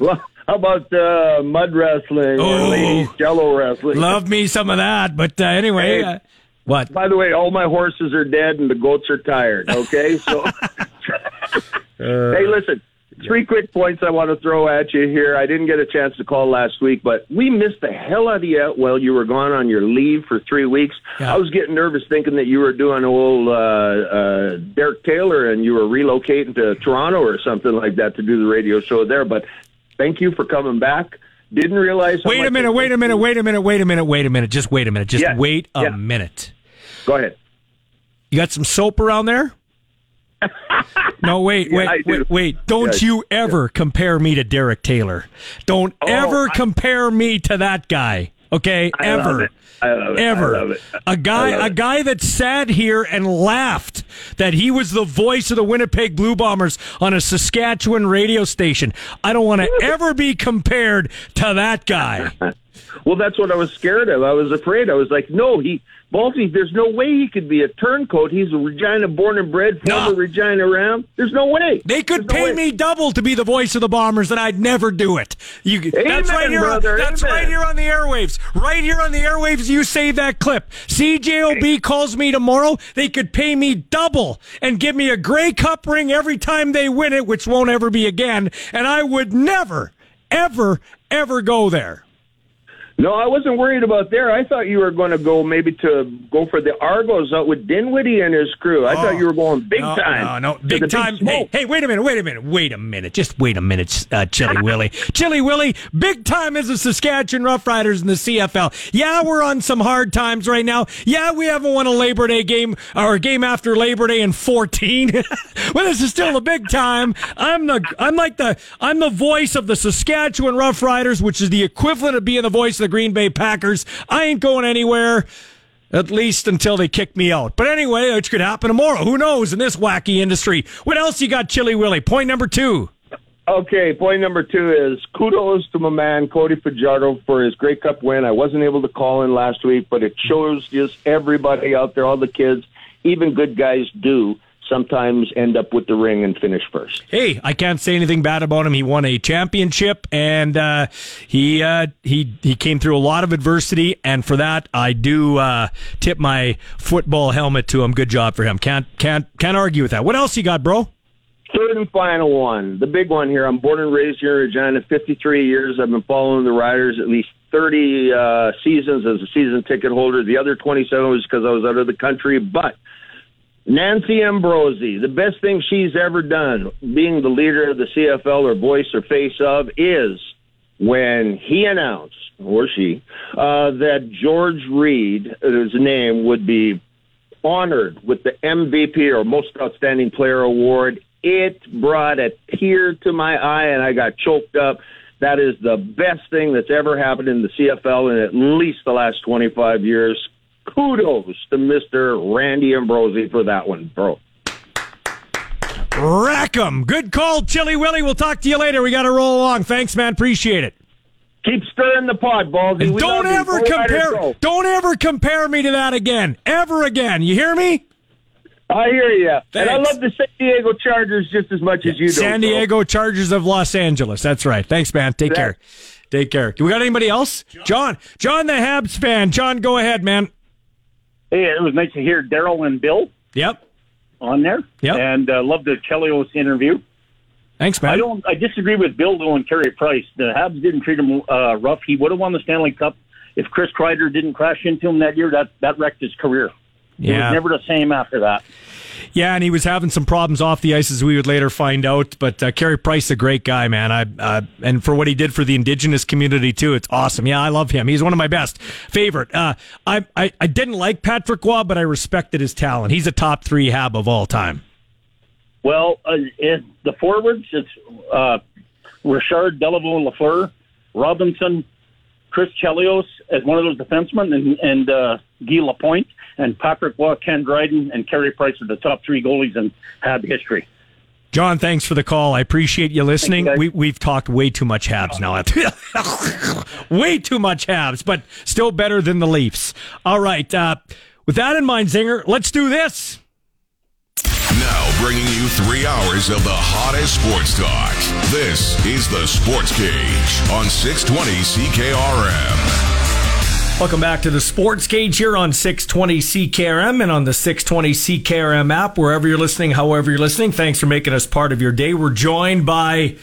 Well, how about uh, mud wrestling or Oh. ladies jello wrestling? Love me some of that. But uh, anyway, Hey. What? By the way, all my horses are dead and the goats are tired. Okay, so hey, listen. Three quick points I want to throw at you here. I didn't get a chance to call last week, but we missed the hell out of you while you were gone on your leave for three weeks. I was getting nervous thinking that you were doing old uh, uh, Derek Taylor and you were relocating to Toronto or something like that to do the radio show there. But thank you for coming back. Didn't realize. Wait a minute, wait a minute, wait a minute, wait a minute, wait a minute. Just wait a minute. Just Yeah, wait a yeah. minute. Go ahead. You got some soap around there? no, wait, Yeah, wait, I wait, wait. Don't Yeah, you ever compare me to Derek Taylor. Don't Oh, ever I- compare me to that guy. Okay? I ever. it. I love it. I Ever. A guy a guy that sat here and laughed that he was the voice of the Winnipeg Blue Bombers on a Saskatchewan radio station. I don't want to ever be compared to that guy. Well, that's what I was scared of. I was afraid. I was like, no, he, Balti, there's no way he could be a turncoat. He's a Regina born and bred, former Regina Ram. There's no way. They could pay me double to be the voice of the Bombers, and I'd never do it. You, that's right here. brother, that's amen. right here on the airwaves. Right here on the airwaves, you save that clip. CJOB calls me tomorrow. They could pay me double and give me a Grey Cup ring every time they win it, which won't ever be again. And I would never, ever, ever go there. No, I wasn't worried about there. I thought you were going to go maybe to go for the Argos out with Dinwiddie and his crew. I thought you were going big no, time. No, no, big the time. smoke. hey, hey, wait a minute, wait a minute, wait a minute. Just wait a minute, uh, Chili Willie. Chili Willie, big time is the Saskatchewan Roughriders in the CFL. Yeah, we're on some hard times right now. Yeah, we haven't won a Labor Day game or a game after Labor Day in 14. well, this is still a big time. I'm the, I'm like the, I'm the voice of the Saskatchewan Roughriders, which is the equivalent of being the voice of the Green Bay Packers. I ain't going anywhere. At least until they kick me out. But anyway, it could happen tomorrow. Who knows in this wacky industry? What else you got, Chili Willie? Point number two. Okay, point number two is kudos to my man Cody Fajardo for his Grey Cup win. I wasn't able to call in last week, but it shows just everybody out there, all the kids, even good guys do sometimes end up with the ring and finish first. Hey, I can't say anything bad about him. He won a championship and uh, he uh, he he came through a lot of adversity, and for that I do uh, tip my football helmet to him. Good job for him. Can't can't can't argue with that. What else you got, bro? Third and final one, the big one here. I'm born and raised here in Regina. 53 years. I've been following the Riders at least 30 uh, seasons as a season ticket holder. The other 27 was because I was out of the country, but. Nancy Ambrosie, the best thing she's ever done, being the leader of the CFL or voice or face of, is when he announced, or she, uh, that George Reed, his name, would be honored with the MVP or Most Outstanding Player Award. It brought a tear to my eye and I got choked up. That is the best thing that's ever happened in the CFL in at least the last 25 years kudos to Mr. Randy Ambrosie for that one, bro. Rackham. Good call, Chili Willie. We'll talk to you later. We got to roll along. Thanks, man. Appreciate it. Keep stirring the pot, Baldy. And don't ever compare. Don't ever compare me to that again. Ever again. You hear me? I hear you. And I love the San Diego Chargers just as much as you do. San bro. Diego Chargers of Los Angeles. That's right. Thanks, man. Take care. Take care. We got anybody else? John. John, the Habs fan. John, go ahead, man. Hey, it was nice to hear Daryl and Bill. Yep. On there. Yep. And uh, love the Chelios interview. Thanks, man. I don't. I disagree with Bill though and Carey Price. The Habs didn't treat him uh, rough. He would have won the Stanley Cup if Chris Kreider didn't crash into him that year. That that wrecked his career. It Yeah. was never the same after that. Yeah, and he was having some problems off the ice, as we would later find out. But uh, Carey Price, a great guy, man. I uh, and for what he did for the Indigenous community too, it's awesome. Yeah, I love him. He's one of my best favorite. Uh, I, I I didn't like Patrick Roy, but I respected his talent. He's a top three Hab of all time. Well, uh, the forwards, it's uh, Richard Beliveau Lafleur, Robinson, Chris Chelios as one of those defensemen, and, and uh, Guy Lapointe, and Patrick Roy, Ken Dryden, and Carey Price are the top three goalies in Hab history. John, thanks for the call. I appreciate you listening. we, we've talked way too much Habs now. way too much Habs, but still better than the Leafs. All right. Uh, with that in mind, Zinger, let's do this. Now bringing you three hours of the hottest sports talk. This is the Sports Cage on 620 CKRM. Welcome back to the Sports Cage here on 620 CKRM and on the 620 CKRM app, wherever you're listening, however you're listening. Thanks for making us part of your day. We're joined by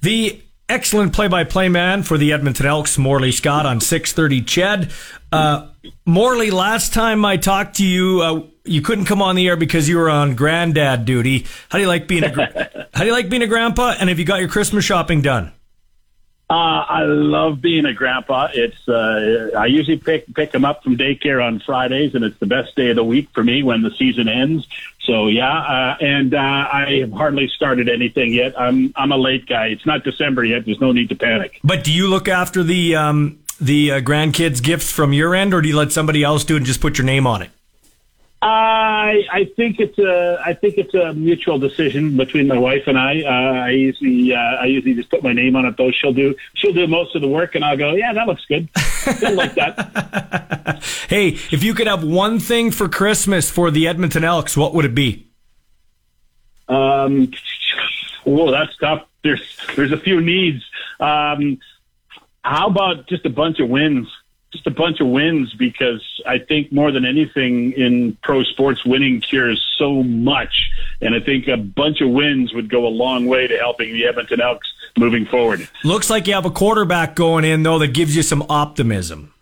the excellent play-by-play man for the Edmonton Elks, Morley Scott on 630 CHED. Uh, Morley, last time I talked to you, uh, you couldn't come on the air because you were on granddad duty. How do you like being a, how do you like being a grandpa? And have you got your Christmas shopping done? Uh, I love being a grandpa. It's uh, I usually pick pick them up from daycare on Fridays, and it's the best day of the week for me when the season ends. So yeah, uh, and uh, I have hardly started anything yet. I'm I'm a late guy. It's not December yet. There's no need to panic. But do you look after the um, the uh, grandkids' gifts from your end, or do you let somebody else do it and just put your name on it? I I think it's a I think it's a mutual decision between my wife and I. Uh, I usually uh, I usually just put my name on it. Though she'll do she'll do most of the work, and I'll go, yeah, that looks good. Like that. Hey, if you could have one thing for Christmas for the Edmonton Elks, what would it be? Um, whoa, that's tough. There's there's a few needs. Um, how about just a bunch of wins? Just a bunch of wins because I think more than anything in pro sports, winning cures so much. And I think a bunch of wins would go a long way to helping the Edmonton Elks moving forward. Looks like you have a quarterback going in, though, that gives you some optimism.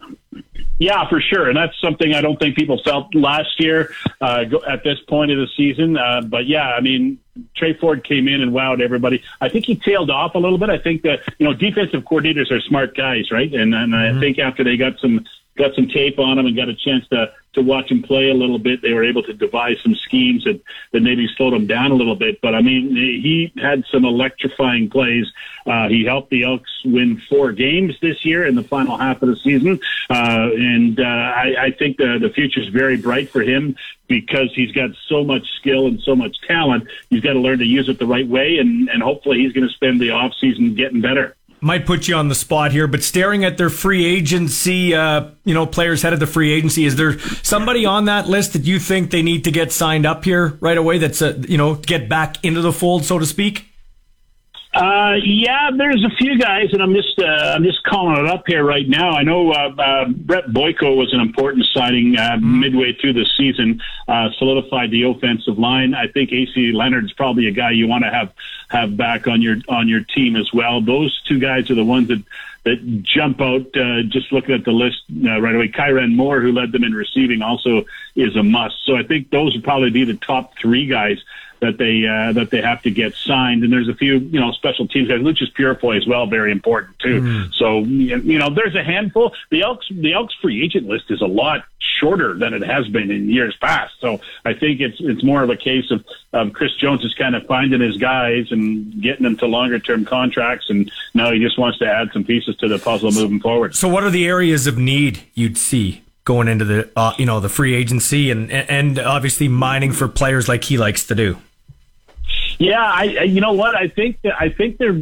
Yeah, for sure, and that's something I don't think people felt last year uh, at this point of the season. Uh, but yeah, I mean, Tre Ford came in and wowed everybody. I think he tailed off a little bit. I think that you know defensive coordinators are smart guys, right? And and mm-hmm. I think after they got some got some tape on him and got a chance to to watch him play a little bit. They were able to devise some schemes that, that maybe slowed him down a little bit. But I mean, he had some electrifying plays. Uh, he helped the Elks win four games this year in the final half of the season. Uh, and uh, I, I think the, the future is very bright for him because he's got so much skill and so much talent. He's got to learn to use it the right way. And, and hopefully he's going to spend the off season getting better might put you on the spot here, but staring at their free agency, uh, you know, players headed to free agency, is there somebody on that list that you think they need to get signed up here right away? That's uh, you know, get back into the fold, so to speak. Uh, yeah, there's a few guys, and I'm just uh, I'm just calling it up here right now. I know uh, uh, Brett Boyko was an important signing uh, mm-hmm. midway through the season, uh, solidified the offensive line. I think AC Leonard's probably a guy you want to have have back on your on your team as well. Those two guys are the ones that that jump out uh, just looking at the list uh, right away. Kyran Moore, who led them in receiving, also is a must. So I think those would probably be the top three guys that they uh, that they have to get signed. And there's a few, you know, special teams guys. Lucius Purifoy as well, very important too. Mm. So you know, there's a handful. The Elks the Elks free agent list is a lot shorter than it has been in years past. So I think it's it's more of a case of, of Chris Jones is kind of finding his guys and getting them to longer term contracts, and now he just wants to add some pieces to the puzzle moving forward. So, what are the areas of need you'd see going into the uh, you know the free agency and and obviously mining for players like he likes to do? Yeah, I, you know what? I think that, I think they're,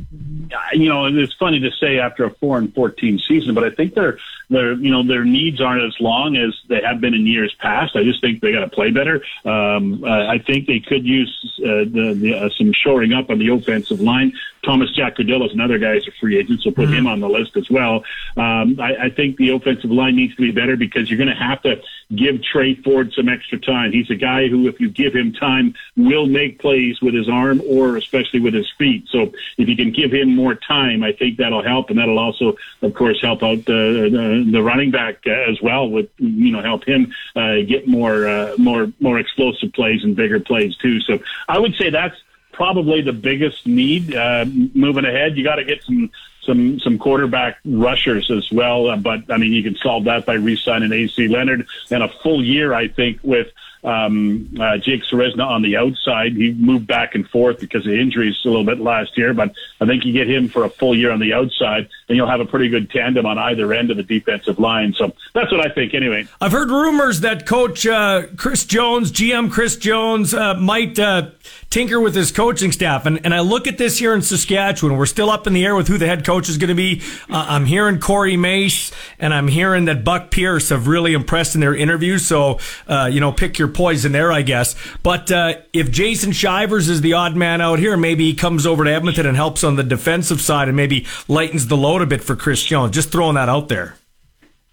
you know, it's funny to say after a four and fourteen season, but I think their their you know their needs aren't as long as they have been in years past. I just think they got to play better. Um, I think they could use uh, the, the uh, some shoring up on the offensive line. Thomas Jack-Kurdyla is another guy who's a free agent, so put mm-hmm. him on the list as well. Um, I, I think the offensive line needs to be better because you're going to have to give Tre Ford some extra time. He's a guy who, if you give him time, will make plays with his arm or especially with his feet. So if you can give him more time, I think that'll help, and that'll also, of course, help out the the, the running back as well. With you know, help him uh, get more uh, more more explosive plays and bigger plays too. So I would say that's probably the biggest need uh, moving ahead. You got to get some some some quarterback rushers as well. Uh, but I mean, you can solve that by re-signing AC Leonard and a full year, I think, with um, uh, Jake Ceresna on the outside. He moved back and forth because of injuries a little bit last year, but I think you get him for a full year on the outside, and you'll have a pretty good tandem on either end of the defensive line. So that's what I think, anyway. I've heard rumors that Coach uh, Chris Jones, GM Chris Jones, uh, might uh, tinker with his coaching staff, and and I look at this here in Saskatchewan. We're still up in the air with who the head coach is going to be. Uh, I'm hearing Corey Mace, and I'm hearing that Buck Pierce have really impressed in their interviews. So uh, you know, pick your poison there, I guess. But uh, if Jason Shivers is the odd man out here, maybe he comes over to Edmonton and helps on the defensive side and maybe lightens the load a bit for Chris Jones. Just throwing that out there.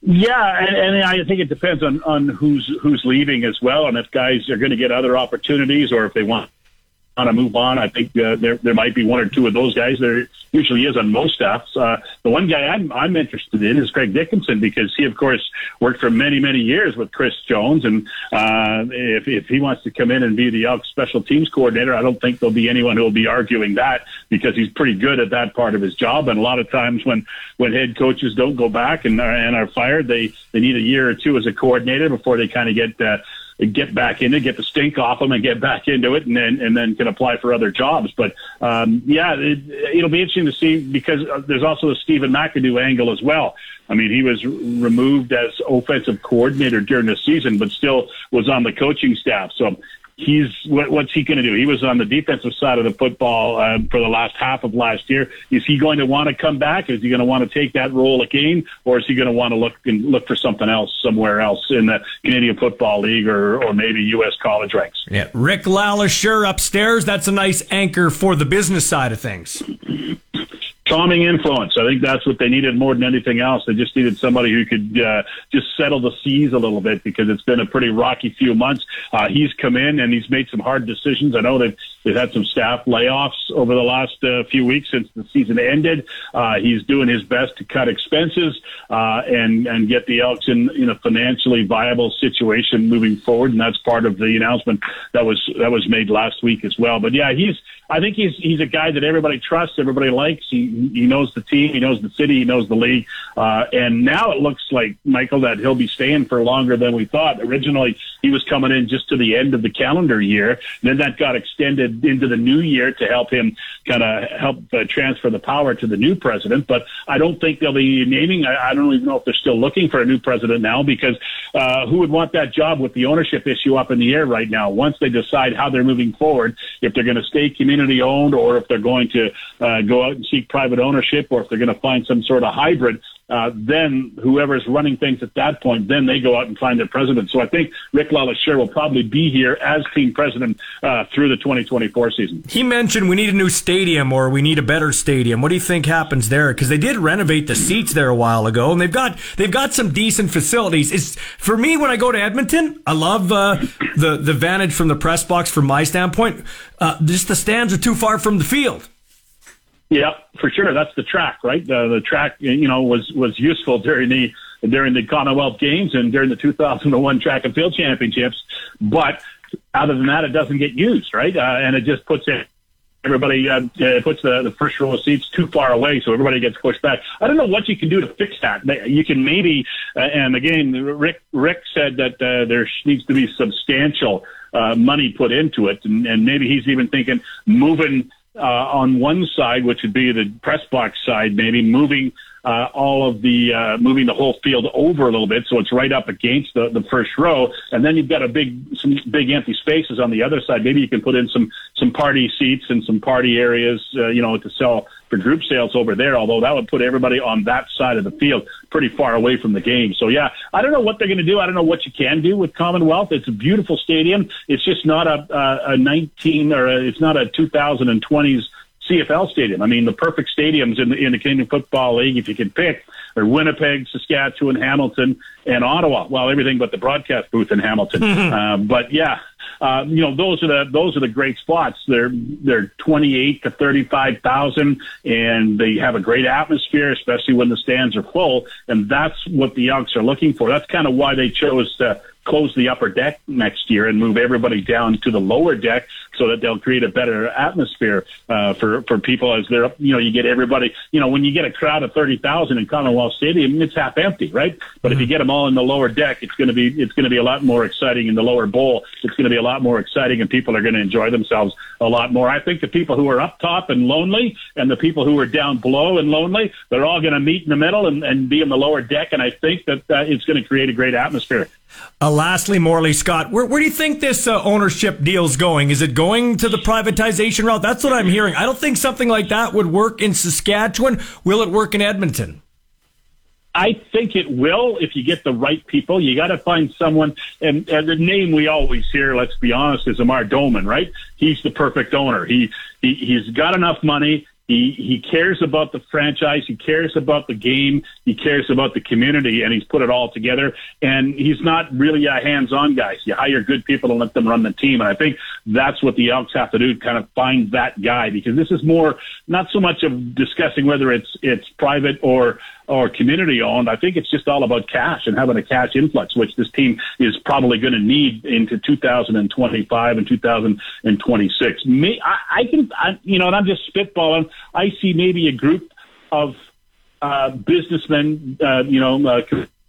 Yeah, and, and I think it depends on, on who's who's leaving as well, and if guys are going to get other opportunities, or if they want on to move on. I think uh, there there might be one or two of those guys. There usually is on most staffs. Uh, the one guy I'm I'm interested in is Craig Dickenson because he, of course, worked for many many years with Chris Jones, and uh, if if he wants to come in and be the Elks special teams coordinator, I don't think there'll be anyone who will be arguing that because he's pretty good at that part of his job. And a lot of times when when head coaches don't go back and are, and are fired, they they need a year or two as a coordinator before they kind of get uh, get back in it, get the stink off them, and get back into it, and then and then can apply for other jobs. But um, yeah, it, it'll be interesting to see because uh, there's also a Stephen McAdoo angle as well. I mean, he was removed as offensive coordinator during the season, but still was on the coaching staff. So he's what, what's he going to do? He was on the defensive side of the football uh, for the last half of last year. Is he going to want to come back? Is he going to want to take that role again, or is he going to want to look and look for something else somewhere else in the Canadian Football League or or maybe U.S. college ranks? Yeah, Rick LeLacheur upstairs. That's a nice anchor for the business side of things. Calming influence. I think that's what they needed more than anything else. They just needed somebody who could uh, just settle the seas a little bit because it's been a pretty rocky few months. Uh, he's come in and he's made some hard decisions. I know they've they've had some staff layoffs over the last uh, few weeks since the season ended. Uh, he's doing his best to cut expenses uh, and and get the Elks in in a financially viable situation moving forward, and that's part of the announcement that was that was made last week as well. But yeah, he's I think he's he's a guy that everybody trusts, everybody likes. He he knows the team, he knows the city, he knows the league, uh, and now it looks like Michael that he'll be staying for longer than we thought. Originally, he was coming in just to the end of the calendar year, then that got extended into the new year to help him kind of help uh, transfer the power to the new president. But I don't think they'll be naming. I, I don't even know if they're still looking for a new president now because uh, who would want that job with the ownership issue up in the air right now? Once they decide how they're moving forward, if they're going to stay community owned or if they're going to uh, go out and seek private ownership or if they're going to find some sort of hybrid, uh, then whoever's running things at that point, then they go out and find their president. So I think Rick LeLacheur will probably be here as team president uh, through the 2024 season. He mentioned we need a new stadium or we need a better stadium. What do you think happens there? Because they did renovate the seats there a while ago, and they've got they've got some decent facilities. It's for me when I go to Edmonton, I love uh, the the vantage from the press box from my standpoint. Uh, just the stands are too far from the field. Yeah, for sure. That's the track, right? The, the track, you know, was was useful during the during the Commonwealth Games and during the 2001 Track and Field Championships. But other than that, it doesn't get used, right? Uh, and it just puts it. Everybody uh, uh, puts the, the first row of seats too far away, so everybody gets pushed back. I don't know what you can do to fix that. You can maybe, uh, and again, Rick Rick said that uh, there needs to be substantial uh, money put into it, and, and maybe he's even thinking moving uh, on one side, which would be the press box side, maybe moving uh, all of the uh, moving the whole field over a little bit, so it's right up against the, the first row, and then you've got a big some big empty spaces on the other side. Maybe you can put in some some party seats and some party areas, uh, you know, to sell for group sales over there. Although that would put everybody on that side of the field pretty far away from the game. So yeah, I don't know what they're going to do. I don't know what you can do with Commonwealth. It's a beautiful stadium. It's just not a a, a 19 or a, it's not a 2020s CFL stadium. I mean, the perfect stadiums in the, in the Canadian Football League, if you can pick, are Winnipeg, Saskatchewan, Hamilton, and Ottawa. Well, everything but the broadcast booth in Hamilton. uh, but yeah, uh, you know, those are the those are the great spots. They're they're twenty eight to thirty five thousand, and they have a great atmosphere, especially when the stands are full. And that's what the Elks are looking for. That's kind of why they chose to close the upper deck next year and move everybody down to the lower deck so that they'll create a better atmosphere uh, for for people as they're you know you get everybody you know when you get a crowd of thirty thousand in Commonwealth Stadium it's half empty right but mm-hmm. if you get them all in the lower deck it's going to be it's going to be a lot more exciting in the lower bowl it's going to be a lot more exciting and people are going to enjoy themselves a lot more I think the people who are up top and lonely and the people who are down below and lonely they're all going to meet in the middle and, and be in the lower deck and I think that uh, it's going to create a great atmosphere. Uh, lastly, Morley Scott, where, where do you think this uh, ownership deal's going? Is it going to the privatization route? That's what I'm hearing. I don't think something like that would work in Saskatchewan. Will it work in Edmonton? I think it will if you get the right people. You got to find someone, and, and the name we always hear, let's be honest, is Amar Doman, right? He's the perfect owner. He, he he's got enough money. He he cares about the franchise. He cares about the game. He cares about the community, and he's put it all together. And he's not really a hands-on guy. You hire good people and let them run the team. And I think that's what the Elks have to do: kind of find that guy, because this is more not so much of discussing whether it's it's private or or community owned. I think it's just all about cash and having a cash influx, which this team is probably going to need into 2025 and 2026. Me, I, I can, I, you know, and I'm just spitballing. I see maybe a group of uh, businessmen, uh, you know, uh,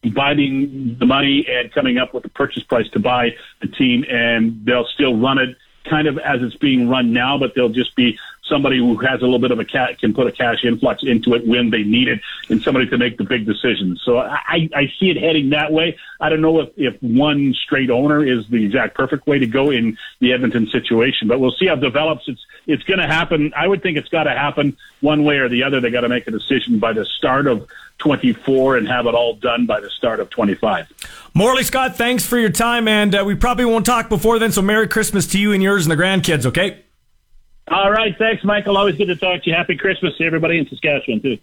combining the money and coming up with a purchase price to buy the team, and they'll still run it kind of as it's being run now, but they'll just be somebody who has a little bit of a cat can put a cash influx into it when they need it, and somebody to make the big decisions. So I, I see it heading that way. I don't know if, if one straight owner is the exact perfect way to go in the Edmonton situation, but we'll see how it develops. It's it's going to happen. I would think it's got to happen one way or the other. They got to make a decision by the start of 24 and have it all done by the start of 25. Morley Scott, thanks for your time, and uh, we probably won't talk before then. So Merry Christmas to you and yours and the grandkids. Okay. All right. Thanks, Michael. Always good to talk to you. Happy Christmas to everybody in Saskatchewan, too.